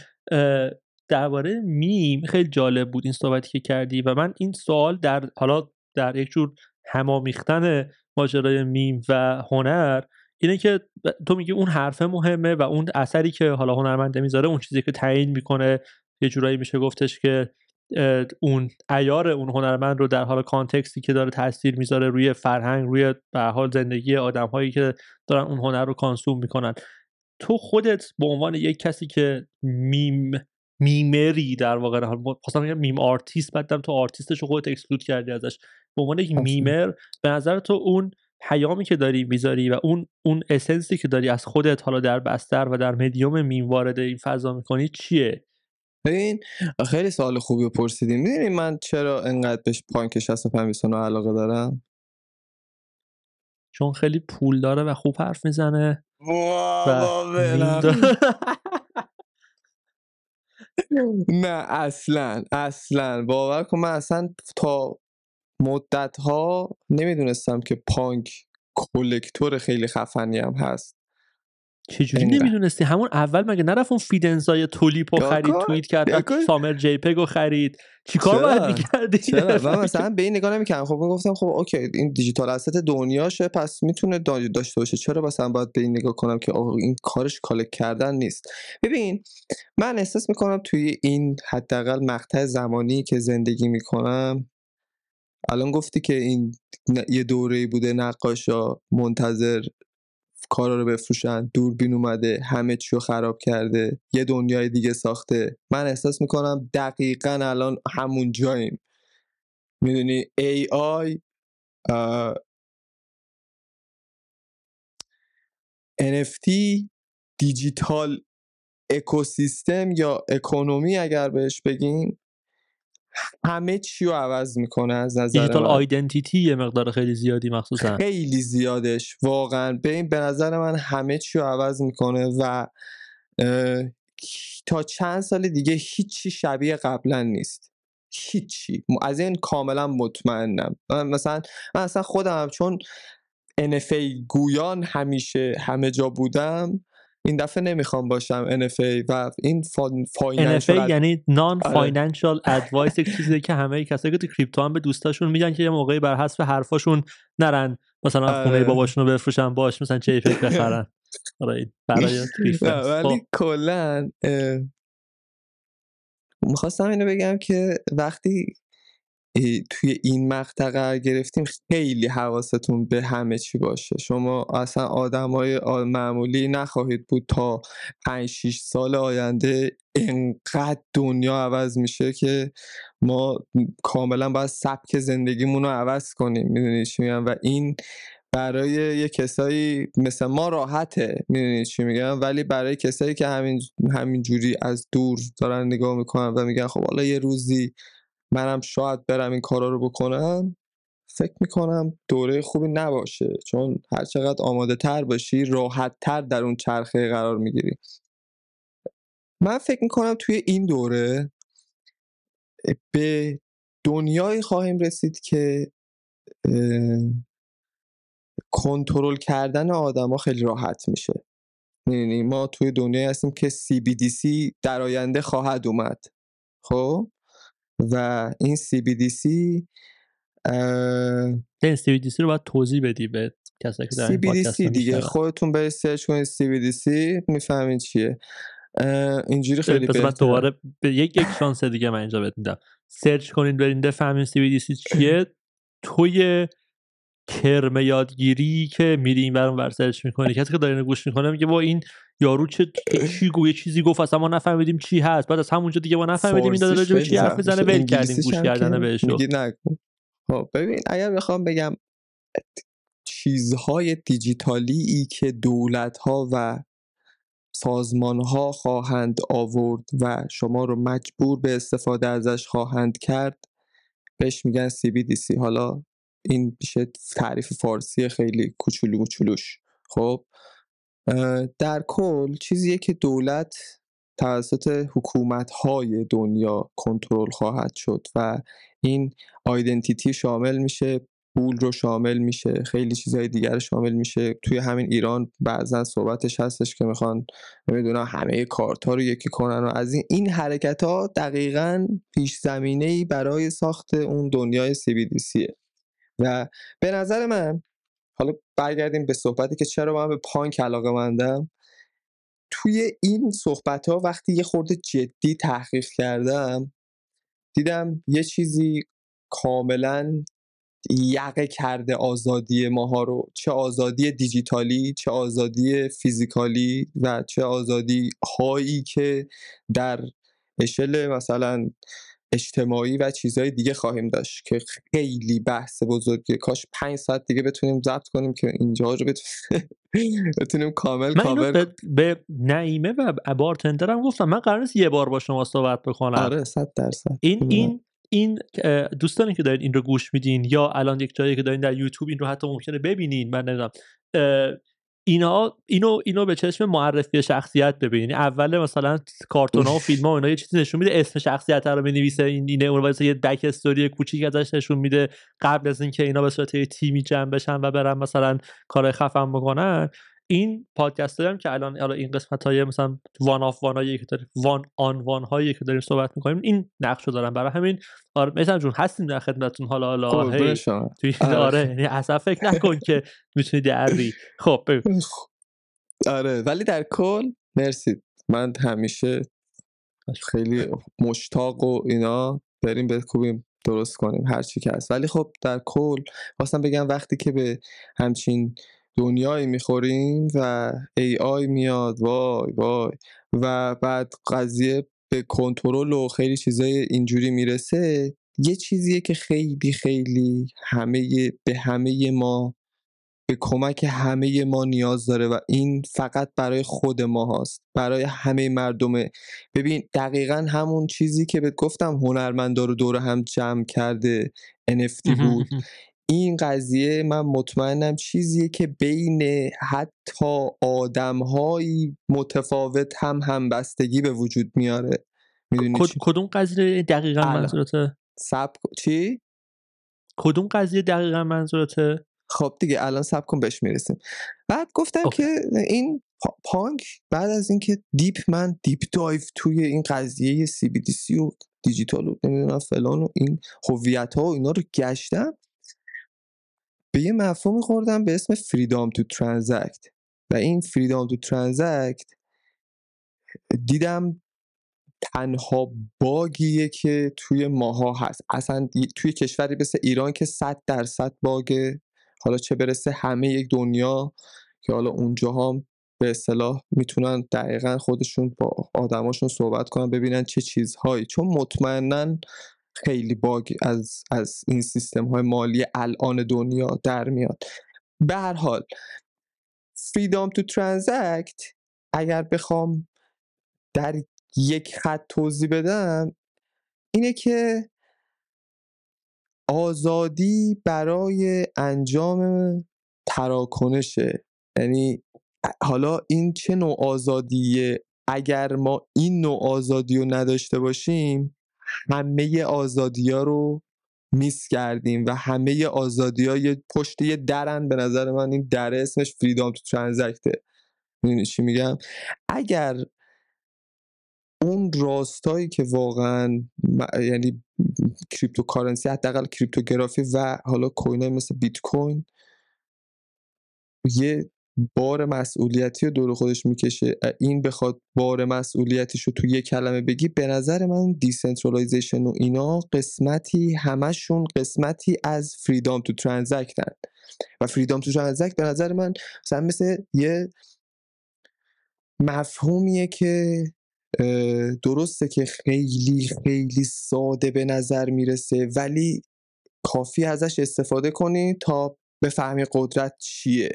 درباره میم خیلی جالب بود این صحبتی که کردی و من این سوال در حالا در یک جور هم آمیختن ماجرای میم و هنر اینه که تو میگی اون حرفه مهمه و اون اثری که حالا هنرمنده می‌ذاره اون چیزی که تعیین می‌کنه یه جورایی میشه گفتش که اون عیار اون هنرمند رو در حال context ی که داره تاثیر می‌ذاره روی فرهنگ روی به حال زندگی آدم هایی که دارن اون هنر رو consume می‌کنن. تو خودت به عنوان یک کسی که میم memer ی در واقع خواستم بگم میم آرتیست بعدم تو آرتیستش رو خودت exclude کردی ازش. به عنوان یک memer به نظر تو اون پیامی که داری می‌ذاری و اون اون essence ی که داری از خودت حالا در بستر و در مدیوم میم وارد این فضا می‌کنی چیه؟ این خیلی سوال خوبی پرسیدیم می‌دونی من چرا انقدر بهش پانک 65 علاقه دارم؟ چون خیلی پول داره و خوب حرف می‌زنه نه اصلا اصلا. باور کن من اصلا تا مدت ها نمی‌دونستم که پانک کلکتور خیلی خفنی هم هست. چجوری نمی‌دونستی؟ همون اول مگه نرفت اون Fidenza ی Tulip رو خرید توییت کرد سامر JPEG رو خرید. چیکار باید می‌کردی؟ چرا؟ من مثلا به این نگاه نمی‌کردم. خب گفتم خب اوکی این digital asset دنیاشه پس می‌تونه داشته باشه. چرا مثلا باید به این نگاه کنم که این کارش collect کردن نیست؟ ببین من احساس می‌کنم توی این حداقل مقطع زمانی که زندگی می‌کنم الان گفتی که این یه دوره بوده نقاشا منتظر کارا رو بفروشن. دوربین اومده همه چی رو خراب کرده یه دنیای دیگه ساخته. من احساس می‌کنم دقیقا الان همون جاییم. می‌دونی ای آی NFT دیجیتال اکوسیستم یا اکونومی اگر بهش بگیم همه چی رو عوض می‌کنه از نظر دیجیتال آیدنتیتی یه مقدار خیلی زیادی مخصوصا. خیلی زیادش واقعا. به این به نظر من همه چی رو عوض می‌کنه و تا چند سال دیگه هیچی شبیه قبلا نیست. هیچی. از این کاملا مطمئنم. مثلا من اصلا خودم چون NFA گویان همیشه همه جا بودم این دفعه نمی‌خوام باشم NFA و این financial NFA یعنی non financial advice یک چیزی که همه کسایی که تو crypto هم به دوستاشون میگن که یه موقعی بر حسب حرفاشون نرن مثلا خونه آره. باباشون رو بفروشن باش مثلا چه فکر بخرن آره، برای ولی خب. کلا می‌خواستم اینو بگم که وقتی توی این مقطع قرار گرفتیم خیلی حواستون به همه چی باشه. شما اصلا آدم های معمولی نخواهید بود تا 5 6 سال آینده انقدر دنیا عوض میشه که ما کاملا باید سبک زندگیمون رو عوض کنیم می‌دونید چی میگم؟ و این برای یه کسایی مثل ما راحته می‌دونید چی میگم؟ ولی برای کسایی که همین همین جوری از دور دارن نگاه می‌کنن و میگن خب حالا یه روزی منم شاید برم این کارا رو بکنم فکر می‌کنم دوره خوبی نباشه چون هر چقدر آماده تر باشی راحت تر در اون چرخه قرار می‌گیری. من فکر می‌کنم توی این دوره به دنیایی خواهیم رسید که کنترل کردن آدما خیلی راحت میشه. یعنی ما توی دنیایی هستیم که CBDC در آینده خواهد اومد. خب؟ و این CBDC این CBDC رو باید توضیح بدی به کسایی که دارن CBDC دیگه. خودتون برید search کنید CBDC می‌فهمید چیه. اینجوری خیلی بهتره. دوباره به یک یک شانس دیگه من اینجا بهت میدم. search کنید برید بفهمید CBDC چیه. توی کرم یادگیری که میری این برون ور search می‌کنی. کسی که داره اینو گوش می‌کنه میگه با این یارو چه چی گویه چیزی گفت اصلا ما نفهمیدیم چی هست. بعد از همونجا دیگه ما نفهمیدیم این داره چی حرف می‌زنه ول کردیم گوش کردن بهش خب ببین اگر می‌خوام بگم چیزهای دیجیتالی ای که دولت ها و سازمان ها خواهند آورد و شما رو مجبور به استفاده ازش خواهند کرد بهش میگن CBDC حالا این میشه تعریف فارسی خیلی کوچولو کوچولوش خب در کل چیزیه که دولت توسط حکومت های دنیا کنترل خواهد شد و این آیدنتیتی شامل میشه پول رو شامل میشه خیلی چیزهای دیگر شامل میشه. توی همین ایران بعضا صحبتش هستش که می‌خوان نمی‌دونم همه کارت ها رو یکی کنن و از این این حرکت ها دقیقا پیش زمینه ای برای ساخت اون دنیای CBDCه و به نظر من حالا برگردیم به صحبتی که چرا من به پانک علاقه مندم. توی این صحبت ها وقتی یه خورده جدی تحقیق کردم دیدم یه چیزی کاملا یقه کرده آزادی ماها رو. چه آزادی دیجیتالی چه آزادی فیزیکالی و چه آزادی هایی که در اشل مثلا اجتماعی و چیزهای دیگه خواهیم داشت که خیلی بحث بزرگی کاش پنج ساعت دیگه بتونیم ضبط کنیم که اینجا رو بتونیم, کامل من کامل به, به نعیمه و بارتندرم گفتم. من قرار نیست یه بار با شما صحبت بکنم. آره صد درصد. این این این دوستانی که دارین این رو گوش میدین یا الان یک جایی که دارین در یوتیوب این رو حتی ممکنه ببینین من نمی‌دونم. اینا اینو اینو به چشم معرفی شخصیت ببینین اول مثلا کارتون ها و فیلم ها اینا یه چیزی نشون میده اسم شخصیت رو بنویسه. این اینه اون یه بک استوری کوچیک ازش نشون میده. قبل از اینکه اینا به صورت تیمی جمع بشن و برن مثلا کار خفن بکنن این پادکست هم که الان حالا این قسمت های مثلا وان آف وان هایی که داریم وان آن وان هایی که داریم صحبت می‌کنیم این نقش رو دارن. برای همین آره مثلا جون هستیم در خدمتتون. حالا حالا هی توی آره, آره، یعنی اصلا فکر نکن که می‌تونی دری خب آره ولی در کل مرسی. من همیشه خیلی مشتاق و اینا بریم بکوبیم درست کنیم هر چی که هست. ولی خب در کل خواستم بگم وقتی که به همچین دنیایی می‌خوریم و ای آی میاد وای وای. و بعد قضیه به کنترل و خیلی چیزای اینجوری می‌رسه. یه چیزیه که خیلی خیلی همه به همه ما به کمک همه ما نیاز داره و این فقط برای خود ما هست برای همه مردمه ببین دقیقا همون چیزی که بهت گفتم هنرمندا رو دور هم جمع کرده NFT بود. این قضیه من مطمئنم چیزیه که بین حتی آدمهایی متفاوت هم همبستگی به وجود میاره. می‌دونی کدوم قضیه دقیقا منظورته؟ سب چی؟ کدوم قضیه دقیقا منظورته؟ خب دیگه الان صبر کن بهش می‌رسیم. بعد گفتم اوکی. که این پانک بعد از اینکه deep من deep dive توی این قضیه CBDC و دیجیتال و نمی‌دونم فلان و این هویت ها و اینا رو گشتم به یه مفهومی خوردم به اسم freedom to transact و این freedom to transact دیدم تنها باگیه که توی ماها هست. اصلا توی کشوری مثل ایران که صد درصد باگه. حالا چه برسه همه یک دنیا که حالا اونجا هم به اصطلاح می‌تونن دقیقا خودشون با آدماشون صحبت کنن ببینن چه چیزهایی. چون مطمئنا خیلی باگ از, از این سیستم های مالی الان دنیا در میاد. به هر حال فریدام تو ترانزکت اگر بخوام در یک خط توضیح بدم اینه که آزادی برای انجام تراکنشه یعنی حالا این چه نوع آزادیه؟ اگر ما این نوع آزادی رو نداشته باشیم همه آزادی ها رو میس کردیم و همه آزادی های پشت یه درن به نظر من این در اسمش فریدام تو ترانزکته می‌دونی چی میگم؟ اگر اون راستایی که واقعا یعنی cryptocurrency حداقل cryptography و حالا coin مثل بیت کوین یه بار مسئولیتی رو دور خودش می‌کشه. این بخواد بار مسئولیتیش رو تو یه کلمه بگی به نظر من decentralization و اینا قسمتی همشون قسمتی از freedom to transact ن و فریدام تو ترانزکت به نظر من مثلا مثل یه مفهومیه که درسته که خیلی خیلی ساده به نظر می‌رسه ولی کافی ازش استفاده کنی تا بفهمی قدرت چیه.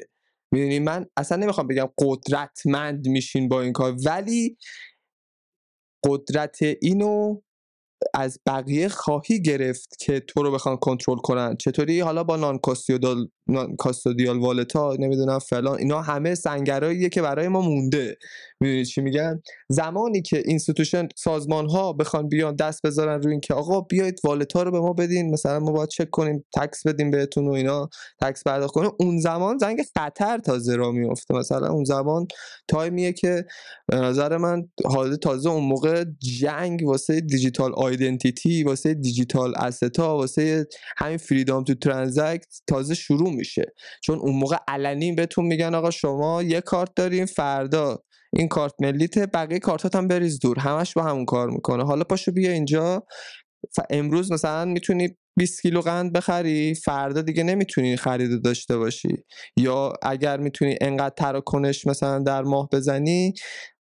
می‌دونی؟ من اصلا نمی‌خوام بگم قدرتمند میشین با این کار ولی قدرت اینو از بقیه خواهی گرفت که تو رو بخوان کنترل کنن. چطوری؟ حالا با نان کاستودیال نان کاستودیال والتا نمی‌دونم فلان اینا همه سنگراییه که برای ما مونده. می‌دونید چی میگن زمانی که institution سازمان ها بخوان بیان دست بذارن روی اینکه آقا بیاید wallet ا رو به ما بدین مثلا ما باید چک کنیم tax بدیم بهتون و اینا tax پرداخت کنیم. اون زمان زنگ خطر تازه را میفته مثلا اون زمان time یه که به نظر من حالا تازه اون موقع جنگ واسه digital identity واسه digital asset ا واسه همین freedom to transact تازه شروع میشه. چون اون موقع علنی بهتون میگن آقا شما یه کارت داریم فردا. این کارت ملیته بقیه کارتات هم بریز دور. همش با همون کار می‌کنه. حالا پاشو بیا اینجا. امروز مثلا می‌تونی 20 کیلو قند بخری. فردا دیگه نمی‌تونی خرید داشته باشی. یا اگر می‌تونی انقدر تراکنش مثلا در ماه بزنی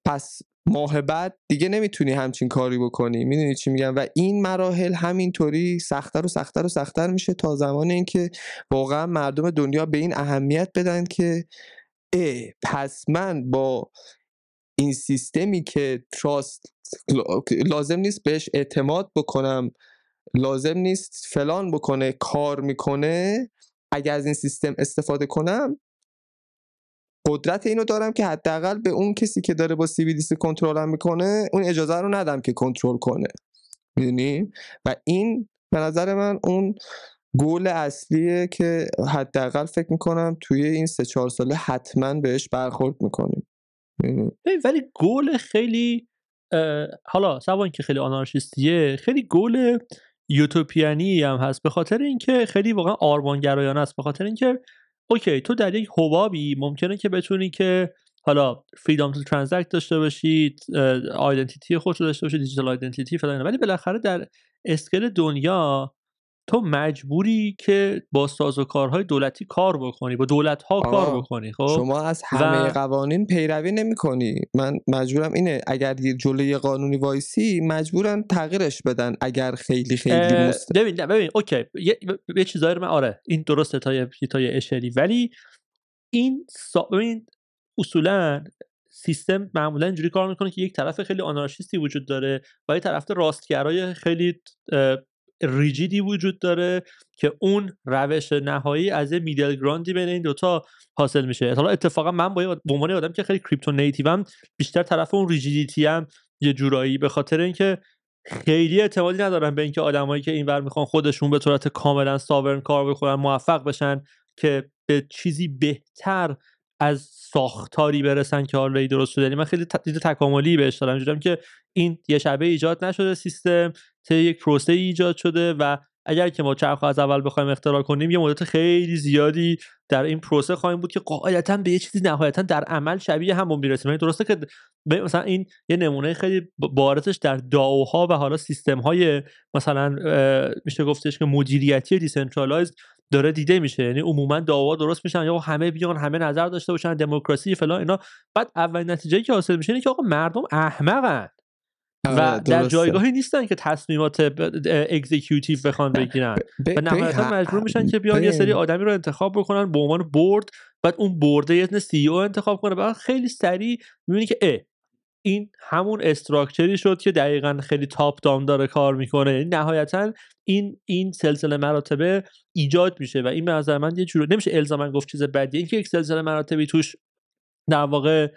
پس ماه بعد دیگه نمی‌تونی همچین کاری بکنی. می‌دونی چی میگم؟ و این مراحل همینطوری سختتر و سختتر و سختتر میشه تا زمان اینکه واقعا مردم دنیا به این اهمیت بدن که اه پس من با این سیستمی که تراست لازم نیست بهش اعتماد بکنم لازم نیست فلان بکنه کار می‌کنه اگر از این سیستم استفاده کنم قدرت اینو دارم که حداقل به اون کسی که داره با سی بی می‌کنه اون اجازه رو ندم که کنترل کنه. می‌دونی؟ و این به نظر من اون گول اصلیه که حداقل فکر می‌کنم توی این سه چهار ساله حتما بهش برخورد می‌کنیم. ولی گل خیلی حالا سوان که خیلی آنارشیستیه خیلی گل یوتوپیانی هم هست به خاطر اینکه خیلی واقعا آرمانگرایانه است به خاطر اینکه اوکی تو در یک حبابی ممکنه که بتونی که حالا فریدام تو ترانزکت داشته باشید identity خودت داشته باشید digital identity فلان ولی بالاخره در scale دنیا تو مجبوری که با کارهای دولتی کار بکنی با دولت ها کار بکنی خب؟ شما از همه و... قوانین پیروی نمی کنی من مجبورم اینه اگر جلوی قانونی وایسی مجبورن تغییرش بدن اگر خیلی خیلی مست... ببین ببین اوکی. یه, یه چیزایی من آره این درسته تا یه تا یه اشلی ولی این سا... ببین اصولا سیستم معمولا اینجوری کار می‌کنه که یک طرف خیلی آنارشیستی وجود داره و یه طرف راستگرای خیلی rigid ی وجود داره که اون روش نهایی از middle ground ی بین این دوتا حاصل میشه. حالا اتفاقا من با به عنوان آدم که خیلی crypto native م بیشتر طرف اون rigidity هم یه جورایی به خاطر اینکه خیلی اعتمادی ندارم به اینکه آدمایی که اینور می‌خوان خودشون به صورت کاملا sovereign کار بکنن موفق بشن که به چیزی بهتر از ساختاری برسن که آلردی درست شده. یعنی من خیلی دید تکاملی بهش دارم. که این یه شبه ایجاد نشده سیستم طی یک پروسه ایجاد شده و اگر که ما چرخ از اول بخوایم اختراع کنیم یه مدت خیلی زیادی در این پروسه خواهیم بود که قاعدتا به یه چیزی نهایتا در عمل شبیه همون می‌رسیم. یعنی درسته که مثلا این یه نمونه خیلی بارتش در داوها و حالا سیستم های مثلا میشه گفتش که مدیریتی decentralize داره دیده میشه. یعنی عموما دعوا درست میشن یا همه بیان همه نظر داشته باشن دموکراسی فلان اینا. بعد اول نتیجه که حاصل میشه اینه که آقا مردم احمقن. و آره، در جایگاهی نیستن که تصمیمات executive بخوان بگیرن. و نهایتا مجبور میشن که بیان یه سری آدمی رو انتخاب بکنن به عنوان board بعد اون board ه یه CEO انتخاب کنه. بعد خیلی سریع می‌بینی که اه این همون استراکچری شد که دقیقا خیلی تاپ دام داره کار می‌کنه. یعنی نهایتا این این سلسله مراتبه ایجاد میشه و این به نظر من یه جور نمیشه الزاما گفت چیز بدیه اینکه یک سلسله مراتبی توش در واقع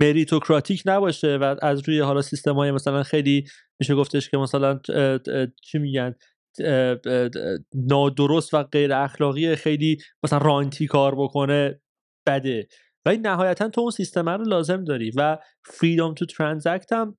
مریتوکراتیک نباشه و از روی حالا سیستم های مثلا خیلی میشه گفتش که مثلا چی میگن؟ نادرست و غیر اخلاقی خیلی مثلا رانتی کار بکنه بده. ولی نهایتا تو اون سیستم رو لازم داری و freedom to transact هم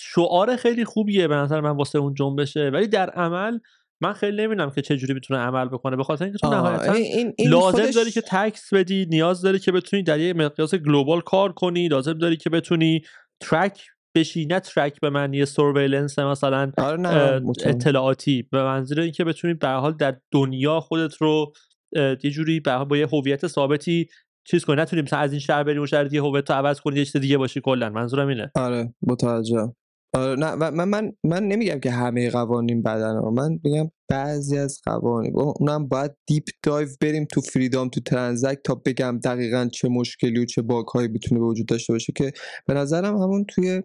شعار خیلی خوبیه به نظر من واسه اون جنبشه. ولی در عمل من خیلی نمی‌دونم که چه جوری می‌تونه عمل بکنه. به خاطر اینکه تو نهایتا این- این لازم خودش- داری که tax بدی نیاز داری که بتونی در یه مقیاس global کار کنی لازم داری که بتونی track بشی نه track به معنی surveillance مثلا آره. اطلاعاتی. به منظور اینکه بتونی به حال در دنیا خودت رو یه جوری به با یه هویت ثابتی چیز کنی. نتونی مثلا از این شهر بری اون شهر دیگه هویت رو عوض کنی یه چیز دیگه باشی کلا. منظورم اینه. آره متوجه نه و من من من نمیگم که همه قوانین بدن ها. من میگم بعضی از قوانین اونم باید deep dive بریم تو freedom to transact تا بگم دقیقا چه مشکلی و چه bug هایی می‌تونه به وجود داشته باشه که به نظرم همون توی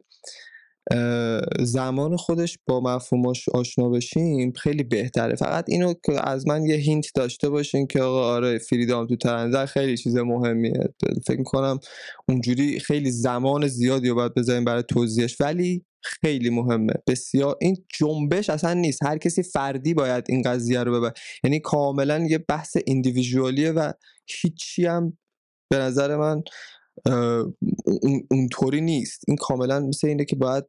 زمان خودش با مفهوماش آشنا بشیم خیلی بهتره. فقط اینو که از من یه hint داشته باشین که آقا آره freedom to transact خیلی چیز مهمیه. فکر کنم اونجوری خیلی زمان زیادی رو باید بذاریم برای توضیحش. ولی خیلی مهمه. بسیار این جنبش اصلا نیست. هر کسی فردی باید این قضیه رو ببر. یعنی کاملا یه بحث ایندیویژوالیه و هیچی هم به نظر من اونطوری نیست. این کاملا مثل اینه که باید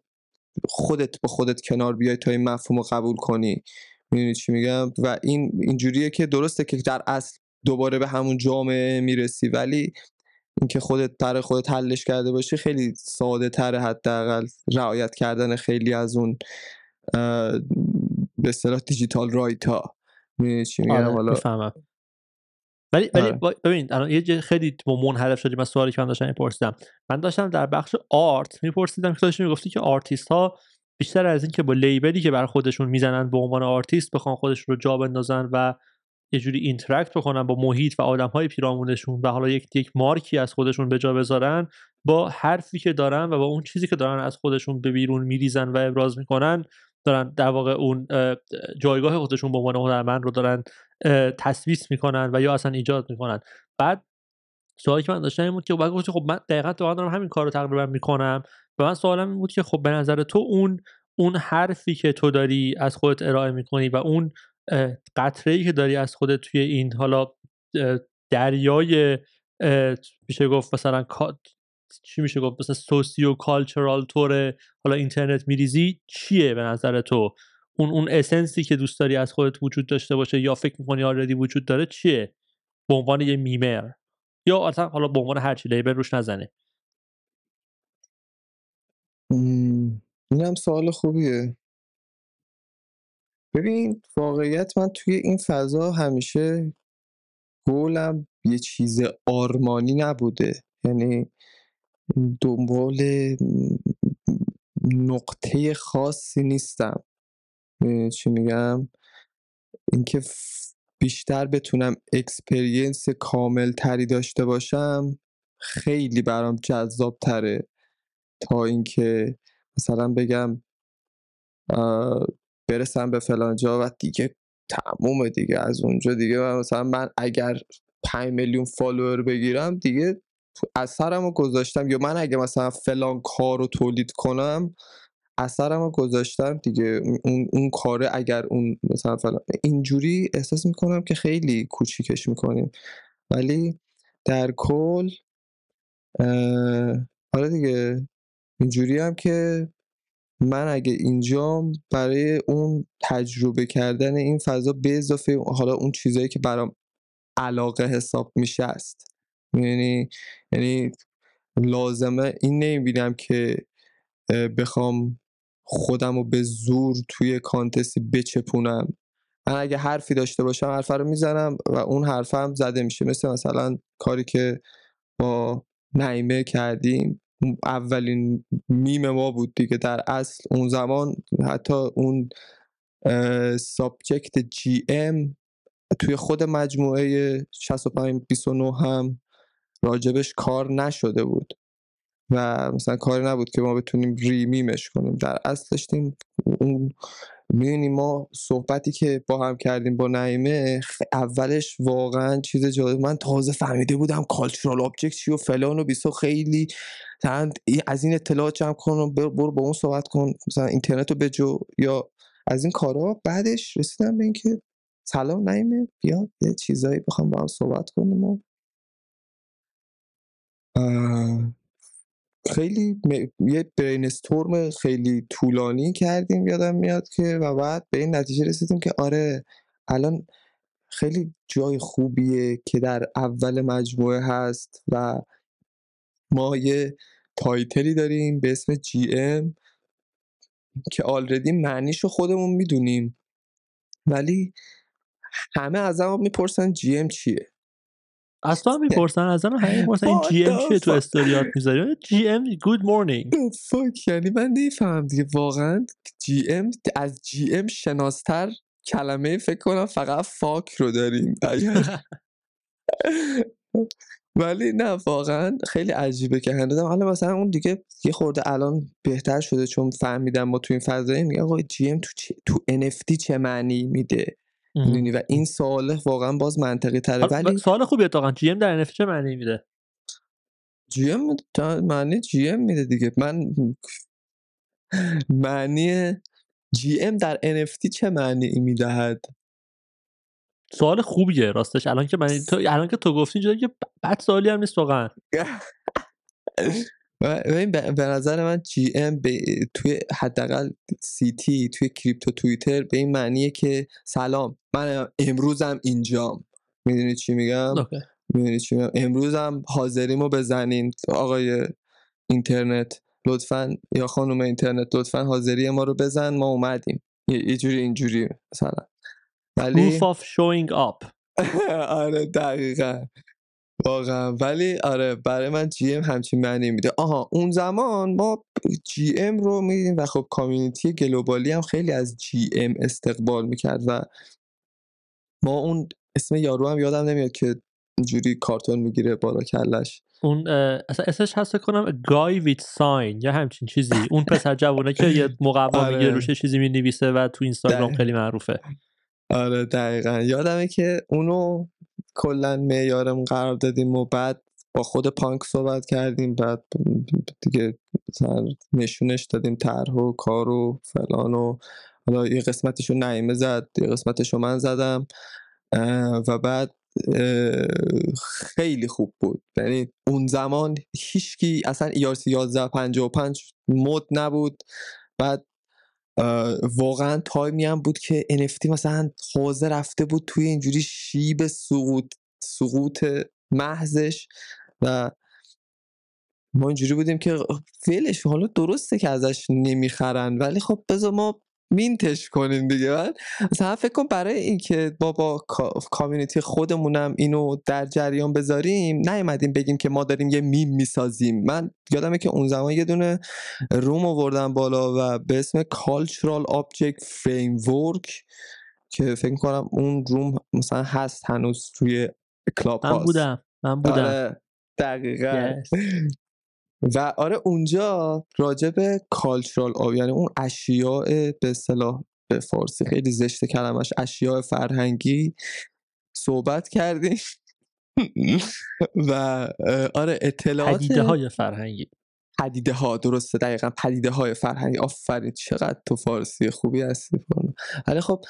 خودت با خودت کنار بیای تا این مفهوم رو قبول کنی. می‌دونی چی میگم؟ و این اینجوریه که درسته که در اصل دوباره به همون جامعه می‌رسی ولی اینکه خودت برای خودت حلش کرده باشی خیلی ساده تره حداقل رعایت کردن خیلی از اون به اصطلاح digital right ها می‌دونی چی میگم؟ آره حالا ولی ولی آره. ببین الان یه خیلی با منحرف شدیم از سوالی که من داشتم میپرسیدم من داشتم در بخش art میپرسیدم که داشتی می‌گفتی که آرتیست ها بیشتر از این که با label ی که بر خودشون می‌زنن به عنوان آرتیست بخوان خودشون رو جا بندازن و یه جوری interact بکنن با محیط و آدم های پیرامونشون و حالا یک یک مارکی از خودشون به جا بذارن با حرفی که دارن و با اون چیزی که دارن از خودشون به بیرون میریزن و ابراز می‌کنن دارن در واقع اون اه، جایگاه خودشون به عنوان هنرمند رو دارن تثبیت می‌کنن و یا اصلا ایجاد می‌کنن. بعد سوالی که من داشتم این بود که بعد گفتی خب من دقیقا دارم همین کار رو تقریبا می‌کنم و من سوالم این بود که خب به نظر تو اون اون حرفی که تو داری از خودت ارائه می‌کنی و اون قطره که داری از خودت توی این حالا دریای میشه گفت مثلا چی میشه گفت؟ مثلا socio-cultural طور حالا اینترنت میریزی چیه به نظر تو؟ اون اون essence ی که دوست داری از خودت وجود داشته باشه یا فکر می‌کنی already وجود داره چیه؟ به عنوان یه memer. یا اصلا حالا به عنوان هر چی label روش نزنه. مم، اینم سوال خوبیه. ببین واقعیت من توی این فضا همیشه گولم یه چیز آرمانی نبوده. یعنی دنبال نقطه خاصی نیستم. چی میگم؟ اینکه بیشتر بتونم اکسپریانس کامل تری داشته باشم خیلی برام جذاب تره تا اینکه مثلا بگم برسم به فلان جا و دیگه تمومه دیگه از اونجا دیگه من مثلا من اگر 5 میلیون فالوور بگیرم دیگه اثرم رو گذاشتم یا من اگه مثلا فلان کار رو تولید کنم اثرم رو گذاشتم دیگه. اون, اون کاره اگر اون مثلا فلان اینجوری احساس می‌کنم که خیلی کوچیکش می‌کنیم. ولی در کل اه، آره دیگه. اینجوری هم که من اگه اینجام برای اون تجربه کردن این فضا به اضافه حالا اون چیزایی که برام علاقه حساب میشه است. یعنی یعنی لازمه این نمی‌بینم که بخوام خودم رو به زور توی کانتستی بچپونم. من اگه حرفی داشته باشم حرف رو می‌زنم و اون حرف هم زده میشه. مثل مثلا کاری که با نعیمه کردیم اولین میم ما بود دیگه. در اصل اون زمان حتی اون subject GM توی خود مجموعه 65 29 هم راجبش کار نشده بود. و مثلا کاری نبود که ما بتونیم re-meme ش کنیم. در اصل داشتیم اون می‌دونی ما صحبتی که با هم کردیم با نعیمه اولش واقعا چیز جالب من تازه فهمیده بودم کالچورال آبجکت چی و فلان و بیسا خیلی از این اطلاعات جمع کن برو با اون صحبت کن. مثلا اینترنت رو بجو یا از این کارها بعدش رسیدم به اینکه سلام نعیمه بیا یه چیزایی بخوام با هم صحبت کنیم و خیلی یه brainstorm خیلی طولانی کردیم یادم میاد که و بعد به این نتیجه رسیدیم که آره الان خیلی جای خوبیه که در اول مجموعه هست و ما یه title ی داریم به اسم GM که already معنیشو خودمون می‌دونیم. ولی همه از ما می‌پرسن GM چیه. اصلا می‌پرسن از همه همه می‌پرسن این GM چیه تو استوریات می‌ذاری؟ GM good morning fuck یعنی من نمی‌فهمم دیگه واقعا GM از GM شناستر کلمه فکر کنم فقط fuck رو داریم. ولی نه واقعا خیلی عجیبه که هنوزم. حالا مثلا اون دیگه یه خورده الان بهتر شده چون فهمیدم ما تو این فضایی میگه آقا GM تو, چی... تو NFT چه معنی میده؟ می‌دونی؟ و این سوال واقعا باز منطقی تره. ولی سوال خوبیه اتفاقا. جی ام در NFT چه معنی میده. جی ام معنی جی ام میده دیگه. من معنی جی ام در NFT چه معنی می‌دهد؟ سوال خوبیه راستش. الان که من تو الان که تو گفتی اینجوری که بعد سوالی هم نیست واقعا. به نظر من جی ام توی حداقل سی تی توی کریپتو توییتر به این معنیه که سلام من امروزم اینجام. می‌دونی چی میگم؟ می‌دونی چی میگم؟ امروزم حاضریمو بزنین. آقای اینترنت لطفا یا خانم اینترنت لطفا حاضری ما رو بزن. ما اومدیم. یه جوری اینجوری مثلا. ولی proof of showing up. آره دقیقا. واقعا. ولی آره برای من جی ام همچین معنی میده. آها اون زمان ما جی ام رو میدیم و خب کامیونیتی گلوبالی هم خیلی از جی ام استقبال می‌کرد و ما اون اسم یارو هم یادم نمیاد که اینجوری کارتون می‌گیره بالا کلش. اون اصلا اسمش هست کنم گای ویت ساین یا همچین چیزی. اون پسر جوونه که یه مقوا آره. میگه روش چیزی می‌نویسه و تو اینستاگرام خیلی معروفه. آره دقیقا. یادمه که اونو کلا معیارم قرار دادیم و بعد با خود پانک صحبت کردیم بعد دیگه نشونش دادیم طرح و کار و فلان و حالا یه قسمتشو نعیمه زد یه قسمتشو من زدم و بعد خیلی خوب بود. یعنی اون زمان هیچکی اصلا ERC 1155 مد نبود. بعد واقعا تایمی هم بود که NFT مثلا خوزه رفته بود توی اینجوری شیب سقوط سقوط محضش و ما اینجوری بودیم که فعلش حالا درسته که ازش نمی‌خرن ولی خب بذار ما مینتش کنیم دیگه. من مثلا فکر کن برای اینکه ما با کامیونیتی خودمونم اینو در جریان بذاریم نیومدیم بگیم که ما داریم یه میم می‌سازیم. من یادمه که اون زمان یه دونه روم آوردم بالا و به اسم Cultural Object Framework که فکر کنم اون روم مثلا هست هنوز توی کلاب من بودم من بودم. آره دقیقا. و آره اونجا راجع به کالچرال آب یعنی اون اشیاء به اصطلاح به فارسی خیلی زشت کلمش اشیاء فرهنگی صحبت کردیم. و آره اطلاعات پدیده های فرهنگی. پدیده ها درسته دقیقا پدیده های فرهنگی. آفرین چقدر تو فارسی خوبی هستی ولی خب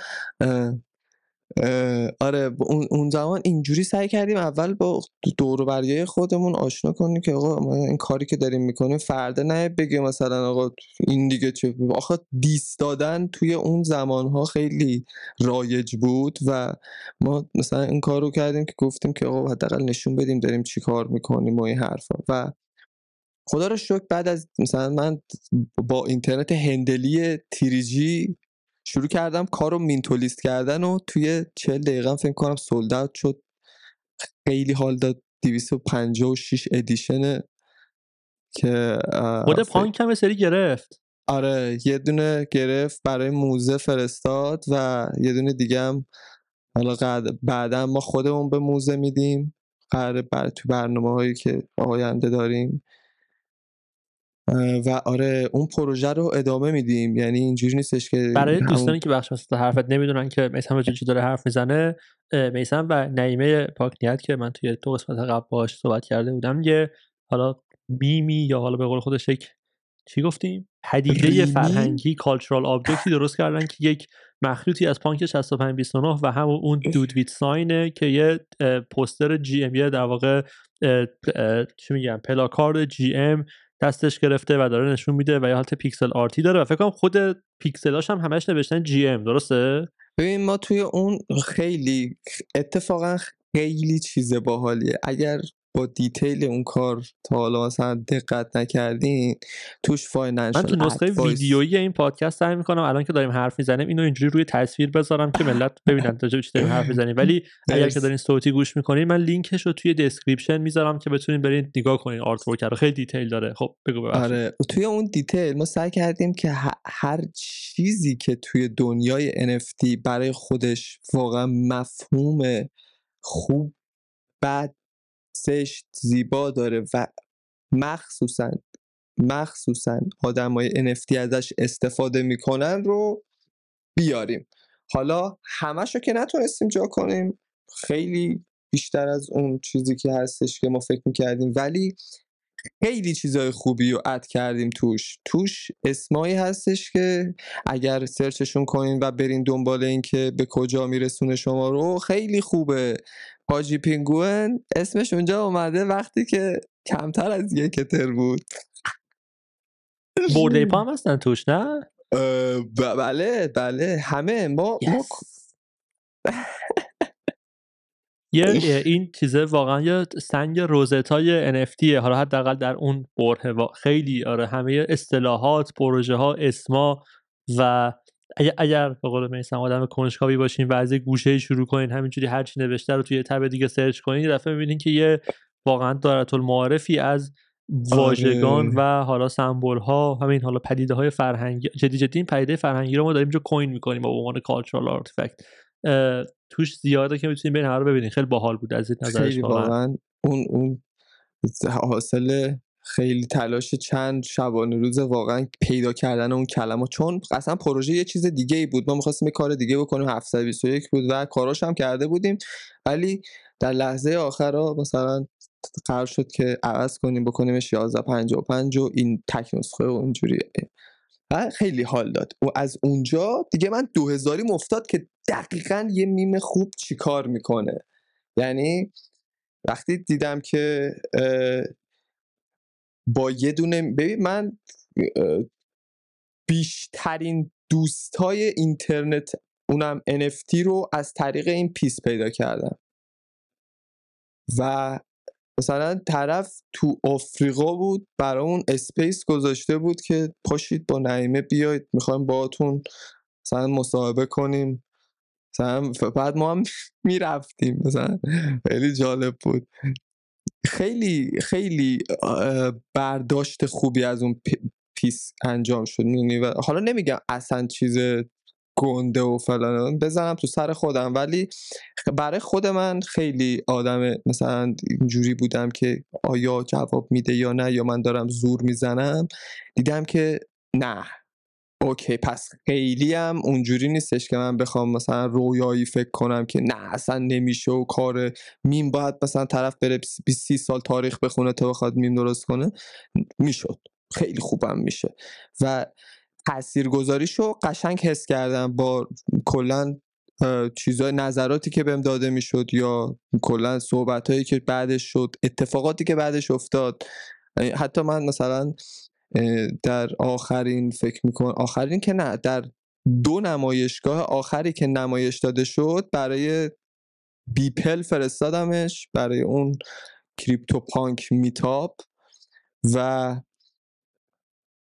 آره اون زمان اینجوری سعی کردیم اول با دور خودمون آشنا کنیم که آقا این کاری که داریم می‌کنیم فرده نه بگه مثلا آقا این دیگه چه آخه دیس دادن توی اون زمانها خیلی رایج بود و ما مثلا این کار رو کردیم که گفتیم که آقا حداقل نشون بدیم داریم چی کار می‌کنیم و این حرفا. و خدا رو شکر بعد از مثلا من با اینترنت هندلی تیریجی شروع کردم کار رو مینتولیست کردن و توی چل دقیقه فکر کنم سولدت شد. خیلی حال داد 256 ادیشن که خود پانک هم سری گرفت. آره یه دونه گرفت برای موزه فرستاد و یه دونه دیگه هم حالا بعدا ما خودمون به موزه میدیم. قرار بر تو برنامه هایی که آینده داریم و آره اون پروژه رو ادامه میدیم. یعنی اینجوری نیستش که برای دوستانی که بخش وسط حرفت نمی‌دونن که میسم چی داره حرف می‌زنه میسم و نعیمه پاکنیت که من توی تو قسمت قبل باش صحبت کرده بودم یه حالا بیمی یا حالا به قول خودش یک چی گفتیم؟ پدیده فرهنگی کالچورال آبجکتی درست کردن که یک مخلوطی از پانک 6529 و همون اون دود ویت ساینه که یه پوستر جی ام در واقع چی میگم پلاکارد GM دستش گرفته و داره نشون میده و یه حالت pixel art ی داره و فکر کنم خود پیکسلاش هم همش نوشتن GM درسته؟ ببین ما توی اون خیلی اتفاقا خیلی چیز باحالیه. اگر با detail اون کار تا حالا مثلا دقت نکردین توش financial من تو نسخه ویدیویی این پادکست سعی می‌کنم الان که داریم حرف می‌زنیم اینو اینجوری روی تصویر بذارم که ملت ببینن تا چه داریم حرف می‌زنیم. ولی اگر که دارین صوتی گوش می‌کنین من لینکش رو توی description می‌ذارم که بتونین برین نگاه کنین artwork رو. خیلی detail داره. خب بگو ببخشید. آره توی اون دیتیل ما سعی کردیم که هر چیزی که توی دنیای NFT برای خودش واقعا مفهوم خوب بد زشت زیبا داره و مخصوصا مخصوصا آدمای NFT ازش استفاده می‌کنن رو بیاریم. حالا همش رو که نتونستیم جا کنیم خیلی بیشتر از اون چیزی که هستش که ما فکر می‌کردیم ولی خیلی چیزای خوبی رو اد کردیم توش. توش اسمایی هستش که اگر سرچشون کنین و برین دنبال این که به کجا میرسونه شما رو خیلی خوبه. حاجی پینگوئن اسمش اونجا اومده وقتی که کمتر از یک تر بود. برده پا هم هستن توش نه؟ بله بله. همه ما, yes. ما... یه این چیزه واقعا یه سنگ روزت های NFT حالا حداقل در اون بره خیلی آره همه اصطلاحات پروژه ها اسما و اگر, اگر به قول میسم آدم کنجکاوی باشین و از گوشه شروع کنین همینجوری هر چی نوشته رو توی تب دیگه سرچ کنین یه دفعه می‌بینین که یه واقعا دارت المعارفی از واژگان آره. و حالا سمبل ها همین حالا پدیده های فرهنگی جدی جدی این پدیده فرهنگی رو ما داریم جو کوین می‌کنیم با عنوان کالچورال آرتفکت توش زیاده که می‌تونیم بین هر رو ببینین. خیلی باحال بود از این نظرش واقعا. اون اون حاصل خیلی تلاش چند شبانه روز واقعا پیدا کردن اون کلمه. چون اصلا پروژه یه چیز دیگه ای بود. ما می‌خواستیم یه کار دیگه بکنیم. 721 بود و کاراش هم کرده بودیم. ولی در لحظه آخر مثلا قرار شد که عوض کنیم بکنیمش 1155 و این تک نسخه و اینجوری. خیلی حال داد. و از اونجا دیگه من دو هزاریم افتاد که دقیقا یه میم خوب چیکار می‌کنه. یعنی وقتی دیدم که با یه دونه ببین من بیشترین دوستای اینترنت اونم NFT رو از طریق این piece پیدا کردم. و مثلا طرف تو آفریقا بود برای space گذاشته بود که پاشید با نعیمه بیاید می‌خوایم باهاتون مثلا مصاحبه کنیم. مثلا بعد ما هم می‌رفتیم مثلا خیلی جالب بود. خیلی خیلی برداشت خوبی از اون پیس انجام شد و حالا نمیگم اصلا چیز گنده و فلان بزنم تو سر خودم. ولی برای خود من خیلی آدم مثلا اینجوری بودم که آیا جواب میده یا نه یا من دارم زور می‌زنم دیدم که نه. okay پس خیلی هم اونجوری نیستش که من بخوام مثلا رویایی فکر کنم که نه اصلا نمیشه و کار میم باید مثلا طرف بره 20 سال تاریخ بخونه تا بخواد میم درست کنه. می‌شد. خیلی خوبم میشه. و تاثیرگذاریشو قشنگ حس کردم با کلا چیزای نظراتی که بهم داده می‌شد یا کلا صحبت هایی که بعدش شد اتفاقاتی که بعدش افتاد. حتی من مثلا در آخرین فکر میکن آخرین که نه در دو نمایشگاه آخری که نمایش داده شد برای بیپل فرستادمش برای اون کریپتو پانک میتاپ و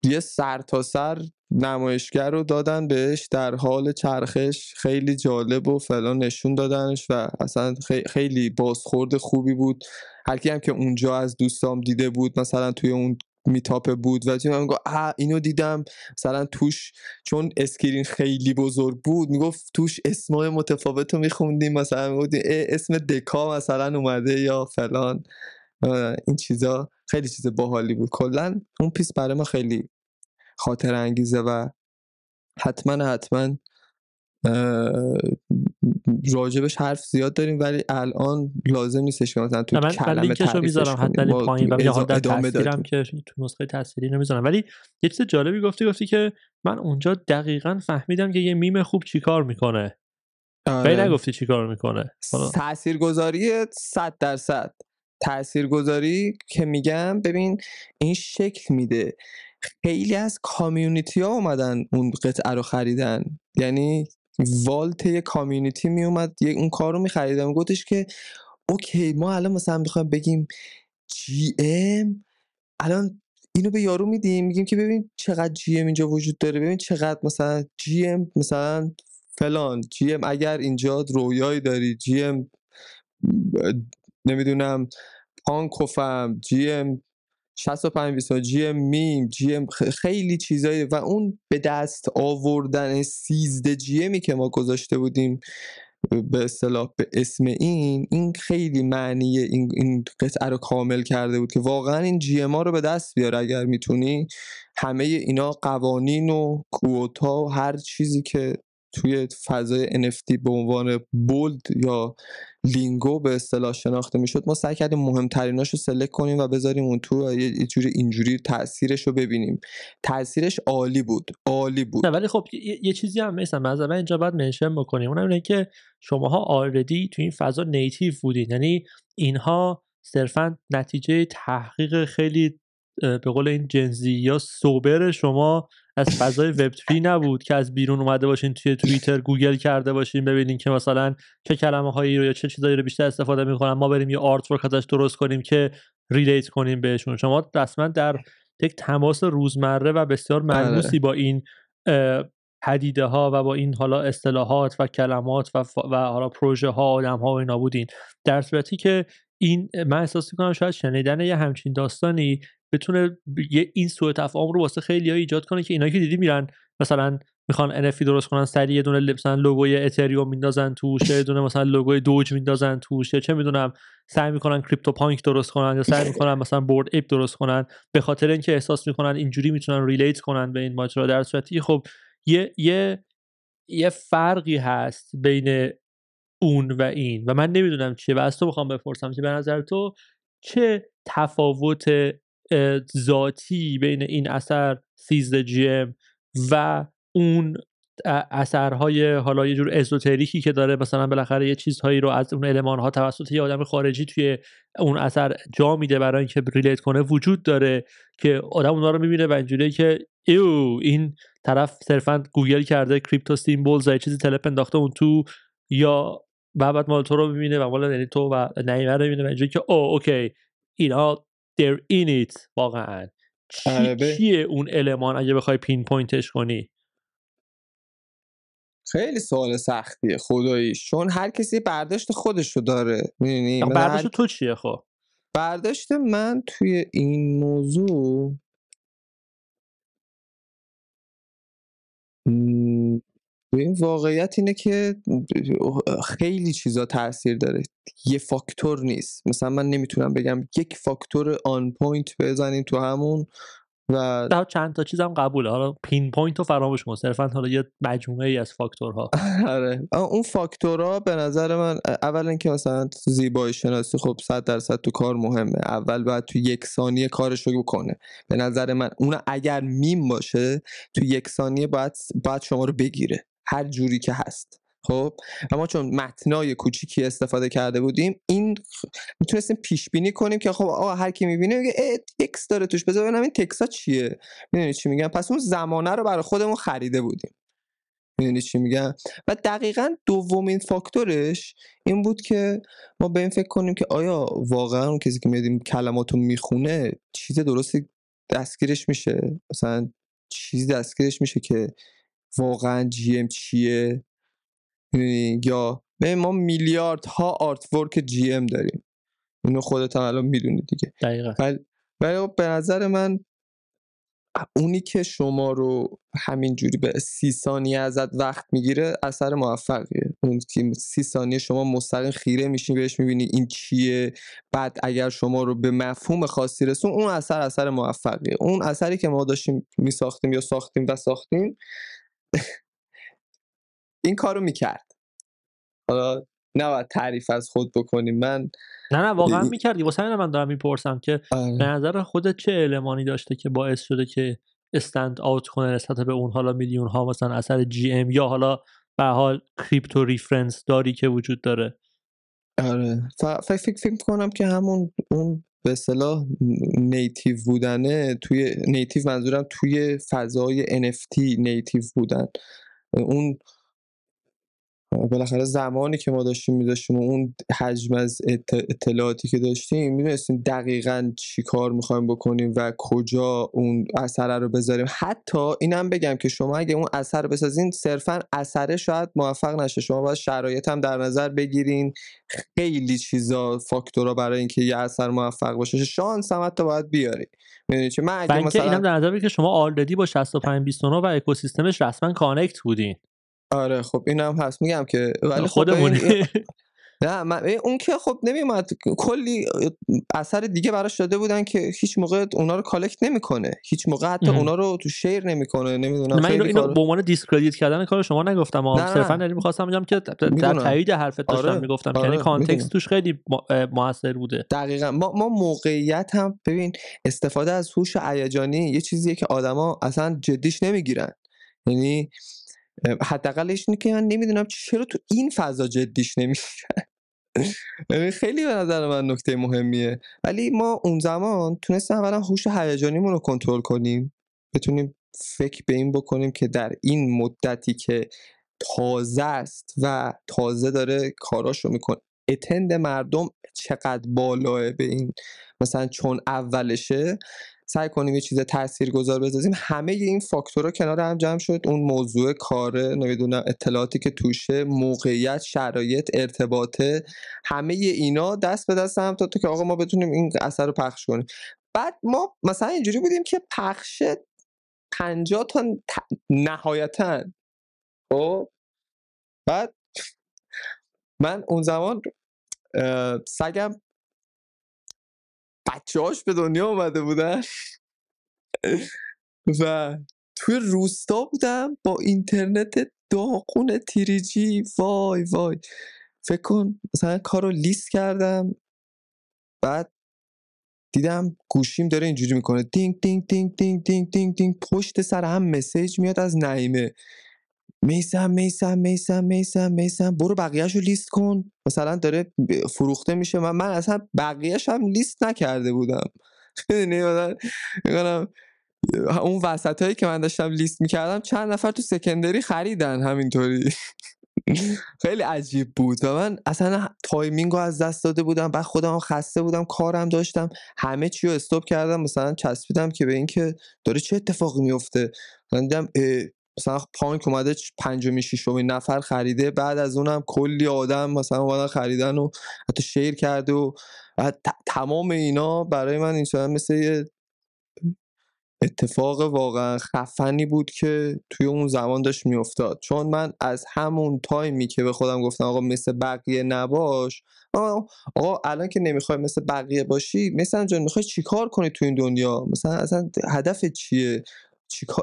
یه سر تا سر نمایشگر رو دادن بهش در حال چرخش خیلی جالب و فلان نشون دادنش و اصلا خیلی بازخورد خوبی بود. هر کی هم که اونجا از دوستام دیده بود مثلا توی اون meetup بود و من می‌گفت آ اینو دیدم مثلا توش چون screen خیلی بزرگ بود می‌گفت توش اسمای متفاوت رو میخوندیم مثلا می‌گفتیم اسم دکا مثلا اومده یا فلان. این چیزا خیلی چیز باحالی بود. کلا اون piece برای ما خیلی خاطر انگیزه و حتما حتما راجبش حرف زیاد داریم ولی الان لازم نیستش که مثلا تو من کلمه رو می‌ذارم حتی پایین و در تصویرم که تو نسخه تصویری نمی‌ذارم ولی یه چیز جالبی گفتی گفتی که من اونجا دقیقا فهمیدم که یه میم خوب چیکار می‌کنه. آره. نگفتی چیکار می‌کنه. تاثیرگذاری 100 درصد. تاثیرگذاری که میگم ببین این شکل میده. خیلی از کامیونیتی ها اومدن اون قطعه رو خریدن. یعنی والت یه کامیونیتی میومد اون کار رو میخریدن گفتش که اوکی ما الان مثلا می‌خوایم بگیم جی ام الان اینو به یارو میدیم میگیم که ببین چقدر جی ام اینجا وجود داره ببین چقدر مثلا جی ام مثلا فلان. جی ام اگر اینجا رویایی داری جی ام نمی‌دونم پانکوفم جی ام 65 20 جی میم جی ام خیلی چیزایی و اون به دست آوردن 13 جی که ما گذاشته بودیم به اصطلاح به اسم این این خیلی معنی این, این قطعه رو کامل کرده بود که واقعا این GM رو به دست بیار اگر می‌تونی. همه اینا قوانین و quote ا و هر چیزی که توی فضای NFT به عنوان word یا lingo به اصطلاح شناخته می‌شد ما سعی کردیم مهمتریناش رو select کنیم و بذاریم اون تو یه جوری اینجوری تاثیرش رو ببینیم. تاثیرش عالی بود عالی بود. نه ولی خب یه, چیزی هم مثلا مثلا اینجا باید mention بکنیم. اونم اینه که شماها already تو این فضا native بودین. یعنی اینها صرفا نتیجه تحقیق خیلی به قول این Gen Z یا sober شما از فضای وب 3 نبود که از بیرون اومده باشین توی توییتر گوگل کرده باشین ببینین که مثلا چه کلمه هایی رو یا چه چیزایی رو بیشتر استفاده می‌کنن. ما بریم یه artwork ازش درست کنیم که ریلیت کنیم بهشون. شما رسما در یک تماس روزمره و بسیار ملموسی با این پدیده ها و با این حالا اصطلاحات و کلمات و, و حالا پروژه ها آدم ها و اینا بودین. در صورتی که این من احساس می‌کنم شاید شنیدن یه همچین داستانی بتونه یه این سوء تفاهم رو واسه خیلی ها ایجاد کنه که اینایی که دیدی میرن مثلا می‌خوان NFT درست کنن سری یه دونه مثلا لوگوی اتریوم میندازن توش یه دونه مثلا لوگوی دوج میندازن توش چه می‌دونم سعی می‌کنن CryptoPunk درست کنن یا سعی می‌کنن مثلا Bored Ape درست کنن به خاطر اینکه احساس می‌کنن اینجوری می‌تونن relate کنن به این ماجرا در صورتی خب یه یه یه فرقی هست بین اون و این و من نمی‌دونم چیه و از تو بخوام بپرسم که به نظر تو چه تفاوت ذاتی بین این اثر Seize the GM و اون اثرهای حالا یه جور esoteric ی که داره مثلا بالاخره یه چیزهایی رو از اون المان ها توسط یه آدم خارجی توی اون اثر جا میده برای اینکه relate کنه وجود داره که آدم اونا رو می‌بینه و اینجوریه که eww این طرف صرفا گوگل کرده crypto symbols و چیزی تلپ انداخته اون تو یا بعد مال تو رو می‌بینه و مال یعنی تو و نعیمه رو می‌بینه و اینجوری که oh okay اینا they're in it. واقعا. چی آره، چیه اون المان اگه بخوای pinpoint ش کنی؟ خیلی سوال سختیه خدایی. چون هر کسی برداشت خودش رو داره می‌دونی؟ برداشت تو چیه خب؟ برداشت من توی این موضوع این واقعیت اینه که خیلی چیزا تاثیر داره. یه فاکتور نیست. مثلا من نمی‌تونم بگم یک فاکتور on point بزنیم تو همون و چند تا چیزم قبوله. حالا pinpoint رو فراموش کن. صرفا حالا یه مجموعه ای از فاکتورها. آره. اون فاکتورها به نظر من اول اینکه مثلا زیبایی شناسی خب 100 درصد تو کار مهمه. اول باید تو یک ثانیه کارش رو کنه به نظر من اون اگر میم باشه تو یک ثانیه باید باید شما رو بگیره. هر جوری که هست. خب؟ اما چون متنای کوچیکی استفاده کرده بودیم این می‌تونستیم پیش بینی کنیم که خب آقا هر کی می‌بینه میگه تکس داره توش بذار ببینم این تکس ها چیه؟ می‌دونی چی میگم؟ پس اون زمانه رو برای خودمون خریده بودیم. می‌دونی چی میگم؟ و دقیقا دومین فاکتورش این بود که ما به این فکر کنیم که آیا واقعا اون کسی که میاد کلماتو می‌خونه چیز درستی دستگیرش میشه؟ مثلا چیزی دستگیرش میشه که واقعا جی ام چیه؟ یا ما میلیارد ها آرت ورک جی ام داریم. اینو خودت هم الان می‌دونی دیگه. دقیقا. ولی خب به نظر من اونی که شما رو همینجوری به سی ثانیه ازت وقت می‌گیره اثر موفقیه. اون که سی ثانیه شما مستقیم خیره میشین بهش می‌بینی این چیه. بعد اگر شما رو به مفهوم خاصی رسون اون اثر اثر موفقیه. اون اثری که ما داشتیم میساختیم یا ساختیم و ساختیم این کارو می‌کرد. حالا نباید تعریف از خود بکنیم. من نه نه واقعا می‌کردی. واسه همین من دارم می‌پرسم که آره. به نظر خودت چه المانی داشته که باعث شده که stand out کنه نسبت به اون حالا میلیون ها مثلا اثر GM یا حالا به حال crypto reference داری که وجود داره؟ آره. فکر فکر کنم که همون اون به اصطلاح نیتیو بودنه توی نیتیو منظورم توی فضای NFT نیتیو بودن. اون بالاخره زمانی که ما داشتیم میداشتیم و اون حجم از اطلاعاتی که داشتیم می‌دونستیم دقیقا چی کار می‌خوایم بکنیم و کجا اون اثر رو بذاریم. حتی اینم بگم که شما اگه اون اثر رو بسازین صرفا اثره شاید موفق نشه. شما باید شرایط هم در نظر بگیرین. خیلی چیزا فاکتورا برای اینکه یه اثر موفق باشه. شانس هم حتی باید بیاری می‌دونی چه من اگه مثلا اینم در نظر که شما already با 6529 و اکوسیستمش رسما connect بودین. آره خب اینم هست. میگم که ولی خب خودمونی. نه من اون که خب نمیومد کلی اثر دیگه براش داده بودن که هیچ موقع اونا رو collect نمی‌کنه. هیچ موقع حتی اونا رو تو share نمی‌کنه نمی‌دونم من اینو, اینو به عنوان discredit کردن کار شما نگفتم. اما صرفا دارم می‌خواستم بگم که در تایید حرفت داشتم آره. می‌گفتم آره. یعنی کانتکست توش خیلی موثر بوده. دقیقا. ما ما موقعیت هم ببین استفاده از هوش هیجانی یه چیزیه که آدما اصلا جدیش نمی‌گیرن. یعنی حداقلش اینه که من نمی‌دونم چرا تو این فضا جدیش یعنی خیلی به نظر من نکته مهمیه. ولی ما اون زمان تونستیم اولا هوش هیجانیمون رو کنترل کنیم. بتونیم فکر به این بکنیم که در این مدتی که تازه است و تازه داره کاراشو می‌کنه اتند مردم چقدر بالاه به این؟ مثلا چون اولشه سعی کنیم یه چیز تاثیرگذار بسازیم همه این فاکتورها کنار هم جمع شد. اون موضوع کاره نمی‌دونم اطلاعاتی که توشه موقعیت شرایط ارتباطه همه اینا دست به دست هم تا تو که آقا ما بتونیم این اثر رو پخش کنیم. بعد ما مثلا اینجوری بودیم که پخش 50 تا نهایتا. خب؟ بعد من اون زمان سگم بچه به دنیا اومده بودن. و توی روستا بودم با اینترنت داغون تیریجی وای وای. فکر کن مثلا کار رو لیست کردم بعد دیدم گوشیم داره اینجوری می‌کنه. دینگ دینگ دینگ دینگ دینگ دینگ. پشت سر هم message میاد از نعیمه. میسم میسم میسم میسم میسم. برو بقیهش رو لیست کن. مثلا داره فروخته میشه. من من اصلا بقیهش هم لیست نکرده بودم. می‌دونی اون وسط هایی که من داشتم لیست می‌کردم چند نفر تو secondary خریدن همینطوری. خیلی عجیب بود. و من اصلا timing رو از دست داده بودم. بعد خودم خسته بودم کارم داشتم. همه چی رو استوب کردم. مثلا چسبیدم که به اینکه داره چه اتفاقی میفته من دیدم مثلا پانک اومده پنجمی ششمی نفر خریده بعد از اونم کلی آدم مثلا اومدن خریدن و حتی شیر کرده و تمام اینا برای من این مثل یه اتفاق واقعا خفنی بود که توی اون زمان داشت میافتاد. چون من از همون تایمی که به خودم گفتم آقا مثل بقیه نباش آقا الان که نمی‌خوای مثل بقیه باشی مثلا جان می‌خوای چیکار کنی تو این دنیا؟ مثلا اصلا هدف چیه؟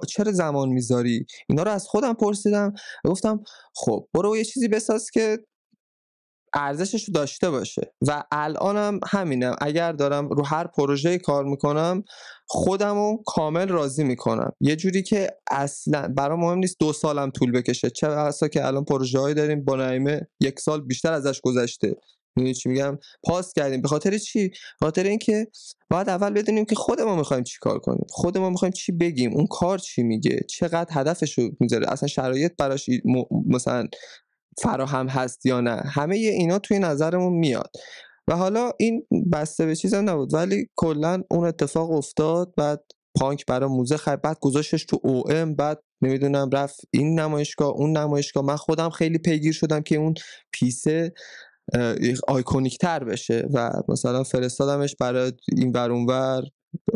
چرا زمان می‌ذاری؟ اینا رو از خودم پرسیدم گفتم خب برو یه چیزی بساز که ارزشش رو داشته باشه. و الانم همینم اگر دارم رو هر پروژه کار می‌کنم خودم رو کامل راضی می‌کنم. یه جوری که اصلا برای مهم نیست دو سالم طول بکشه. چه اصلا که الان پروژه داریم با نعیمه یک سال بیشتر ازش گذشته. می‌دونی چی میگم؟ پاس کردیم. به خاطر چی؟ به خاطر اینکه باید اول بدونیم که خود ما می‌خوایم چی کار کنیم. خود ما می‌خوایم چی بگیم؟ اون کار چی میگه؟ چقدر هدفش رو می‌ذاره؟ اصلا شرایط براش مثلا فراهم هست یا نه؟ همه اینا توی نظرمون میاد. و حالا این بسته به چیزم نبود. ولی کلا اون اتفاق افتاد بعد پانک برای موزه خرید بعد گذاشتش تو او ام بعد نمی‌دونم رفت این نمایشگاه اون نمایشگاه. من خودم خیلی پیگیر شدم که اون پیسه آیکونیک تر بشه و مثلا فرستادمش برای این برونور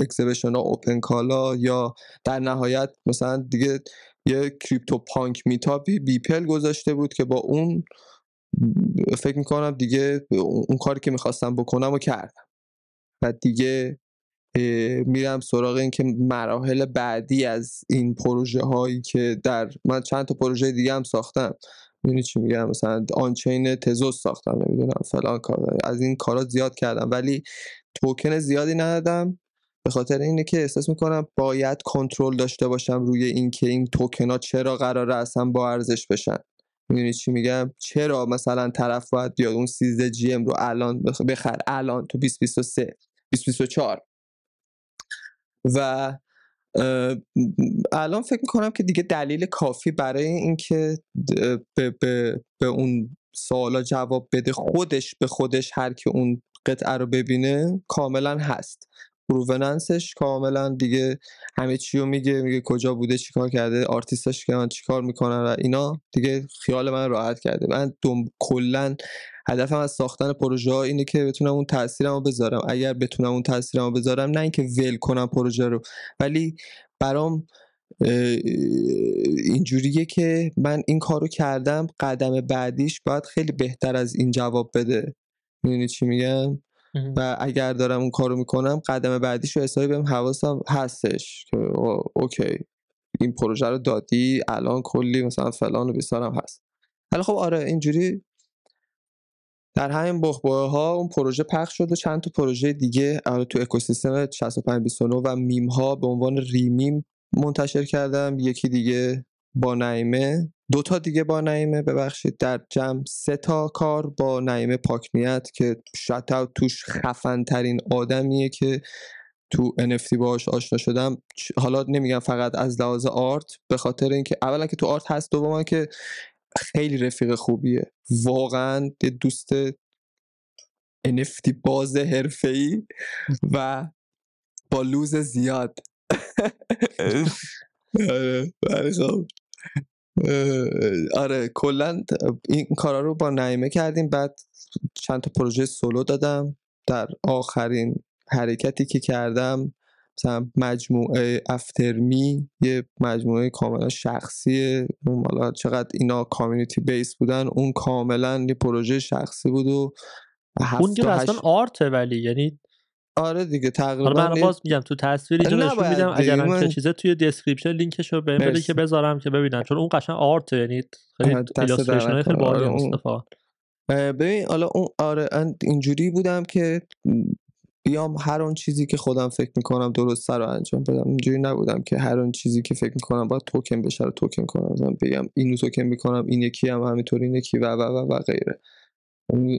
اکسیبیشن ها اوپن کالا یا در نهایت مثلا دیگه یه کریپتو پانک میتاپی بیپل گذاشته بود که با اون فکر می‌کنم دیگه اون کاری که می‌خواستم بکنم و کردم. و دیگه میرم سراغ این که مراحل بعدی از این پروژه هایی که در من چند تا پروژه دیگه هم ساختم. می‌دونی چی میگم؟ مثلا آنچین تزوس ساختم نمی‌دونم فلان کار از این کارات زیاد کردم. ولی توکن زیادی ندادم. به خاطر اینه که احساس می‌کنم باید کنترل داشته باشم روی اینکه این توکن ها چرا قراره اصلا با ارزش بشن. می‌دونی چی میگم؟ چرا مثلا طرف باید بیاد اون 13 جی ام رو الان بخر. الان تو 2023 2024 و الان فکر می‌کنم که دیگه دلیل کافی برای اینکه به, به, به اون سوالا جواب بده خودش به خودش هر که اون قطعه رو ببینه کاملا هست. پرووننسش کاملا دیگه همه چی رو میگه میگه کجا بوده چیکار کرده آرتیستاش که من چیکار می‌کنن و اینا دیگه خیال من راحت کرده. من دوم کلا هدفم از ساختن پروژه ها اینه که بتونم اون تاثیرمو بذارم. اگر بتونم اون تاثیرمو بذارم نه اینکه ول کنم پروژه رو ولی برام اینجوریه که من این کارو کردم قدم بعدیش باید خیلی بهتر از این جواب بده. می‌دونی چی میگم؟ و اگر دارم اون کارو می‌کنم قدم بعدیش رو حسابی بهم حواسم هستش که اوکی. این پروژه رو دادی الان کلی مثلا فلان و بیسارم هست. ولی خب آره اینجوری در همین بخبوه ها اون پروژه پخش شد و چند تا پروژه دیگه تو اکوسیستم 6529 و میم ها به عنوان rememe منتشر کردم. یکی دیگه با نعیمه. دو تا دیگه با نعیمه ببخشید. در جمع سه تا کار با نعیمه پاکنیت که شاید توش خفن ترین آدمیه که تو NFT باهاش آشنا شدم. حالا نمیگم فقط از لحاظ art به خاطر اینکه اولا که تو art هست دوما که خیلی رفیق خوبیه. واقعا یه دوست NFT باز حرفه‌ای و با لوز زیاد. آره خب. آره کلا این کارا رو با نعیمه کردیم. بعد چند تا پروژه سولو دادم. در آخرین حرکتی که کردم مثلا مجموعه افترمی یه مجموعه کاملا شخصی اون حالا چقدر اینا کامیونیتی بیس بودن اون کاملا یه پروژه شخصی بود و اون دیگه اصلا art ه ولی یعنی آره دیگه تقریبا حالا من باز میگم تو تصویر اینجا نشون میدم اگر من... چیزه توی description لینکش رو بهم بده که بذارم که ببینن. چون اون قشنگ art یعنی خیلی illustration خیلی باحال آره ببین حالا اون آره اینجوری بودم که بیام هر اون چیزی که خودم فکر می‌کنم درست رو انجام بدم. اینجوری نبودم که هر اون چیزی که فکر می‌کنم باید توکن بشه رو توکن کنم. بگم اینو توکن می‌کنم این یکی هم همینطور این یکی و و و و غیره.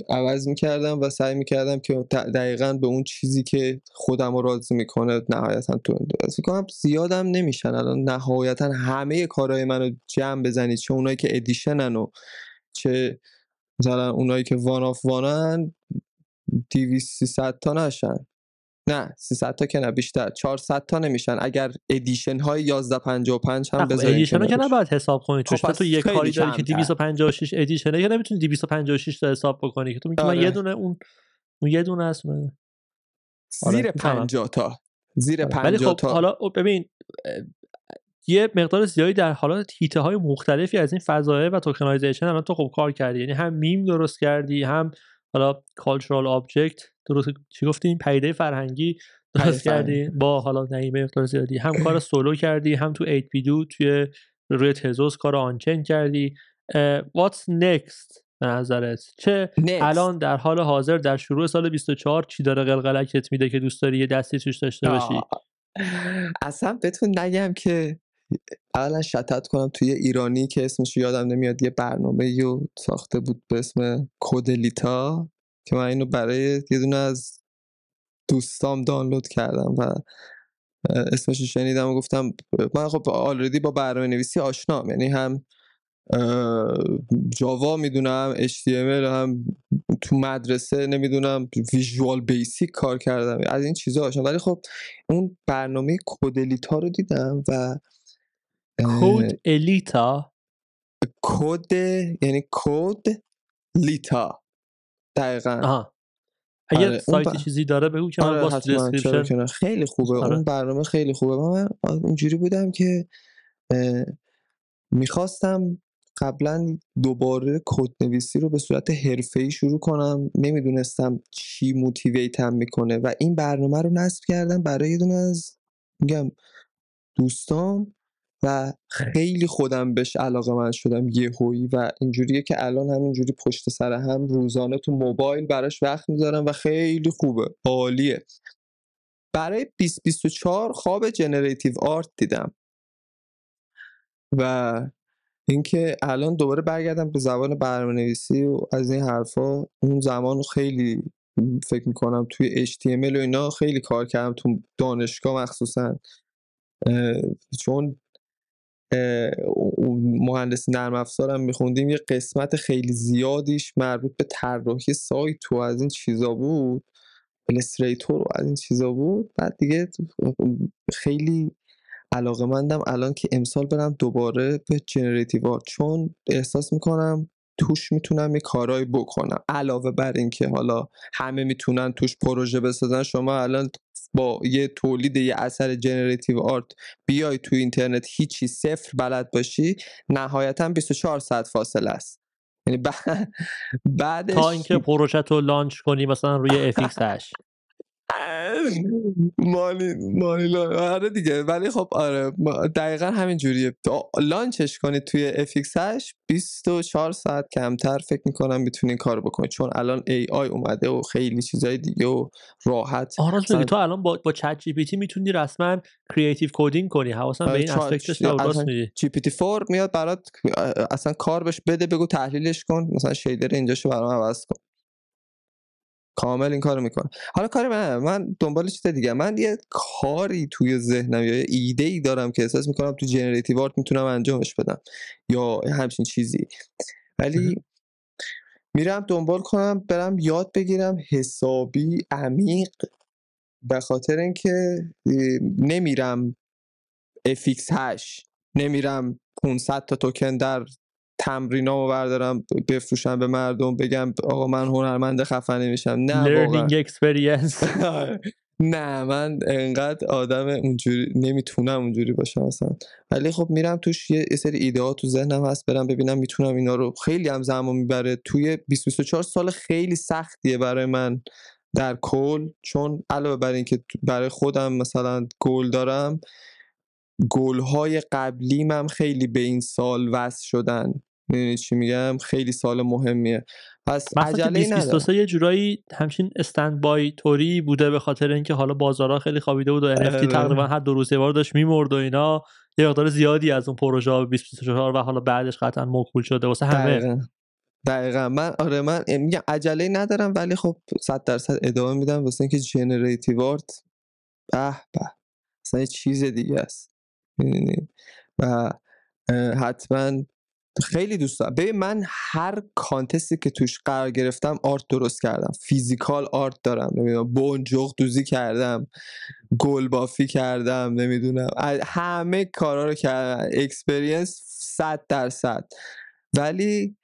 عوض می‌کردم و سعی می‌کردم که دقیقا به اون چیزی که خودم رو راضی می‌کنه نهایتا تو کنم زیادم نمیشن. الان نهایتا همه کارهای منو جمع بزنید. چه اونایی که edition ن و چه مثلا اونایی که one of one ن 200 تا نشن. نه 300 تا که نه بیشتر. 400 تا نمیشن. اگر edition های 1155 هم بذارید edition که نباید حساب کنید چون خب تو یه کاری داری که 256 ادیشنه که نمی‌تونی 256 تا حساب بکنی که؟ تو میگی من یه آره. دونه اون اون یه دونه است. زیر 50 آره، تا. زیر 50 ولی خب تا. حالا ببین یه مقدار زیادی در حالات هیته های مختلفی از این فضایه و توکنایزیشن الان تو خوب کار کردی. یعنی هم میم درست کردی هم حالا کالچورال آبجکت درست چی گفتیم پیده فرهنگی. درست کردی؟ با حالا نعیمه مقدار زیادی هم کار سولو کردی هم تو 8 دو توی روی تزوس کار آنچین کردی. what's next به نظرت؟ چه الان در حال حاضر در شروع سال 24 چی داره قلقلکت میده که دوست داری یه دستی توش داشته باشی؟ اصلا بهتون نگم که اولا شتت کنم توی ایرانی که اسمش یادم نمیاد یه برنامه یو ساخته بود به اسم کودلیتا که من اینو برای یه دونه از دوستام دانلود کردم و اسمش شنیدم و گفتم من خب آلردی با برنامه نویسی آشنام یعنی هم جاوا می‌دونم HTML هم تو مدرسه نمی‌دونم ویژوال بیسیک کار کردم از این چیزا آشنام ولی خب اون برنامه کودلیتا رو دیدم و کود الیتا. کد یعنی کد لیتا. دقیقا. آها. اگر آره. سایت چیزی داره بگو که آره خیلی خوبه. آره. اون برنامه خیلی خوبه. من اینجوری بودم که می‌خواستم قبلا دوباره کد نویسی رو به صورت حرفه‌ای شروع کنم. نمی‌دونستم چی موتیویتم می‌کنه. و این برنامه رو نصب کردم برای یه دونه از میگم دوستان و خیلی خودم بهش علاقه من شدم یهویی و اینجوریه که الان همینجوری پشت سر هم روزانه تو موبایل براش وقت می‌ذارم و خیلی خوبه عالیه. برای 2024 خواب جنریتیو آرت دیدم. و اینکه الان دوباره برگردم به زبان برنامه نویسی و از این حرفا اون زمان خیلی فکر می‌کنم توی HTML و اینا خیلی کار کردم تو دانشگاه مخصوصا. چون مهندس نرم افزارم میخوندیم یه قسمت خیلی زیادیش مربوط به طراحی سایت و از این چیزا بود. Illustrator و از این چیزا بود. بعد دیگه خیلی علاقه مندم الان که امسال برم دوباره به generative چون احساس می‌کنم توش می‌تونم یه کارایی بکنم. علاوه بر اینکه حالا همه می‌تونن توش پروژه بسازن شما الان با یه تولید یه اثر generative art بیای تو اینترنت هیچی صفر بلد باشی نهایتا 24 ساعت فاصله است. یعنی بعدش تا اینکه پروژه رو launch کنی مثلا روی fxhash مالی مالی آره دیگه. ولی خب آره دقیقا همین جوریه. launch ش کنید توی fxhash 24 ساعت کمتر فکر می‌کنم می‌تونین کار بکنید. چون الان AI اومده و خیلی چیزای دیگه و راحت. آره مثلا... تو الان با با ChatGPT می‌تونی رسما creative coding کنی. حواسم به این aspect ش GPT 4 میاد برات اصلا کار بهش بده بگو تحلیلش کن مثلا shader اینجاشو برام عوض کن. کامل این کارو می‌کنه. حالا کار من من دنبال چیز دیگه. من یه کاری توی ذهنم یا یه ایده ای دارم که احساس می‌کنم تو generative art می‌تونم انجامش بدم. یا همچین چیزی. ولی میرم دنبال کنم برم یاد بگیرم حسابی عمیق به خاطر اینکه نمیرم FX8 نمیرم 500 تا توکن در تمرینامو بردارم بفروشم به مردم بگم آقا من هنرمند خفنی میشم. نه learning experience. نه من انقدر آدم اونجوری نمی‌تونم اونجوری باشم اصلا. ولی خب میرم توش یه سری ایده ها تو ذهنم هست برم ببینم می‌تونم اینا رو خیلی هم زمان می‌بره. توی 24 سال خیلی سختیه برای من در کل چون علاوه بر اینکه برای خودم مثلا گل دارم گل های قبلی من خیلی به این سال وصل شدن. می‌دونی چی میگم؟ خیلی سال مهمیه. پس عجله نداره. یه جورایی همچین استند بای توری بوده به خاطر اینکه حالا بازارها خیلی خوابیده بود و NFT آره. تقریبا هر دو روز بار داشت میمرد و اینا. یه مقدار زیادی از اون پروژه 2024 و حالا بعدش قطعا موکول شده واسه همه. دقیقا. دقیقا. من آره من میگم عجله ندارم ولی خب 100 درصد ادامه میدم واسه اینکه generative art به به. اصلا چیز دیگه است. و حتما خیلی دوست دارم. ببین من هر context ی که توش قرار گرفتم art درست کردم. physical art دارم. نمی‌دونم منجوق دوزی کردم. گل بافی کردم. نمی‌دونم. همه کارا رو کردم. experience صد درصد. ولی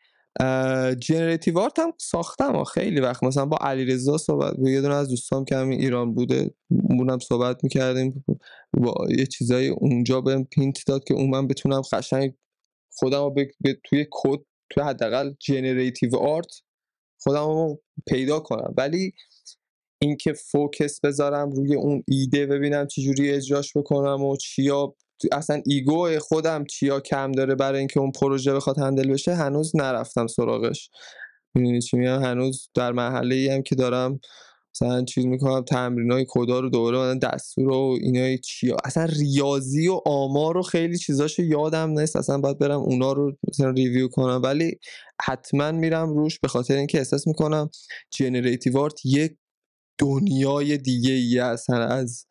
generative art هم ساختم خیلی وقت. مثلا با علیرضا صحبت یه دونه از دوستام که همین ایران بوده مونم صحبت می‌کردیم. با یه چیزایی اونجا بهم point داد که اون من بتونم قشنگ خودم رو به توی کد توی حداقل generative art خودم رو پیدا کنم. ولی اینکه focus بذارم روی اون ایده ببینم چجوری اجراش بکنم و چیا اصلا ego خودم چیا کم داره برای اینکه اون پروژه بخواد handle بشه هنوز نرفتم سراغش. می‌دونی چی میگم؟ هنوز در مرحله ای هم که دارم مثلا چیز می‌کنم تمرین های کدا رو دوباره دستور و اینای چی اصلا ریاضی و آمار و خیلی چیزاشو یادم نیست. اصلا باید برم اونا رو مثلا review کنم. ولی حتما میرم روش به خاطر اینکه احساس می‌کنم generative art یک دنیای دیگه ای اصلا از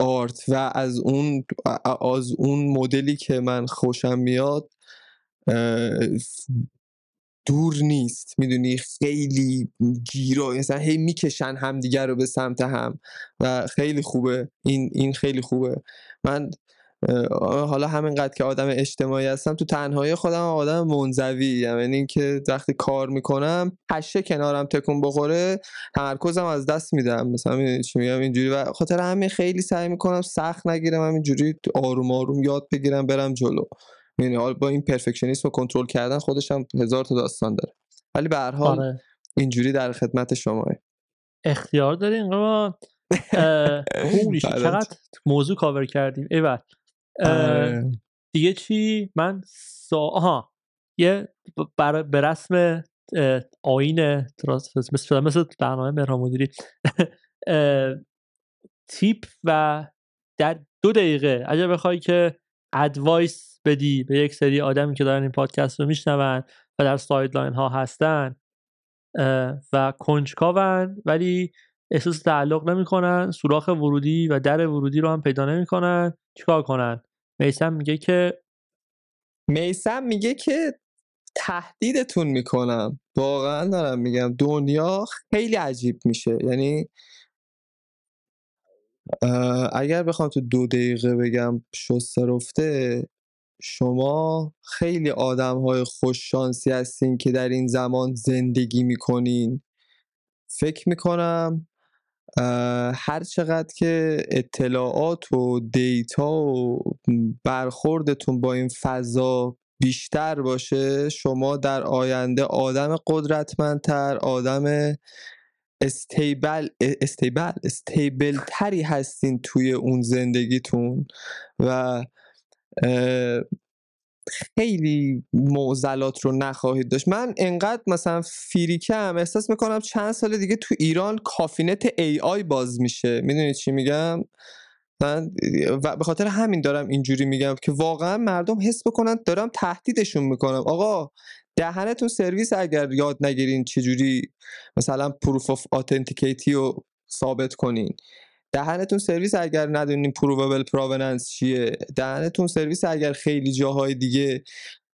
آرت و از اون از اون مدلی که من خوشم میاد دور نیست. می‌دونی؟ خیلی گیرا مثلا هی می‌کشن همدیگر رو به سمت هم و خیلی خوبه. این این خیلی خوبه. من حالا همینقدر که آدم اجتماعی هستم تو تنهایی خودم آدم منزوی یعنی اینکه وقتی کار می‌کنم پشه کنارم تکون بخوره تمرکزم از دست میدم. مثلا چی میگم؟ اینجوری. و خاطر همین خیلی سعی می‌کنم سخت نگیرم همینجوری آروم آروم یاد بگیرم برم جلو. یعنی حال با این پرفکشنیسم و کنترل کردن خودش هم هزار تا داستان داره. ولی به هر حال آره. اینجوری در خدمت شما اختیار دارین ما چقدر موضوع کاور کردیم. ایول آره. دیگه چی؟ من سا آها. یه برای به رسم آیین مثل مثل برنامه مهران مدیری. تیپ و در دو دقیقه اگر بخوای که advice بدی به یک سری آدمی که دارن این پادکست رو میشنون و در sideline ها هستن و کنجکاون ولی احساس تعلق نمی‌کنن سوراخ ورودی و در ورودی رو هم پیدا نمی‌کنن. چیکار کنن؟ میسم میگه که میسم میگه که تهدیدتون می‌کنم. واقعا دارم میگم دنیا خیلی عجیب میشه. یعنی اگر بخوام تو دو دقیقه بگم شسته رفته شما خیلی آدم های خوش شانسی هستین که در این زمان زندگی می‌کنین. فکر می‌کنم هر چقدر که اطلاعات و data و برخوردتون با این فضا بیشتر باشه شما در آینده آدم قدرتمندتر آدم stable stable stable تری هستین توی اون زندگیتون و خیلی معضلات رو نخواهید داشت. من انقدر مثلا freak م احساس می‌کنم چند سال دیگه تو ایران کافینت AI باز میشه. می‌دونید چی میگم؟ من و به خاطر همین دارم اینجوری میگم که واقعا مردم حس بکنن دارم تهدیدشون می‌کنم. آقا دهنتون سرویس اگر یاد نگیرین چجوری مثلا proof of authenticity رو ثابت کنین. دهنتون سرویس اگر ندونین provable provenance چیه. دهنتون سرویس اگر خیلی جاهای دیگه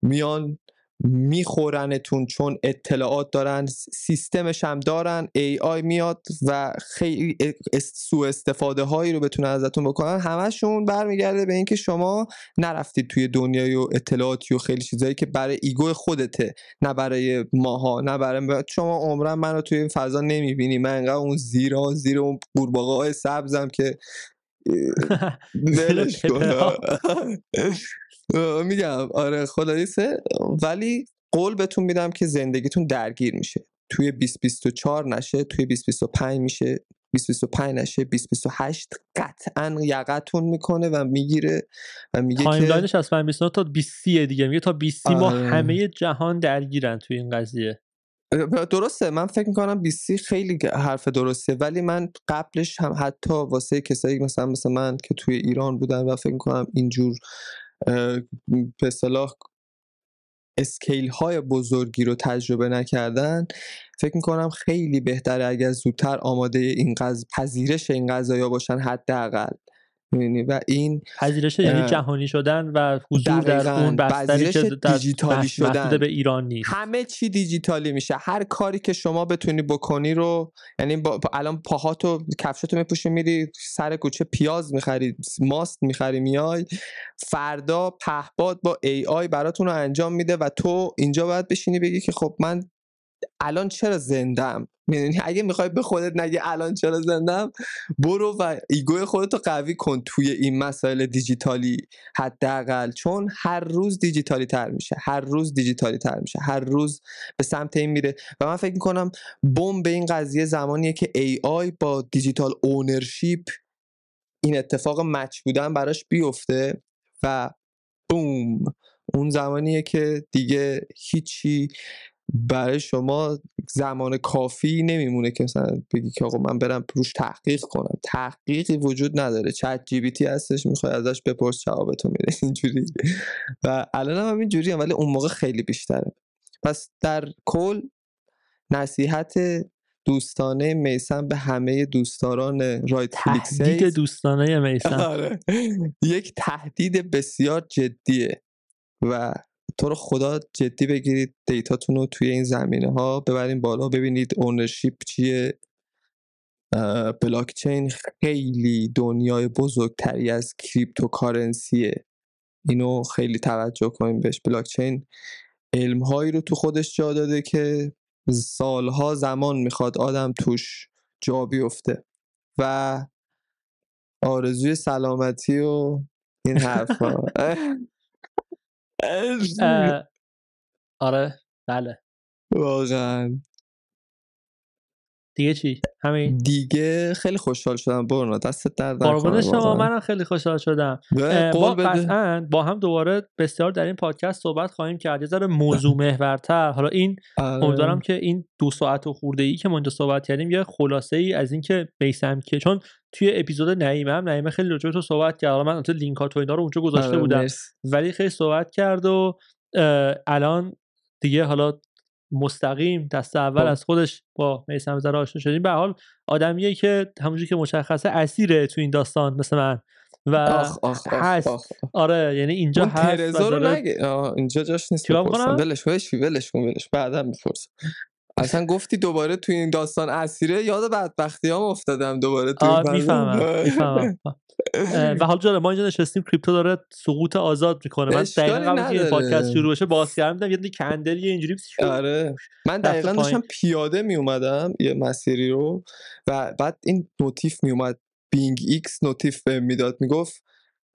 میان میخورنتون چون اطلاعات دارن سیستمش هم دارن AI میاد و خیلی سو استفاده هایی رو بتونن ازتون بکنن. همشون برمیگرده به اینکه شما نرفتید توی دنیای و اطلاعاتی و خیلی چیزایی که برای ایگو خودته نه برای ماها نه برای شما عمرن منو توی این فضا نمی‌بینی. من انقدر اون زیرا زیر اون قورباغه های سبزم که میگم آره خداییسه. ولی قول بهتون میدم که زندگیتون درگیر میشه. توی 2024 نشه توی 2025 میشه. 2025 نشه 2028 قطعا یقتون می‌کنه و می‌گیره و میگه که timeline ش از 2029 تا 20 دیگه. میگه تا 20 ما آره. همه جهان درگیرن توی این قضیه. درسته من فکر می‌کنم 20 خیلی حرف درسته ولی من قبلش هم حتی واسه کسایی مثلا مثل من که توی ایران بودن و فکر می‌کنم اینجور به اصطلاح scale های بزرگی رو تجربه نکردن فکر می‌کنم خیلی بهتره اگر زودتر آماده این قض... پذیرش این قضايا باشن حداقل. و این پذیرش یعنی جهانی شدن و حضور در اون بستری که دیجیتالی شدن. به ایران نیست. همه چی دیجیتالی میشه. هر کاری که شما بتونی بکنی رو یعنی با... الان پاهاتو کفشتو میپوشی میری سر کوچه پیاز می‌خری ماست می‌خری میای فردا پهباد با ای آی براتون رو انجام میده و تو اینجا باید بشینی بگی که خب من الان چرا زندم می‌دونی؟ اگه می‌خوای به خودت نگی الان چرا زندم برو و ego ی خودتو قوی کن توی این مسائل دیجیتالی حداقل. چون هر روز دیجیتالی تر میشه هر روز دیجیتالی تر میشه هر روز به سمت این میره. و من فکر می‌کنم بم به این قضیه زمانیه که AI با digital ownership این اتفاق match بودن براش بیفته و boom اون زمانیه که دیگه هیچی برای شما زمان کافی نمیمونه که مثلا بگی که آقا من برم روش تحقیق کنم. تحقیقی وجود نداره. چت جی بی تی هستش می‌خوای ازش بپرس جوابتو میده. اینجوری. و الان هم اینجوری هم ولی اون موقع خیلی بیشتره. پس در کل نصیحت دوستانه میسم به همه دوستداران رایت تهدید دوستانه میسم آره. یک تهدید بسیار جدیه. و تو رو خدا جدی بگیرید data تون رو توی این زمینه ها ببرین بالا. ببینید ownership چیه. بلاکچین خیلی دنیای بزرگتری از cryptocurrency ه اینو خیلی توجه کنیم بهش. بلاکچین علم هایی رو تو خودش جا داده که سالها زمان می‌خواد آدم توش جا بیفته. و آرزوی سلامتی و این حرفا آره. بله. واقعا. دیگه چی؟ همین. دیگه خیلی خوشحال شدم برنا دستت درد قربون شما. منم خیلی خوشحال شدم. با قطعا با هم دوباره بسیار در این پادکست صحبت خواهیم کرد. یه ذره موضوع محورتر. حالا این آره. امیدوارم که این دو ساعت و خورده ای که ما اینجا صحبت کردیم یه خلاصه ای از این که میسم که چون توی اپیزود نعیمه هم نعیمه خیلی راجع تو صحبت کرد. حالا من البته لینکات و اینا رو اونجا گذاشته آره، بودم. ولی خیلی صحبت کرد و الان دیگه حالا مستقیم دست اول خب. از خودش با میسم زره آشنا شدیم به حال آدمیه که همونجوری که مشخصه اسیره تو این داستان مثل من و آخ آخ آخ هست. آخ آره یعنی اینجا هست رو نگه اینجا جاش نیست بپرسم کنم؟ ولش ولش ولش ولش بعدا می‌پرسم اصلا گفتی دوباره تو این داستان اسیره یاد بدبختی هم افتادم دوباره تو آه این فضا. می‌فهمم می‌فهمم و حالا جالب ما اینجا نشستیم crypto داره سقوط آزاد می‌کنه من دقیقا قبل که. پادکست شروع بشه باز کردم یه دونه candle یه اینجوری آره من دقیقا. داشتم پیاده می اومدم یه مسیری رو و بعد این notif می اومد BingX notif بهم می‌داد می‌گفت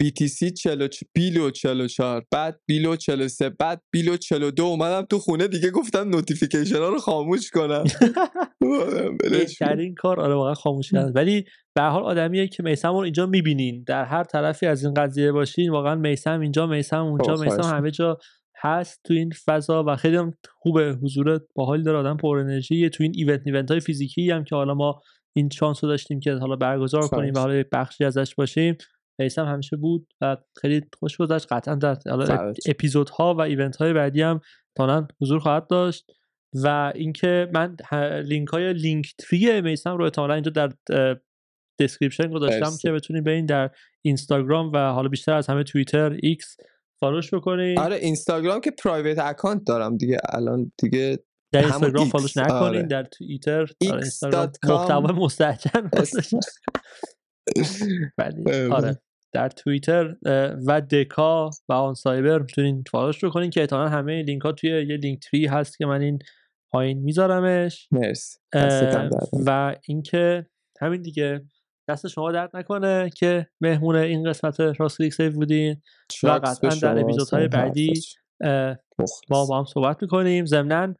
BTC 44 below 44 بعد below 43 بعد below 42 اومدم تو خونه دیگه گفتم notification ها رو خاموش کنم. بهترین کار آره واقعا خاموش کردن. ولی به حال آدمیه که میسم رو اینجا می‌بینین. در هر طرفی از این قضیه باشین واقعا میسم اینجا میسم اونجا میسم همه جا هست تو این فضا و خیلی هم خوبه. حضور باحال داره آدم پر انرژی. تو این ایونت ایونت های فیزیکی هم که حالا ما این شانس رو داشتیم که حالا برگزار کنیم و. حالا بخشی ازش باشیم. میسم همیشه بود و خیلی خوش گذشت قطعا در. اپیزودها و ایونت های بعدی هم تا حضور خواهد داشت و اینکه من لینک های لینک تری میسم رو احتمالا اینجا در description گذاشتم. که بتونید برین در اینستاگرام و حالا بیشتر از همه توییتر ایکس follow ش بکنید آره اینستاگرام که private account دارم دیگه الان دیگه در اینستاگرام follow ش نکنین آره. در توییتر. محتوا بله. آره در توییتر و دکا و آن سایبر می‌تونین follow ش بکنین که احتمالا همه لینک ها توی یه Linktree ی هست که من این پایین میذارمش مرسی. و اینکه همین دیگه دست شما درد نکنه که مهمون این قسمت راست کلیک سیو بودین به قطعاً در اپیزودهای بعدی. ما با هم صحبت می‌کنیم ضمنا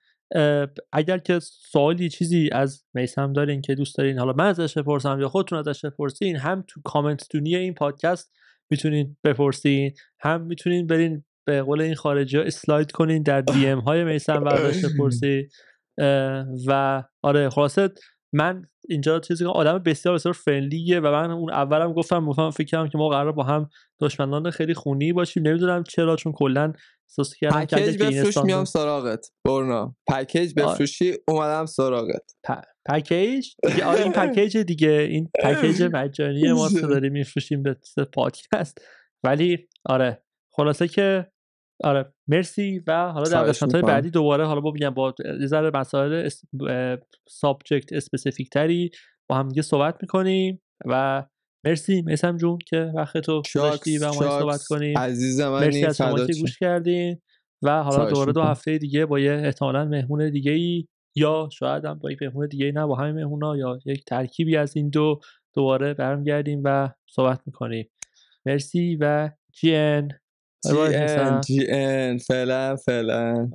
اگر که سوالی چیزی از میسم دارین که دوست دارین حالا من ازش بپرسم یا خودتون ازش بپرسین هم تو کامنت دونی این پادکست می‌تونین بپرسین هم می‌تونین برین به قول این خارجی ها اسلاید کنین در دی ام های میسم و ازش بپرسین و آره خلاصه من اینجا چیزی که آدم بسیار بسیار فرندلیه و من اون اولم گفتم گفتم فکر کردم که ما قرار با هم دشمنان خیلی خونی باشیم. نمی‌دونم چرا چون کلا احساس کردم پکیج بفروش میام سراغت برنا. پکیج. بفروشی اومدم سراغت. پ- پکیج؟ دیگه آره این پکیج دیگه. این پکیج مجانی ما که داریم میفروشیم به پادکست. ولی آره خلاصه که آره مرسی و حالا در قسمت های. بعدی دوباره حالا با میگم با یه ذره مسائل subject specific تری با هم دیگه صحبت می‌کنیم و مرسی میسم جون که وقت تو گذاشتی و ما صحبت کنیم. عزیز مرسی منی از شما که. گوش کردین و حالا دوباره دو. هفته دیگه با یه احتمالا مهمون دیگه ای یا شاید هم با یک مهمون دیگه ای نه با همین مهمونا یا یک ترکیبی از این دو دوباره برمیگردیم و صحبت می‌کنیم. مرسی و جی ان. جی ان جی ان. فعلا فعلا.